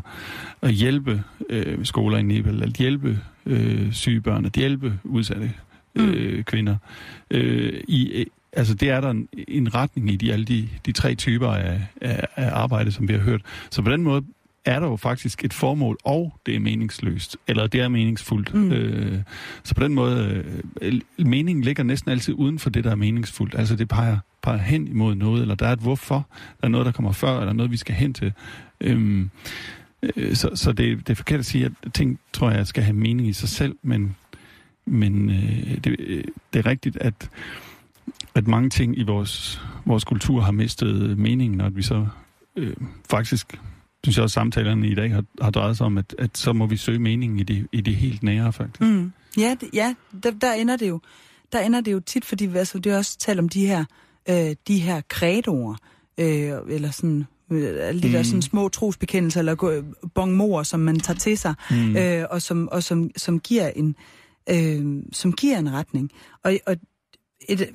at hjælpe øh, skoler i Nepal, at hjælpe øh, syge børn, at hjælpe udsatte øh, kvinder. Øh, i, øh, altså det er der en, en retning i de, alle de, de tre typer af, af, af arbejde, som vi har hørt. Så på den måde er der jo faktisk et formål, og det er meningsløst, eller det er meningsfuldt. Mm. Øh, så på den måde, øh, meningen ligger næsten altid uden for det, der er meningsfuldt. Altså det peger, peger hen imod noget, eller der er et hvorfor, der er noget, der kommer før, eller noget, vi skal hen til. Øhm, øh, så så det, det er forkert at sige, at ting, tror jeg, skal have mening i sig selv, men, men øh, det, øh, det er rigtigt, at, at mange ting i vores, vores kultur har mistet meningen, og at vi så øh, faktisk synes jeg også, samtalerne i dag har, har drejet sig om, at, at så må vi søge meningen i det, i det helt nære, faktisk. Mm. Ja, det, ja der, der ender det jo. Der ender det jo tit, fordi altså, det er også talt om de her, øh, de her kredoer, øh, eller sådan, øh, alle de mm. der sådan små trosbekendelser, eller bonmorer, som man tager til sig, Mm. øh, og, som, og som, som, giver en, øh, som giver en retning. Og, og et,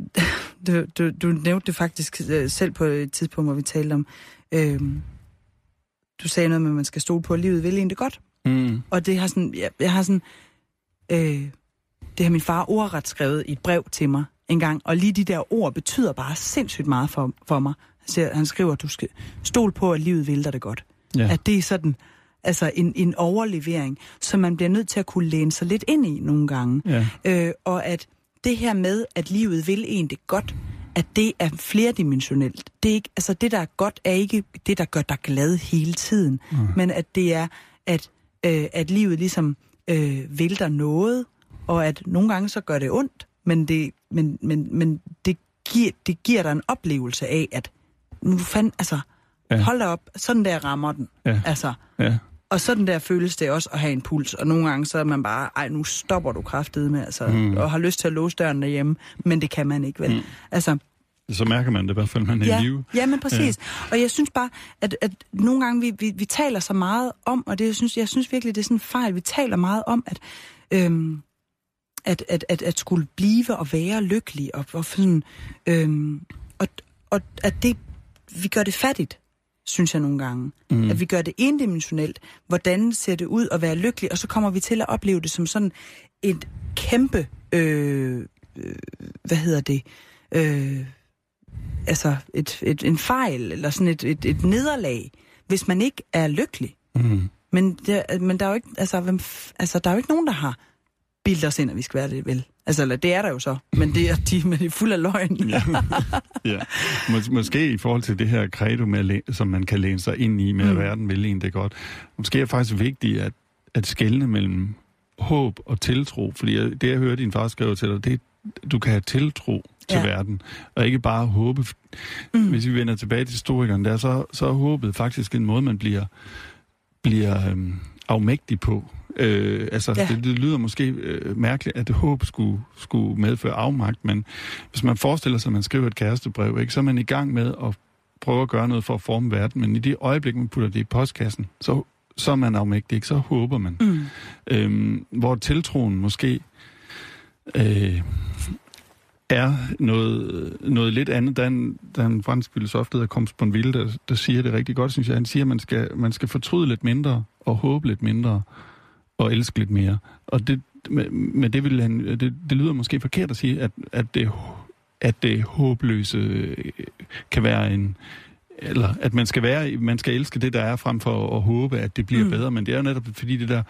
du, du, du nævnte det faktisk øh, selv på et tidspunkt, hvor vi talte om, øh, du sagde noget med, at man skal stole på, at livet vil egentlig godt. Mm. Og det har sådan, jeg, jeg har sådan, øh, det har min far ordret skrevet i et brev til mig en gang, og lige de der ord betyder bare sindssygt meget for, for mig. Han, siger, han skriver, at du skal stole på, at livet vil dig det godt. Ja. At det er sådan, altså en, en overlevering, som man bliver nødt til at kunne læne sig lidt ind i nogle gange. Ja. Øh, og at det her med, at livet vil en det godt, at det er flerdimensionelt. Det, er ikke, altså det, der er godt, er ikke det, der gør dig glad hele tiden. Mm. Men at det er, at, øh, at livet ligesom øh, vælter noget, og at nogle gange så gør det ondt, men det, men, men, men det, giver, det giver dig en oplevelse af, at nu fandt, altså. Ja. hold da op, sådan der rammer den. Ja. Altså, Ja. Og sådan der føles det også at have en puls, og nogle gange så er man bare, ej, nu stopper du kraftedet med, altså, mm. og har lyst til at låse døren derhjemme, men det kan man ikke, vel? Mm. Altså, Så mærker man det i hvert fald, man er ja, i live. ja, men præcis. Ja. Og jeg synes bare, at, at nogle gange vi, vi, vi taler så meget om, og det, jeg, synes, jeg synes virkelig, det er sådan en fejl, vi taler meget om, at, øhm, at, at, at, at skulle blive og være lykkelig, og, og, sådan, øhm, og, og at det, vi gør det fattigt. Synes jeg nogle gange. Mm. At vi gør det endimensionelt. Hvordan ser det ud at være lykkelig? Og så kommer vi til at opleve det som sådan et kæmpe, øh, øh, hvad hedder det, øh, altså et, et, en fejl, eller sådan et, et, et nederlag, hvis man ikke er lykkelig. Mm. Men, det, men der er jo ikke, altså, hvem, altså, der er jo ikke nogen, der har bildet os ind, at vi skal være det, vel? Altså, eller, det er der jo så, men det er de, men det er fuld af løgn. Ja. ja. Mås- måske i forhold til det her credo, med læ- som man kan læne sig ind i med, at Mm. verden vil en det godt. Måske er det faktisk vigtigt at, at skelne mellem håb og tiltro. Fordi jeg, det, jeg hørte din far skrive til dig, det du kan have tiltro til Ja. verden, og ikke bare håbe. Mm. Hvis vi vender tilbage til historikeren, der, så, så er håbet faktisk en måde, man bliver, bliver øhm, afmægtig på. Øh, altså, Ja. det, det lyder måske øh, mærkeligt, at det håb skulle, skulle medføre afmagt, men hvis man forestiller sig, at man skriver et kærestebrev, ikke, så er man i gang med at prøve at gøre noget for at forme verden, men i det øjeblik, man putter det i postkassen, så, så er man afmægtig, ikke? så håber man. Mm. Øhm, hvor tiltroen måske øh, er noget, noget lidt andet. Der er en, der er en fransk filosof, der hedder Bonville, der, der siger det rigtig godt, synes jeg. Han siger, at man skal, man skal fortryde lidt mindre, og håbe lidt mindre, og elske lidt mere. Og det, med, med det, vil han, det, det lyder måske forkert at sige, at, at, det, at det håbløse øh, kan være en, eller at man skal være, man skal elske det, der er, frem for at håbe, at det bliver Mm. bedre. Men det er jo netop fordi det der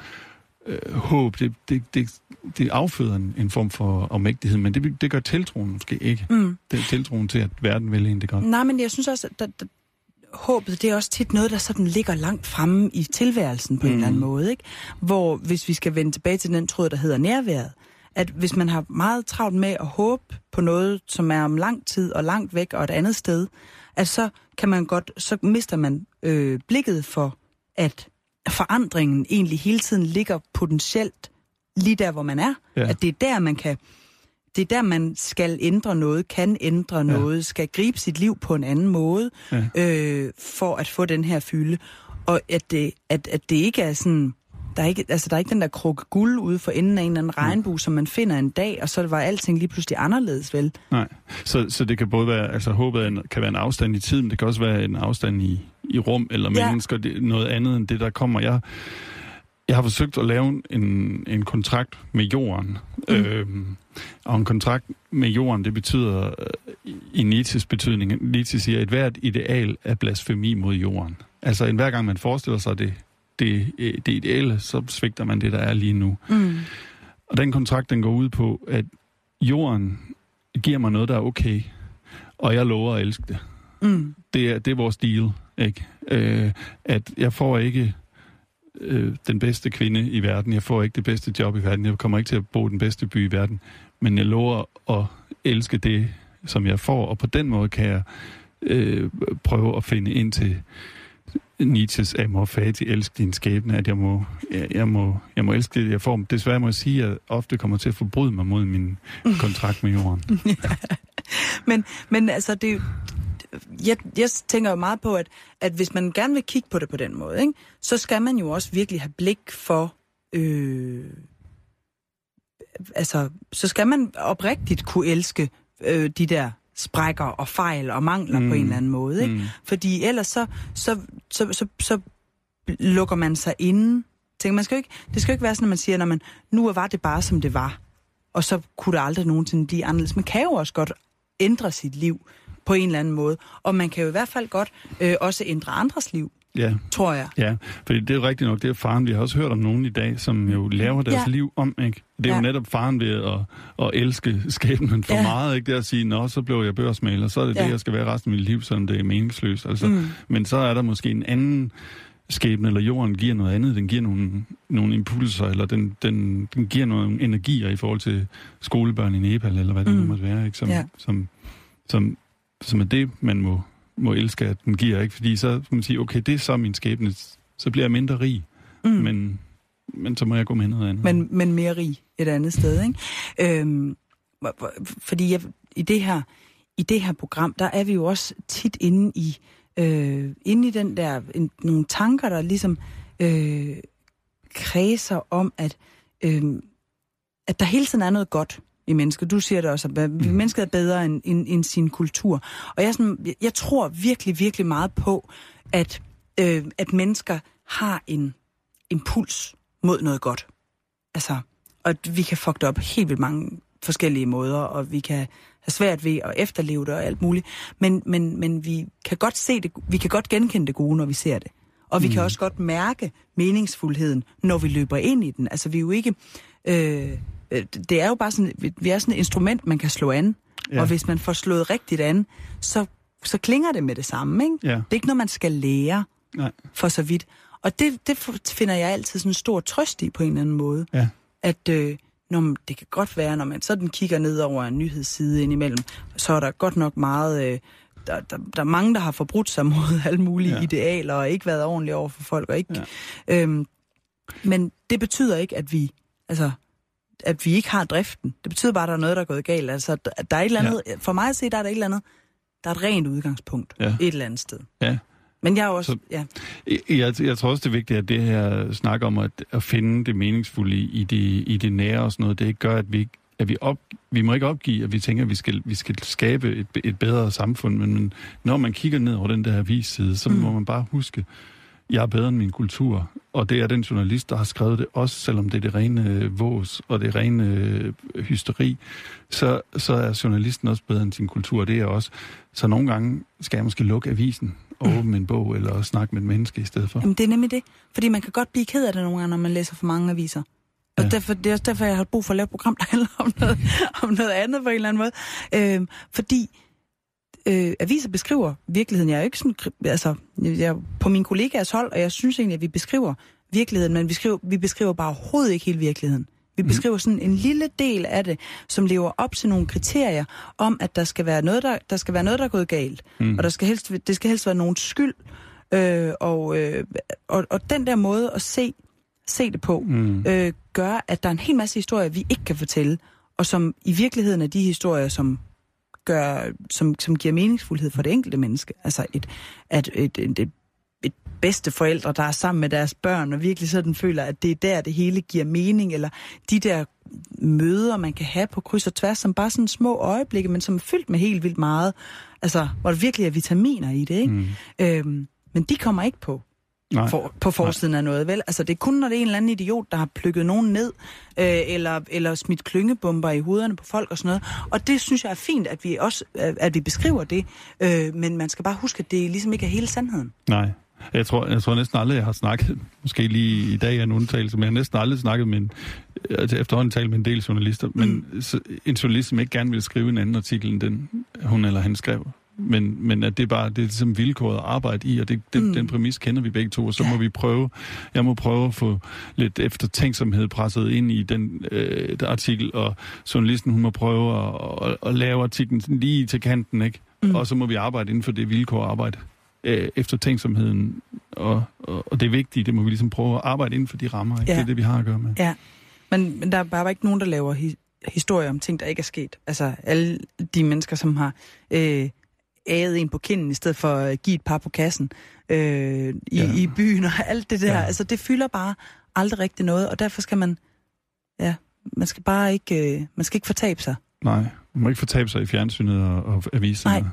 øh, håb, det, det, det, det afføder en, en form for afmægtighed, men det, det gør tiltroen måske ikke. Mm. Det er tiltroen til, at verden vil en det godt. Nej, men jeg synes også, at der, der, håbet, det er også tit noget, der sådan ligger langt fremme i tilværelsen på mm. en eller anden måde. Ikke? Hvor, hvis vi skal vende tilbage til den tråd, der hedder nærværet, at hvis man har meget travlt med at håbe på noget, som er om lang tid og langt væk og et andet sted, at så kan man godt, så mister man øh, blikket for, at forandringen egentlig hele tiden ligger potentielt lige der, hvor man er. Ja. At det er der, man kan det er der, man skal ændre noget, kan ændre ja. noget, skal gribe sit liv på en anden måde, Ja. øh, for at få den her fylde. Og at det, at, at det ikke er sådan... Der er ikke, altså, der er ikke den der krukke guld ude for enden af en eller anden regnbue, som man finder en dag, og så var alting lige pludselig anderledes, vel? Nej, så, så det kan både være, altså håbet en, kan være en afstand i tid, men det kan også være en afstand i, i rum eller Ja. mennesker, det, noget andet end det, der kommer. Jeg, jeg har forsøgt at lave en, en kontrakt med jorden, mm. øhm, og en kontrakt med jorden, det betyder, øh, i Nietzsches betydning, Nietzsche siger, at hvert ideal er blasfemi mod jorden. Altså, en hver gang man forestiller sig det, det, øh, det ideelle, så svigter man det, der er lige nu. Mm. Og den kontrakt, den går ud på, at jorden giver mig noget, der er okay, og jeg lover at elske det. Mm. Det er, det er vores deal, ikke? Øh, at jeg får ikke øh, den bedste kvinde i verden, jeg får ikke det bedste job i verden, jeg kommer ikke til at bo i den bedste by i verden, men jeg lover at elske det, som jeg får, og på den måde kan jeg øh, prøve at finde ind til Nietzsches amor fati, elsk din skæbne, at jeg må, jeg, jeg, må, jeg må elske det, jeg får. Desværre må jeg sige, at jeg ofte kommer til at forbryde mig mod min kontrakt med jorden. Men, men altså, det, jeg, jeg tænker jo meget på, at, at hvis man gerne vil kigge på det på den måde, ikke, så skal man jo også virkelig have blik for... Øh, altså, så skal man oprigtigt kunne elske øh, de der sprækker og fejl og mangler mm. på en eller anden måde. Ikke? Mm. Fordi ellers så, så, så, så, så lukker man sig inde. Tænker, man skal jo ikke, det skal jo ikke være sådan, at man siger, når man, nu var det bare, som det var. Og så kunne det aldrig nogensinde blive anderledes. Man kan jo også godt ændre sit liv på en eller anden måde. Og man kan jo i hvert fald godt øh, også ændre andres liv, Ja, tror jeg. ja, fordi det er jo rigtigt nok, det er faren. Vi har også hørt om nogen i dag, som jo laver deres Ja. liv om, ikke? Det er Ja. jo netop faren ved at, at elske skæbnen for Ja. meget, ikke? Det at sige, nå, så blev jeg børsmaler, så er det Ja. det, jeg skal være resten af mit liv, selvom det er meningsløst. Altså, Mm. Men så er der måske en anden skæbne, eller jorden giver noget andet. Den giver nogle, nogle impulser, eller den, den, den giver nogle energier i forhold til skolebørn i Nepal, eller hvad det Mm. nu måtte være, ikke? Som, Ja. som, som, som er det, man må, må elske, at den giver, ikke? Fordi så kan man sige, okay, det er så min skæbne, så bliver jeg mindre rig, Mm. men, men så må jeg gå med noget andet. men, men mere rig et andet sted. Ikke? Øhm, fordi jeg, i, det her, i det her program, der er vi jo også tit inde i, øh, inde i den der, en, nogle tanker, der ligesom øh, kredser om, at, øh, at der hele tiden er noget godt i mennesket. Du siger det også, at mm. mennesket er bedre end, end, end sin kultur. Og jeg, sådan, jeg, tror virkelig, virkelig meget på, at, øh, at mennesker har en impuls mod noget godt. Altså, og at vi kan fuck det op helt vildt mange forskellige måder, og vi kan have svært ved at efterleve det og alt muligt. Men, men, men vi kan godt se det, vi kan godt genkende det gode, når vi ser det. Og vi mm. kan også godt mærke meningsfuldheden, når vi løber ind i den. Altså, vi er jo ikke... Øh, det er jo bare sådan, vi- er sådan et instrument, man kan slå an. Ja. Og hvis man får slået rigtigt an, så, så klinger det med det samme, ikke? Ja. Det er ikke noget, man skal lære Nej. for så vidt. Og det, det finder jeg altid sådan en stor trøst i på en eller anden måde. Ja. At øh, når, man- det kan godt være, når man sådan kigger ned over en nyhedsside indimellem, så er der godt nok meget... Øh, der, der, der er mange, der har forbrudt sig mod alle mulige ja. idealer, og ikke været ordentlige over for folk. Og ikke, ja. øhm, men det betyder ikke, at vi... Altså, at vi ikke har driften. Det betyder bare, at der er noget, der er gået galt. Altså, der er et eller andet, ja. For mig at se, der er der et eller andet, der er et rent udgangspunkt Ja. et eller andet sted. Ja. Men jeg er også... Så- ja. Jeg, jeg tror også, det er vigtigt, at det her snak om at, at finde det meningsfulde i det, i det nære og sådan noget, det gør, at vi at vi, op, vi må ikke opgive, at vi tænker, at vi skal, vi skal skabe et, et bedre samfund, men, men når man kigger ned over den der avisside, så mm. må man bare huske, jeg er bedre end min kultur, og det er den journalist, der har skrevet det, også selvom det er det rene øh, vås og det rene øh, hysteri, så, så er journalisten også bedre end sin kultur, det er også. Så nogle gange skal jeg måske lukke avisen og åbne en bog, eller snakke med et menneske i stedet for. Jamen, det er nemlig det. Fordi man kan godt blive ked af det nogle gange, når man læser for mange aviser. Og Ja. derfor, det er også derfor, jeg har brug for at lave et program, der handler om noget, om noget andet på en eller anden måde. Øhm, fordi øh, aviser beskriver virkeligheden. Jeg er jo ikke sådan, altså, jeg er på min kollegaers hold, og jeg synes egentlig, at vi beskriver virkeligheden, men vi, skriver, vi beskriver bare overhovedet ikke hele virkeligheden. Vi beskriver sådan en lille del af det, som lever op til nogle kriterier om, at der skal være noget, der, der, skal være noget, der er gået galt. Mm. Og der skal helst, det skal helst være nogen skyld. Øh, og, øh, og, og den der måde at se, se det på, mm. øh, gør, at der er en hel masse historier, vi ikke kan fortælle, og som i virkeligheden er de historier, som gør, som, som giver meningsfuldhed for det enkelte menneske. Altså et, at et, et, et, et bedste forældre, der er sammen med deres børn, og virkelig sådan føler, at det er der, det hele giver mening, eller de der møder, man kan have på kryds og tværs, som bare sådan små øjeblikke, men som er fyldt med helt vildt meget, altså, hvor der virkelig er vitaminer i det, ikke? Mm. Øhm, men de kommer ikke på Nej. for, på forsiden af noget, vel? Altså, det er kun, når det er en eller anden idiot, der har plukket nogen ned, øh, eller, eller smidt klyngebomber i hovederne på folk og sådan noget. Og det synes jeg er fint, at vi også at vi beskriver det, øh, men man skal bare huske, at det ligesom ikke er hele sandheden. Nej. Jeg tror, jeg tror næsten aldrig, jeg har snakket, måske lige i dag er en undtagelse, men jeg har næsten aldrig snakket med en, altså efterhånden talt med en del journalister, men så, en journalist, som ikke gerne vil skrive en anden artikel, end den hun eller han skrev. Men, men at det er bare det er ligesom vilkåret at arbejde i, og det, det, mm. den præmis kender vi begge to, og så må vi prøve, jeg må prøve at få lidt eftertænksomhed presset ind i den øh, der artikel, og journalisten hun må prøve at, at, at lave artiklen lige til kanten, ikke? Mm. Og så må vi arbejde inden for det vilkår at arbejde øh, eftertænksomheden, og, og, og det er vigtigt, det må vi ligesom prøve at arbejde inden for de rammer, ikke? Ja. Det er det, vi har at gøre med. Ja, men, men der er bare ikke nogen, der laver hi- historier om ting, der ikke er sket. Altså alle de mennesker, som har øh, æget en på kinden, i stedet for at give et par på kassen øh, i, Ja. ja. i byen og alt det der. Ja. Ja. Altså det fylder bare aldrig rigtig noget, og derfor skal man, ja, man skal bare ikke, øh, man skal ikke fortabe sig. Nej, man må ikke fortabe sig i fjernsynet og, og aviserne. Nej.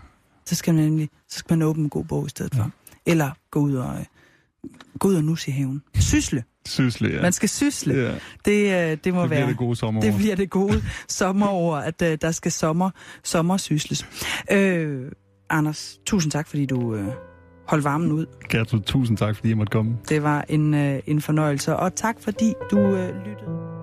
Så skal man nemlig, så skal man åbne en god bog i stedet for. Eller gå ud og, øh, gå ud og nus i haven. Sysle. Sysle, ja. Man skal sysle. ja. Det, øh, det må Det bliver være. det gode sommerår. Det bliver det gode sommerår, at uh, der skal sommer, sommersysles. Øh, Anders, tusind tak, fordi du øh, holdt varmen ud. Gertrud, tusind tak, fordi jeg måtte komme. Det var en, øh, en fornøjelse, og tak fordi du øh, lyttede.